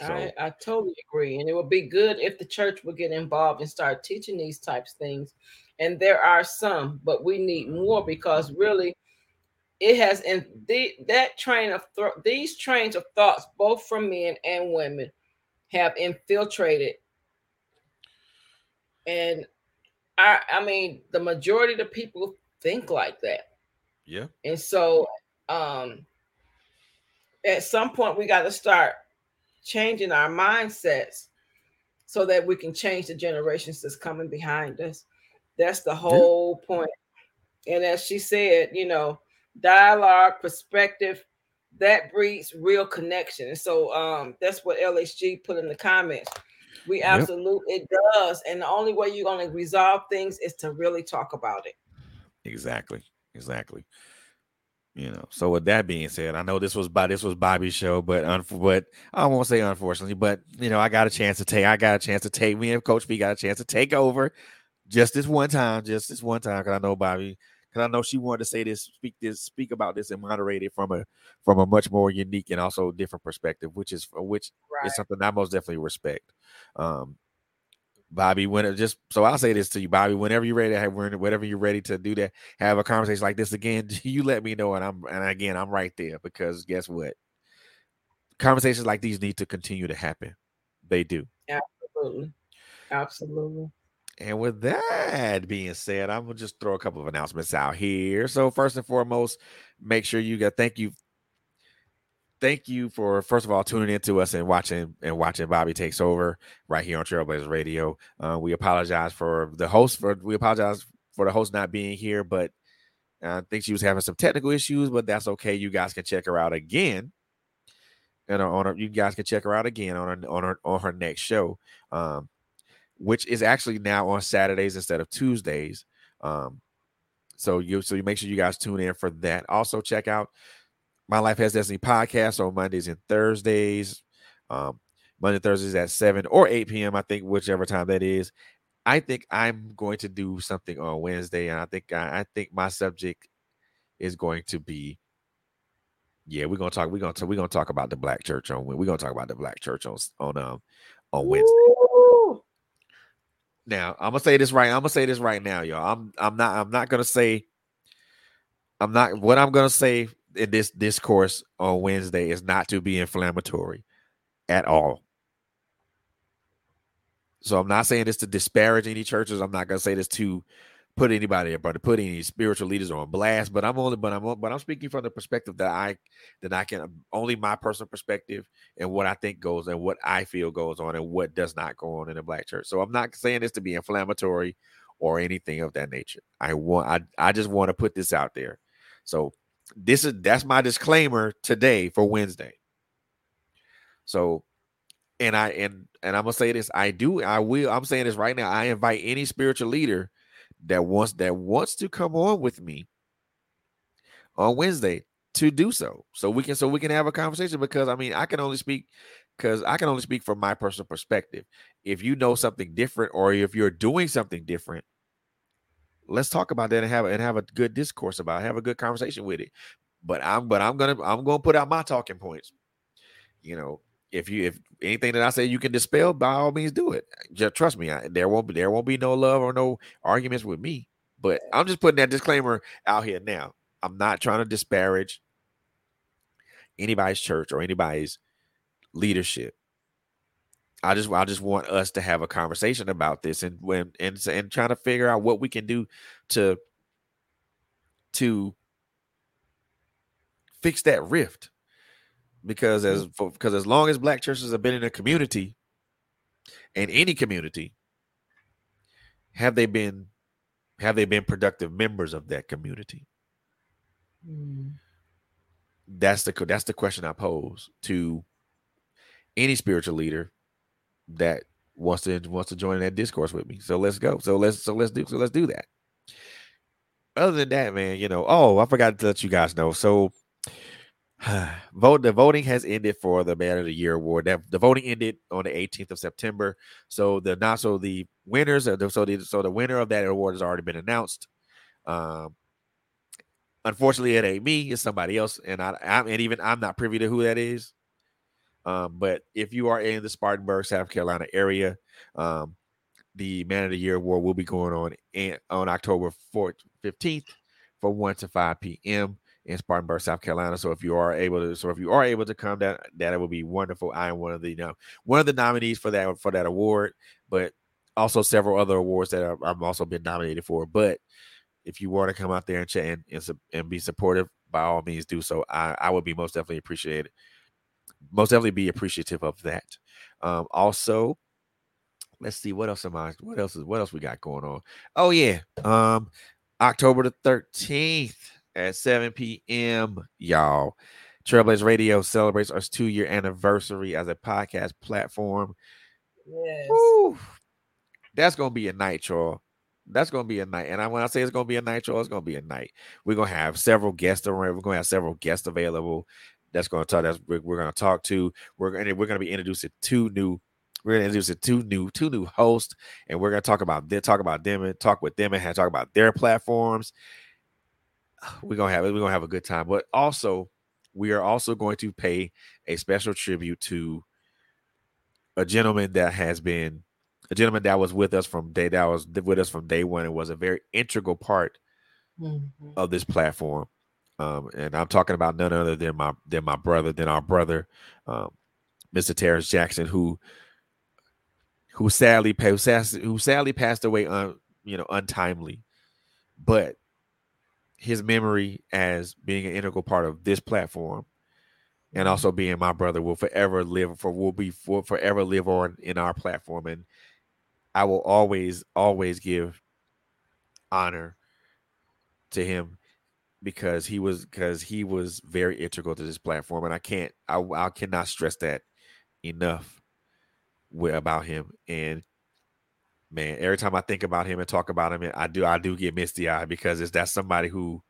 so I, I totally agree. And it would be good if the church would get involved and start teaching these types of things. And there are some, but we need more because really it has and the, that train of thought these trains of thoughts, both from men and women, have infiltrated. And I I mean the majority of the people think like that. yeah And so um at some point we got to start changing our mindsets so that we can change the generations that's coming behind us. That's the whole point. And as she said, you know, dialogue, perspective, that breeds real connection. And so um that's what LHG put in the comments. We Yep. absolutely it does. And the only way you're going to resolve things is to really talk about it. exactly exactly you know so with that being said i know this was by this was bobby's show but unf- but i won't say unfortunately but you know i got a chance to take i got a chance to take me and coach b got a chance to take over just this one time just this one time because i know bobby because i know she wanted to say this speak this speak about this and moderate it from a from a much more unique and also different perspective which is which Right. is something i most definitely respect um Bobby, when it just so I'll say this to you, Bobby. Whenever you're ready to have, whenever you're ready to do that, have a conversation like this again, you let me know, and I'm and again I'm right there because guess what? Conversations like these need to continue to happen. They do. Absolutely. Absolutely. And with that being said, I'm gonna just throw a couple of announcements out here. So first and foremost, make sure you got thank you. Thank you for first of all tuning in to us and watching and watching Bobby takes over right here on Trailblazers Radio. Uh, we apologize for the host for we apologize for the host not being here, but I think she was having some technical issues, but that's okay. You guys can check her out again. And on her, you guys can check her out again on her on her on her next show, um, which is actually now on Saturdays instead of Tuesdays. Um, so you so you make sure you guys tune in for that. Also check out my Life Has Destiny podcast on Mondays and Thursdays. Um, Monday, Thursdays at 7 or 8 p.m. I think whichever time that is. I think I'm going to do something on Wednesday, and I think I, I think my subject is going to be. Yeah, we're gonna talk. We're gonna talk, we're gonna talk about the black church on. We're gonna talk about the black church on on um on Wednesday. Ooh. Now I'm gonna say this right. I'm gonna say this right now, y'all. I'm I'm not I'm not gonna say. I'm not what I'm gonna say in this discourse on Wednesday is not to be inflammatory at all. So I'm not saying this to disparage any churches. I'm not gonna say this to put anybody but to put any spiritual leaders on blast. But I'm only but I'm but I'm speaking from the perspective that I that I can only my personal perspective and what I think goes and what I feel goes on and what does not go on in the black church. So I'm not saying this to be inflammatory or anything of that nature. I want I I just want to put this out there. So this is that's my disclaimer today for Wednesday. So, and I and and I'm gonna say this. I do. I will. I'm saying this right now. I invite any spiritual leader that wants that wants to come on with me on Wednesday to do so. So we can so we can have a conversation because I mean I can only speak because I can only speak from my personal perspective. If you know something different or if you're doing something different, let's talk about that and have and have a good discourse about it, have a good conversation with it. But I'm but I'm gonna I'm gonna put out my talking points. You know, if you if anything that I say you can dispel, by all means do it. Just trust me, I, there won't be there won't be no love or no arguments with me. But I'm just putting that disclaimer out here now. I'm not trying to disparage anybody's church or anybody's leadership. I just I just want us to have a conversation about this and when and and trying to figure out what we can do to to fix that rift because as mm-hmm. because as long as black churches have been in a community in any community have they been have they been productive members of that community mm. that's the that's the question i pose to any spiritual leader that wants to wants to join that discourse with me. So let's go. So let's so let's do so let's do that. Other than that, man, you know, oh, I forgot to let you guys know. So vote the voting has ended for the Man of the Year award. That the voting ended on the 18th of September. So the not so the winners so the so the winner of that award has already been announced. Um unfortunately it ain't me, it's somebody else. And I I'm and even I'm not privy to who that is. Um, but if you are in the Spartanburg, South Carolina area, um, the Man of the Year Award will be going on in, on October 4th, 15th from 1 to 5 p.m. in Spartanburg, South Carolina. So if you are able to, so if you are able to come, that that would be wonderful. I am one of the you know, one of the nominees for that for that award, but also several other awards that I've also been nominated for. But if you want to come out there and chat and, and, and be supportive, by all means do so. I, I would be most definitely appreciated most definitely be appreciative of that. Um, also, let's see what else am I what else is what else we got going on. Oh yeah. Um October the 13th at 7 p.m. Y'all. Trailblaze Radio celebrates our two-year anniversary as a podcast platform. Yes. Woo. That's gonna be a night, y'all. That's gonna be a night. And I, when I say it's gonna be a night, y'all, it's gonna be a night. We're gonna have several guests around. We're gonna have several guests available that's going to talk. That's we're, we're going to talk to. We're going we're going to be introducing two new. We're going to introduce two new two new hosts, and we're going to talk about they talk about them and talk with them and have talk about their platforms. We're gonna have we're gonna have a good time, but also we are also going to pay a special tribute to a gentleman that has been a gentleman that was with us from day that was with us from day one and was a very integral part mm-hmm. of this platform. Um, and I'm talking about none other than my than my brother, than our brother, um, Mr. Terrence Jackson, who who sadly who sadly passed away un, you know untimely, but his memory as being an integral part of this platform and also being my brother will forever live for will be for forever live on in our platform and I will always always give honor to him because he was because he was very integral to this platform and I can't I, I cannot stress that enough with, about him and man every time I think about him and talk about him I do I do get misty eye because it's that somebody who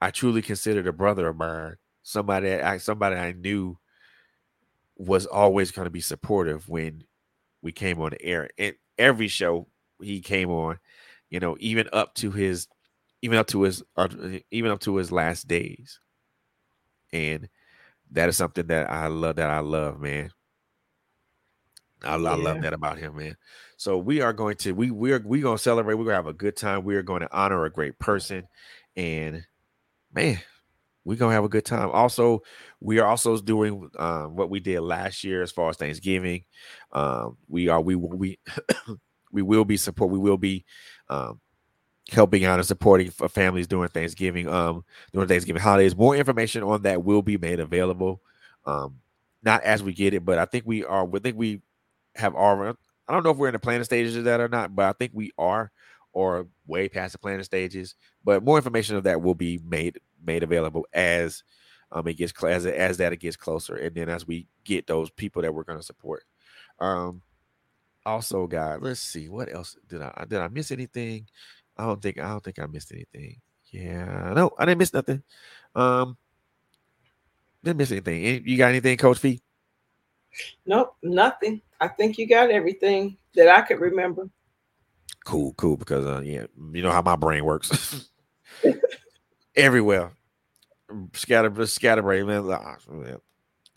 I truly considered a brother of mine somebody I somebody I knew was always going to be supportive when we came on the air. And every show he came on, you know, even up to his even up to his uh, even up to his last days. And that is something that I love that I love, man. I, yeah. I, love that about him, man. So we are going to we we're we gonna celebrate. We're gonna have a good time. We are going to honor a great person, and man, we're gonna have a good time. Also, we are also doing um, what we did last year as far as Thanksgiving. Um, we are we we we will be support. We will be um, helping out and supporting families during Thanksgiving um during Thanksgiving holidays. More information on that will be made available. Um, not as we get it, but I think we are. We think we have already. I don't know if we're in the planning stages of that or not, but I think we are, or way past the planning stages. But more information of that will be made made available as um it gets as as that it gets closer, and then as we get those people that we're going to support. Um, also, guys, let's see what else did I did I miss anything? I don't think I don't think I missed anything. Yeah, no, I didn't miss nothing. Um, didn't miss anything. You got anything, Coach Fee? Nope, nothing. I think you got everything that I could remember. Cool, cool. Because uh, yeah, you know how my brain works. Everywhere, scatter, scatterbrain, man. Ah,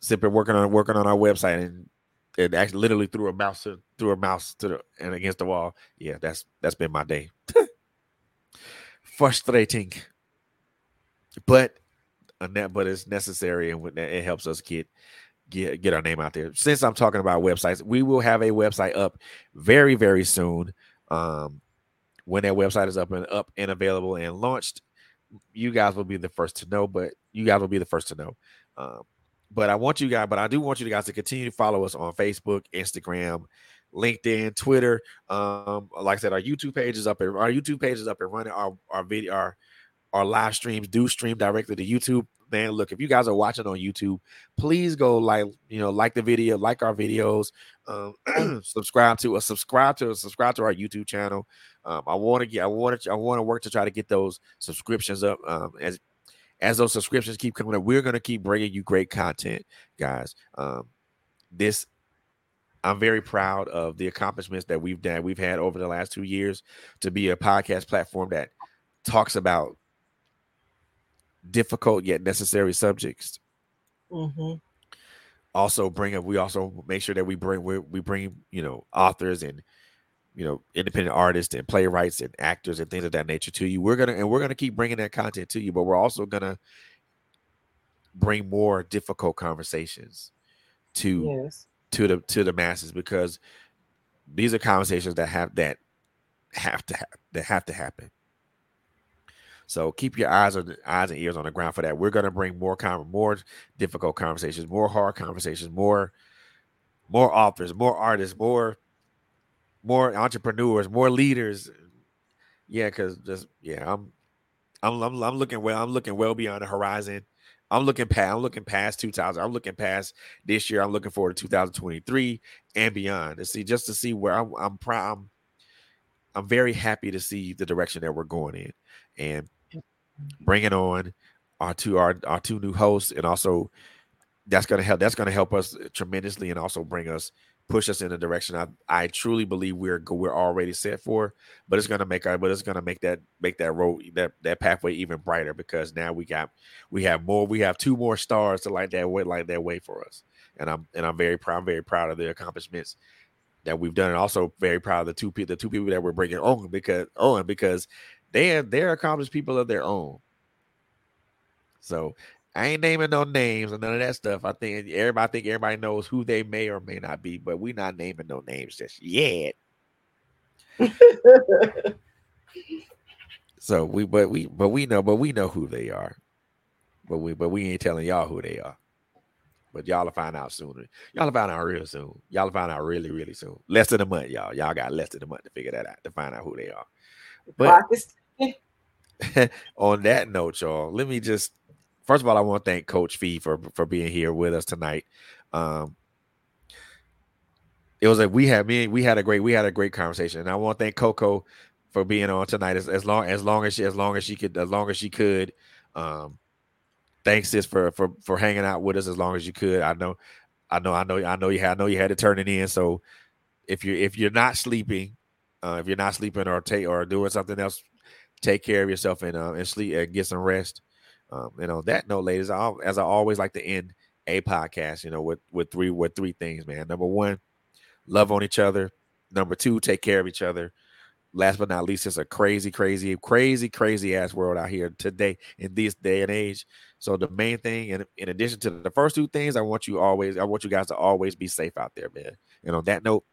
Zipper working on working on our website and it actually literally threw a mouse to, threw a mouse to the and against the wall. Yeah, that's that's been my day. Frustrating, but but it's necessary and it helps us get get get our name out there. Since I'm talking about websites, we will have a website up very very soon. Um, when that website is up and up and available and launched, you guys will be the first to know. But you guys will be the first to know. Um, but I want you guys, but I do want you guys to continue to follow us on Facebook, Instagram, LinkedIn, Twitter. Um, like I said, our YouTube page is up and our YouTube page is up and running. Our our video, our our live streams do stream directly to YouTube. Man, look, if you guys are watching on YouTube, please go like you know like the video, like our videos, um, subscribe to us, subscribe to subscribe to our YouTube channel. Um, I want to get, I want to, I want to work to try to get those subscriptions up um, as as those subscriptions keep coming up, we're to keep bringing you great content, guys. Um, this, I'm very proud of the accomplishments that we've done, we've had over the last two years to be a podcast platform that talks about difficult yet necessary subjects. Mm-hmm. Also, bring up. We also make sure that we bring we, we bring you know authors and you know independent artists and playwrights and actors and things of that nature to you we're gonna and we're gonna keep bringing that content to you but we're also gonna bring more difficult conversations to yes. To the to the masses because these are conversations that have that have to ha- that have to happen so keep your eyes on eyes and ears on the ground for that we're going to bring more con- more difficult conversations more hard conversations more more authors more artists more more entrepreneurs, more leaders. Yeah, because just yeah, I'm, I'm, I'm, I'm looking well. I'm looking well beyond the horizon. I'm looking past. I'm looking past 2000. I'm looking past this year. I'm looking forward to 2023 and beyond to see just to see where I'm. I'm proud. I'm, I'm very happy to see the direction that we're going in, and bringing on our two our, our two new hosts, and also that's going to help. That's going to help us tremendously, and also bring us push us in a direction I, I truly believe we're we're already set for. But it's gonna make our but it's gonna make that make that road that that pathway even brighter because now we got we have more we have two more stars to light that way light that way for us. And I'm and I'm very proud I'm very proud of the accomplishments that we've done, and also very proud of the two people the two people that we're bringing on because on because they are they're accomplished people of their own. So I ain't naming no names and none of that stuff. I think everybody I think everybody knows who they may or may not be, but we're not naming no names just yet. so we but we but we know but we know who they are. But we but we ain't telling y'all who they are. But y'all will find out sooner. Y'all will find out real soon. Y'all will find out really, really soon. Less than a month, y'all. Y'all got less than a month to figure that out to find out who they are. But on that note, y'all, let me just first of all, I want to thank Coach Fee for for being here with us tonight. Um, it was like we had me we had a great we had a great conversation, and I want to thank Coco for being on tonight as, as long as long as she as long as she could as long as she could. Um, thanks sis for for for hanging out with us as long as you could. I know, I know, I know, I know you had I know you had to turn it in. So if you if you're not sleeping, uh, if you're not sleeping or take or doing something else, take care of yourself and uh, and sleep and get some rest. Um, and on that note, ladies, I, as I always like to end a podcast, you know, with with three with three things, man. Number one, love on each other. Number two, take care of each other last but not least, it's a crazy, crazy, crazy, crazy ass world out here today in this day and age. So the main thing, and in addition to the first two things, I want you always, I want you guys to always be safe out there, man. And on that note,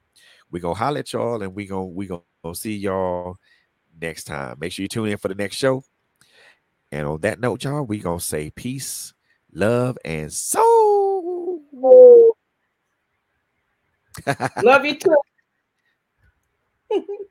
we gonna holler at y'all, and we gonna we gonna see y'all next time. Make sure you tune in for the next show. And on that note, y'all, we gonna say peace, love, and soul. Love you too.